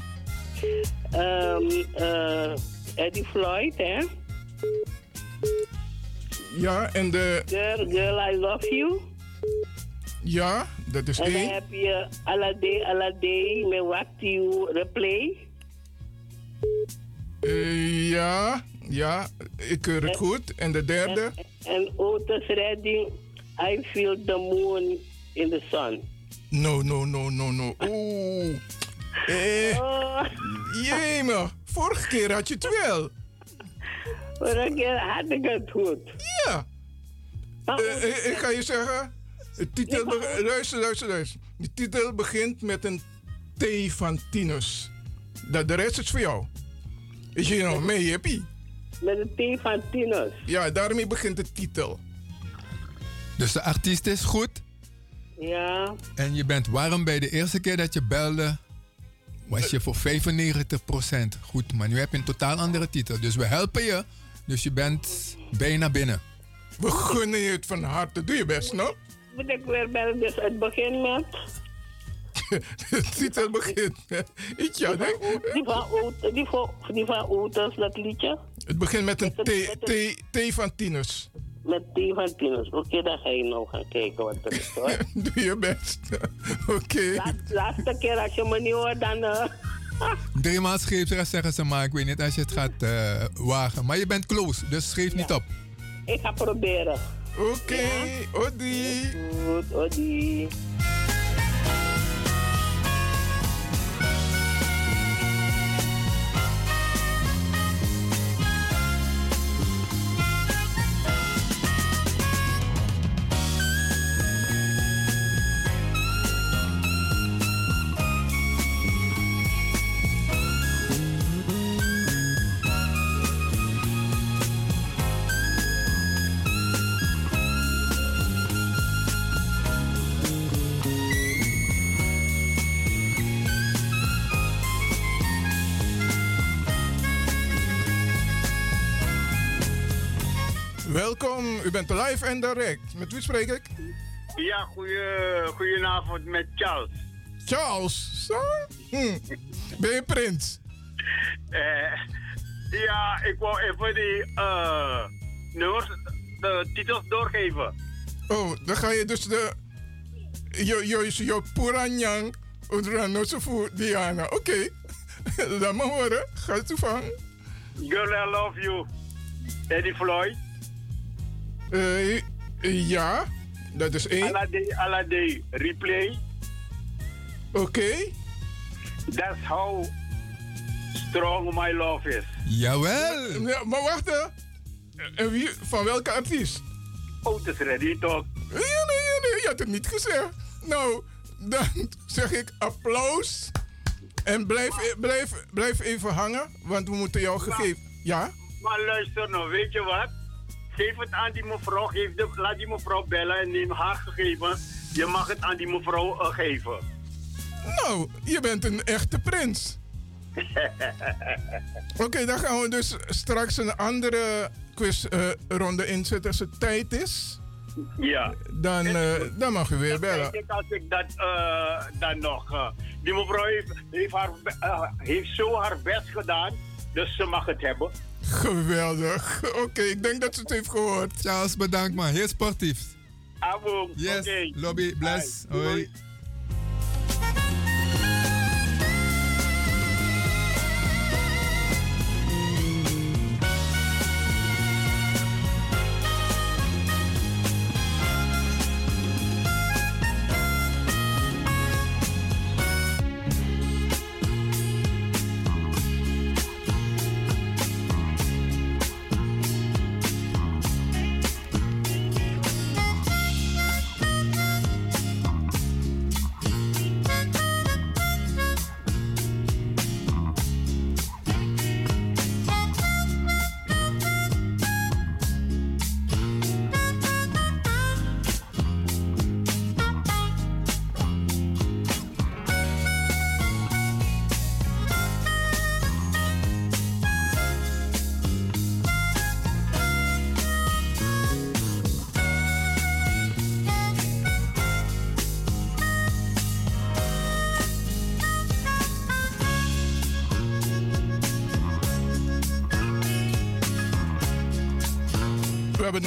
Ehm eh, Eddie Floyd, hè? Ja, en de... Girl, girl, I love you. Ja, dat is en dan één. heb je Alade, Alade, met What You Replay. Eh, ja, ja, ik keur het goed. En de derde? En Otis Redding, I feel the moon in the sun. No, no, no, no, no. Oeh. Eh, Oh. jemig. Vorige keer had je het wel. Vorige keer had ik het goed. Ja. Eh, eh, ik ga je zeggen, de titel luister, luister, luister. De titel begint met een T van Tinus. Dat, de rest is voor jou. Is je nog mee, happy? Met een T van Tinus. Ja, daarmee begint de titel. Dus de artiest is goed. Ja. En je bent warm bij de eerste keer dat je belde. Was je voor 95% goed. Maar nu heb je een totaal andere titel. Dus we helpen je. Dus je bent bijna binnen. We gunnen je het van harte. Doe je best, no? Moet ik weer bellen, dus het begint met... titel begint met... Ja, nee. Die van, Oot- die van, die van Otis, dat liedje. Het begint met een T, T, T van Tinus. Met T van Tinus. Oké, dan ga je nou gaan kijken wat er is hoor. Doe je best. Oké. Laat- laatste keer als je me niet hoort, dan... eh, Drie maal scheepsrecht zeggen ze, maar ik weet niet als je het gaat eh, wagen. Maar je bent close, dus schreef niet op. ik ga proberen. Oké, Odi. Goed, Odi. U bent live en direct. Met wie spreek ik? Ja, goeie, goedenavond met Charles. Charles, zo? Hm. Ben je prins? Eh, ja, ik wou even die eh, nummers, de titels doorgeven. Oh, dan ga je dus de... Yo, yo, yo, Puranyang, Udranosofu Diana. Oké, laat me horen. Ga toevangen. Girl, I love you. Eddie Floyd. Eh, ja, dat is één. Alade, Alade, replay. Oké. That's how strong my love is. Jawel. Ja, maar wacht hè. En wie, van welke artiest? Oh, het is ready toch? Ja, nee, ja, nee, je had het niet gezegd. Nou, dan zeg ik applaus. En blijf, blijf, blijf even hangen, want we moeten jou gegeven. Ja? Maar luister nou, weet je wat? Geef het aan die mevrouw, geef de, laat die mevrouw bellen en neem haar gegevens. Je mag het aan die mevrouw eh, geven. Nou, je bent een echte prins. Oké, dan gaan we dus straks een andere quizronde inzetten als het tijd is. Ja. Dan, eh, dan mag u weer bellen. ik als ik dat eh, dan nog. eh, die mevrouw heeft, heeft, haar, eh, heeft zo haar best gedaan, dus ze mag het hebben. Geweldig. Oké, ik denk dat ze het heeft gehoord. Charles, bedankt man. Heel sportief. Abo, Yes, oké. lobby, bless. Bye. Hoi.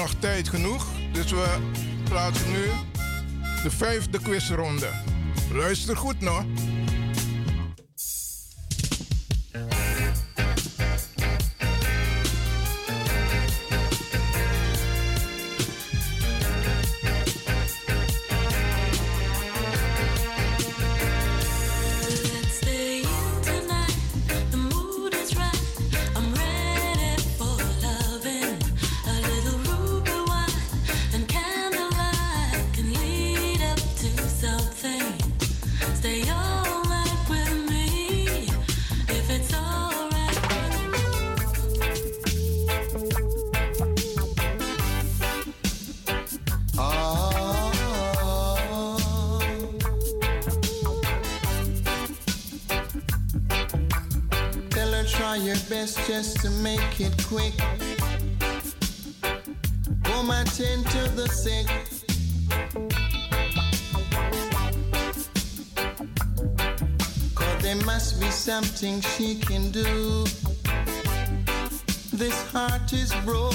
Nog tijd genoeg. Dus we plaatsen nu de vijfde quizronde. Luister goed nog. Heart is broken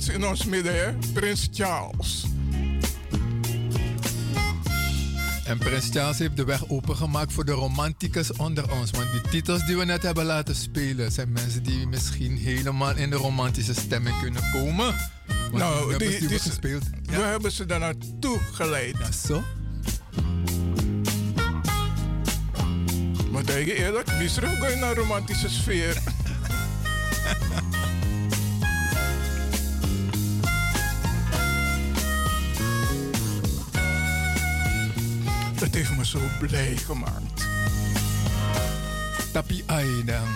prins in ons midden, hè? Prins Charles. En Prins Charles heeft de weg opengemaakt voor de romanticus onder ons. Want die titels die we net hebben laten spelen... zijn mensen die misschien helemaal in de romantische stemming kunnen komen. Want Nou, we die, die die, gespeeld. we hebben ze daar naartoe geleid. Ja, zo? Maar denk je eerlijk, wie is terug naar romantische sfeer? Zo blij gemaakt. Tapi ai dan.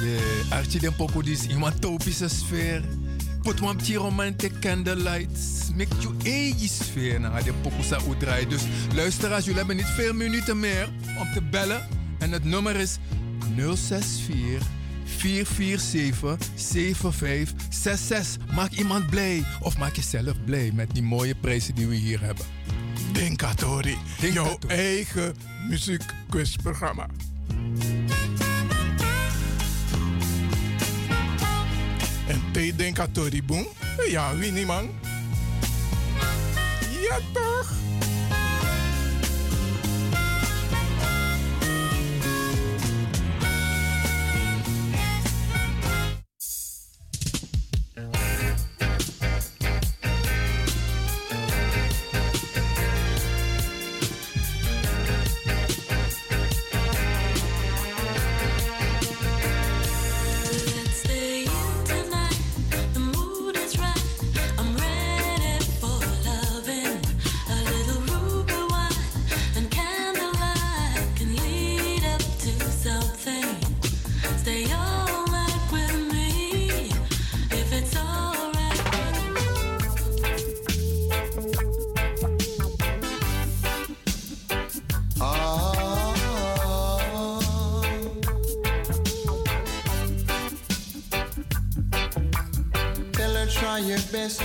Je archie den poko dis iemand topische sfeer. Put one ptie romantic candlelights. Make you eigen sfeer na de poko sa uitdraai. Dus luisteraars, jullie hebben niet veel minuten meer om te bellen. En het nummer is 064 447 7566. Maak iemand blij of maak jezelf blij met die mooie prijzen die we hier hebben. Denkatori, jouw eigen muziekquizprogramma. En T Denkatori Boom? Ja, wie niet man? Ja toch?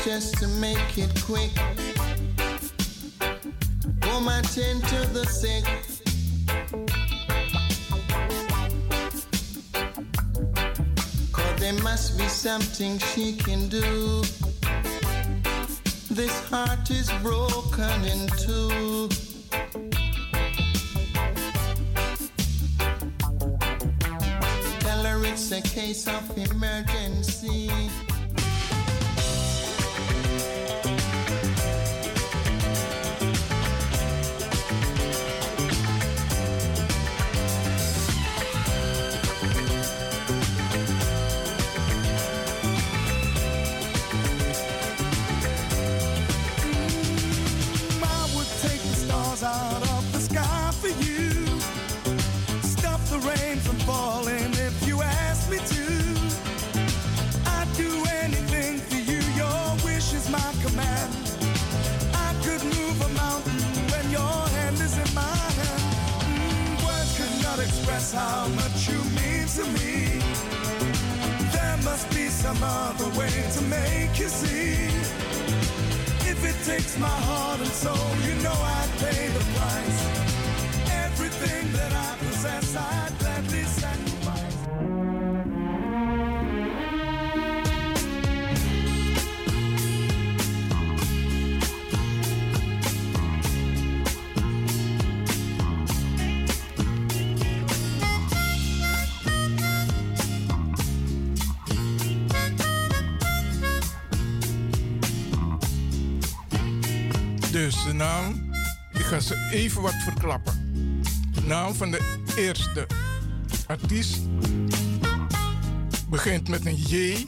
Just to make it quick. Woman tend to the sick. Cause there must be something she can do. This heart is broken in two. Dus de naam, ik ga ze even wat verklappen. De naam van de eerste artiest begint met een J.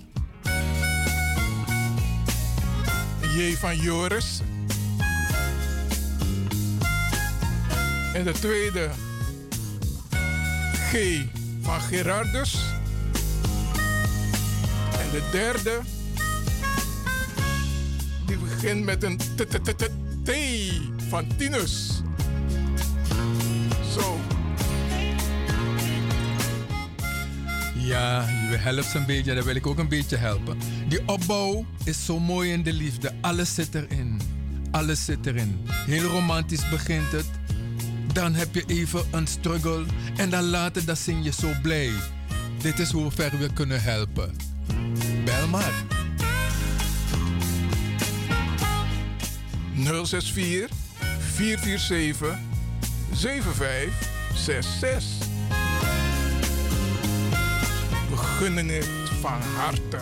J van Joris. En de tweede G van Gerardus. En de derde die begint met een t t t T van Tinus. Zo. Ja, je helpt een beetje, daar wil ik ook een beetje helpen. Die opbouw is zo mooi in de liefde. Alles zit erin. Alles zit erin. Heel romantisch begint het. Dan heb je even een struggle. En dan later dan zing je zo blij. Dit is hoe ver we kunnen helpen. Bel maar. 064 447 7566. We gunnen het van harte.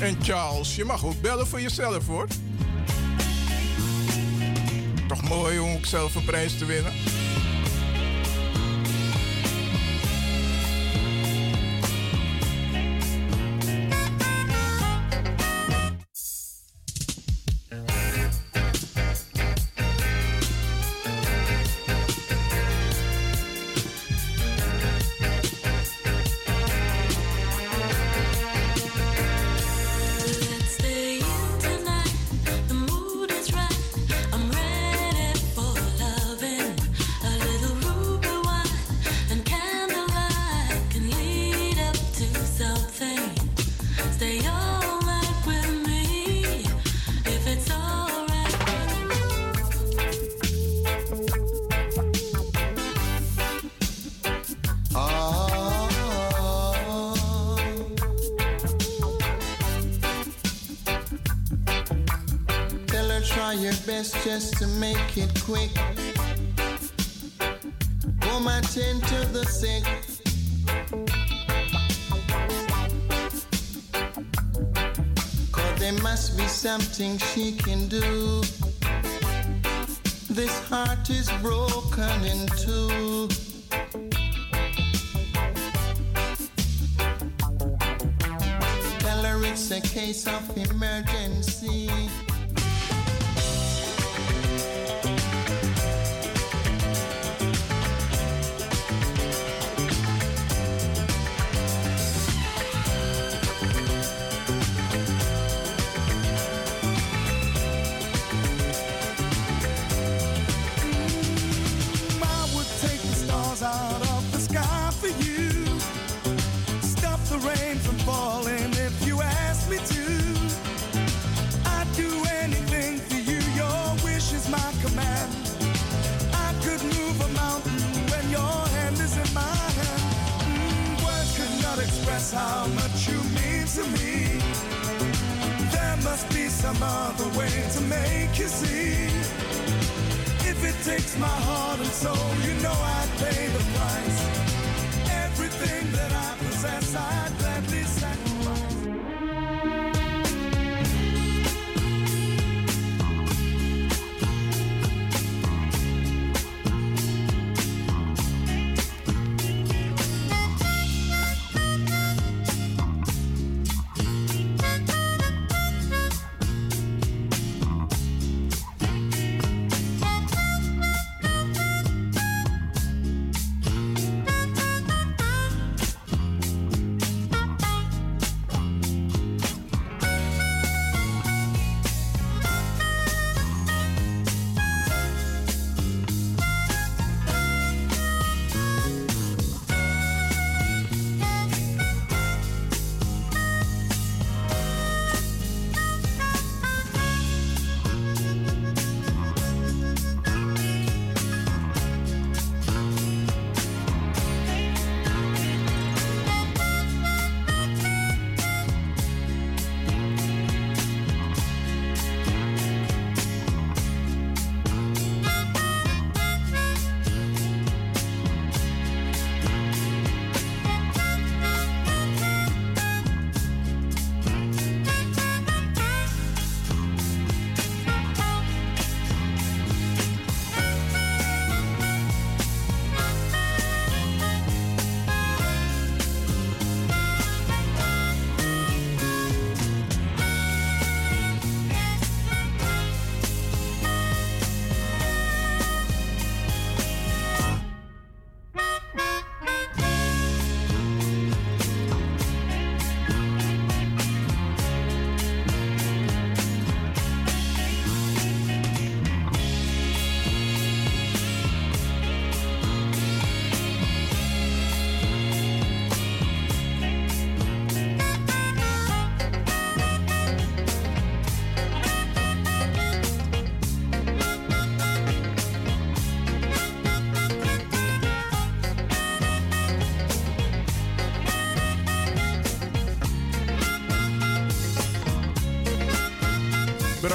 En Charles, je mag ook bellen voor jezelf hoor. Mooi om ook zelf een prijs te winnen. There must be something she can do. This heart is broken in two. Tell her it's a case of emergency. Some other way to make you see. If it takes my heart and soul, you know I'd pay the price. Everything that I possess, I'd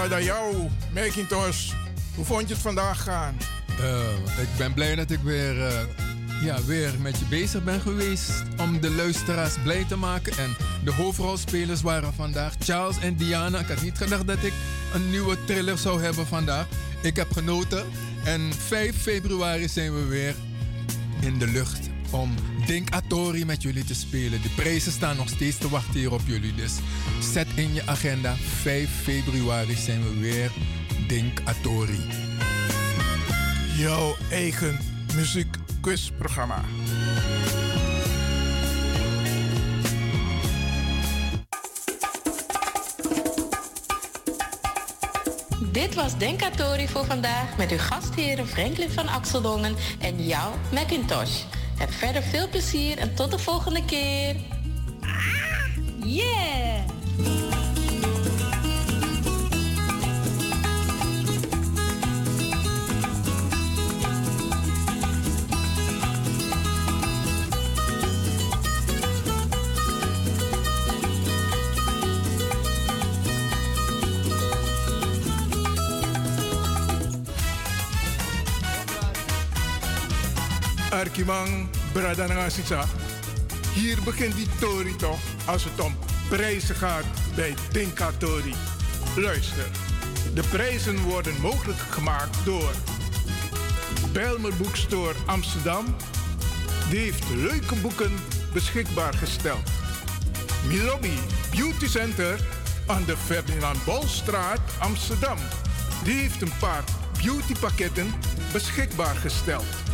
Brada, jou, Macintosh. Hoe vond je het vandaag gaan? Eh, ik ben blij dat ik weer, eh, ja, weer met je bezig ben geweest om de luisteraars blij te maken. En de hoofdrolspelers waren vandaag Charles en Diana. Ik had niet gedacht dat ik een nieuwe thriller zou hebben vandaag. Ik heb genoten. En 5 februari zijn we weer in de lucht om Dink Atori met jullie te spelen. De prijzen staan nog steeds te wachten hier op jullie. Dus zet in je agenda. 5 februari zijn we weer Dink Atori. Jouw eigen muziekquizprogramma. Dit was Denkatori voor vandaag met uw gastheren Franklin van Axeldongen en jou, Macintosh. Verder veel plezier en tot de volgende keer. Yeah! Arkimang Bradanangasisa. Hier begint die Tori toch als het om prijzen gaat bij Dinka Tori. Luister, de prijzen worden mogelijk gemaakt door Bijlmer Boekstore Amsterdam. Die heeft leuke boeken beschikbaar gesteld. Milobi Beauty Center aan de Ferdinand Bolstraat Amsterdam. Die heeft een paar beautypakketten beschikbaar gesteld.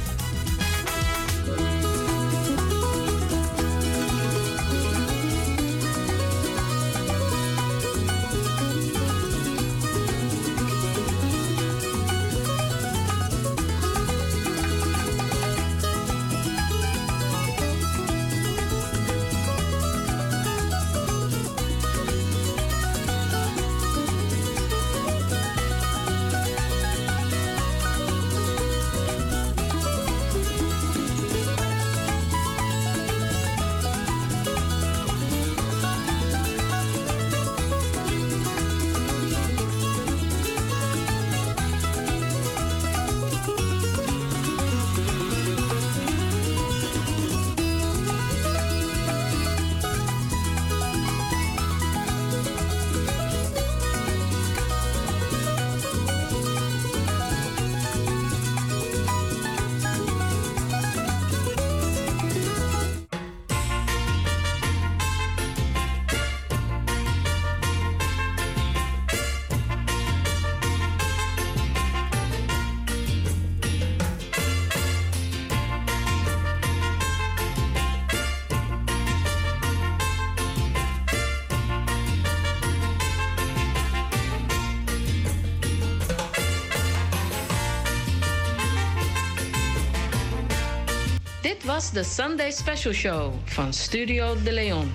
De Sunday Special Show van Studio De Leon.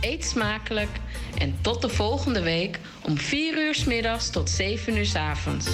Eet smakelijk en tot de volgende week om 4 uur 's middags tot 7 uur 's avonds.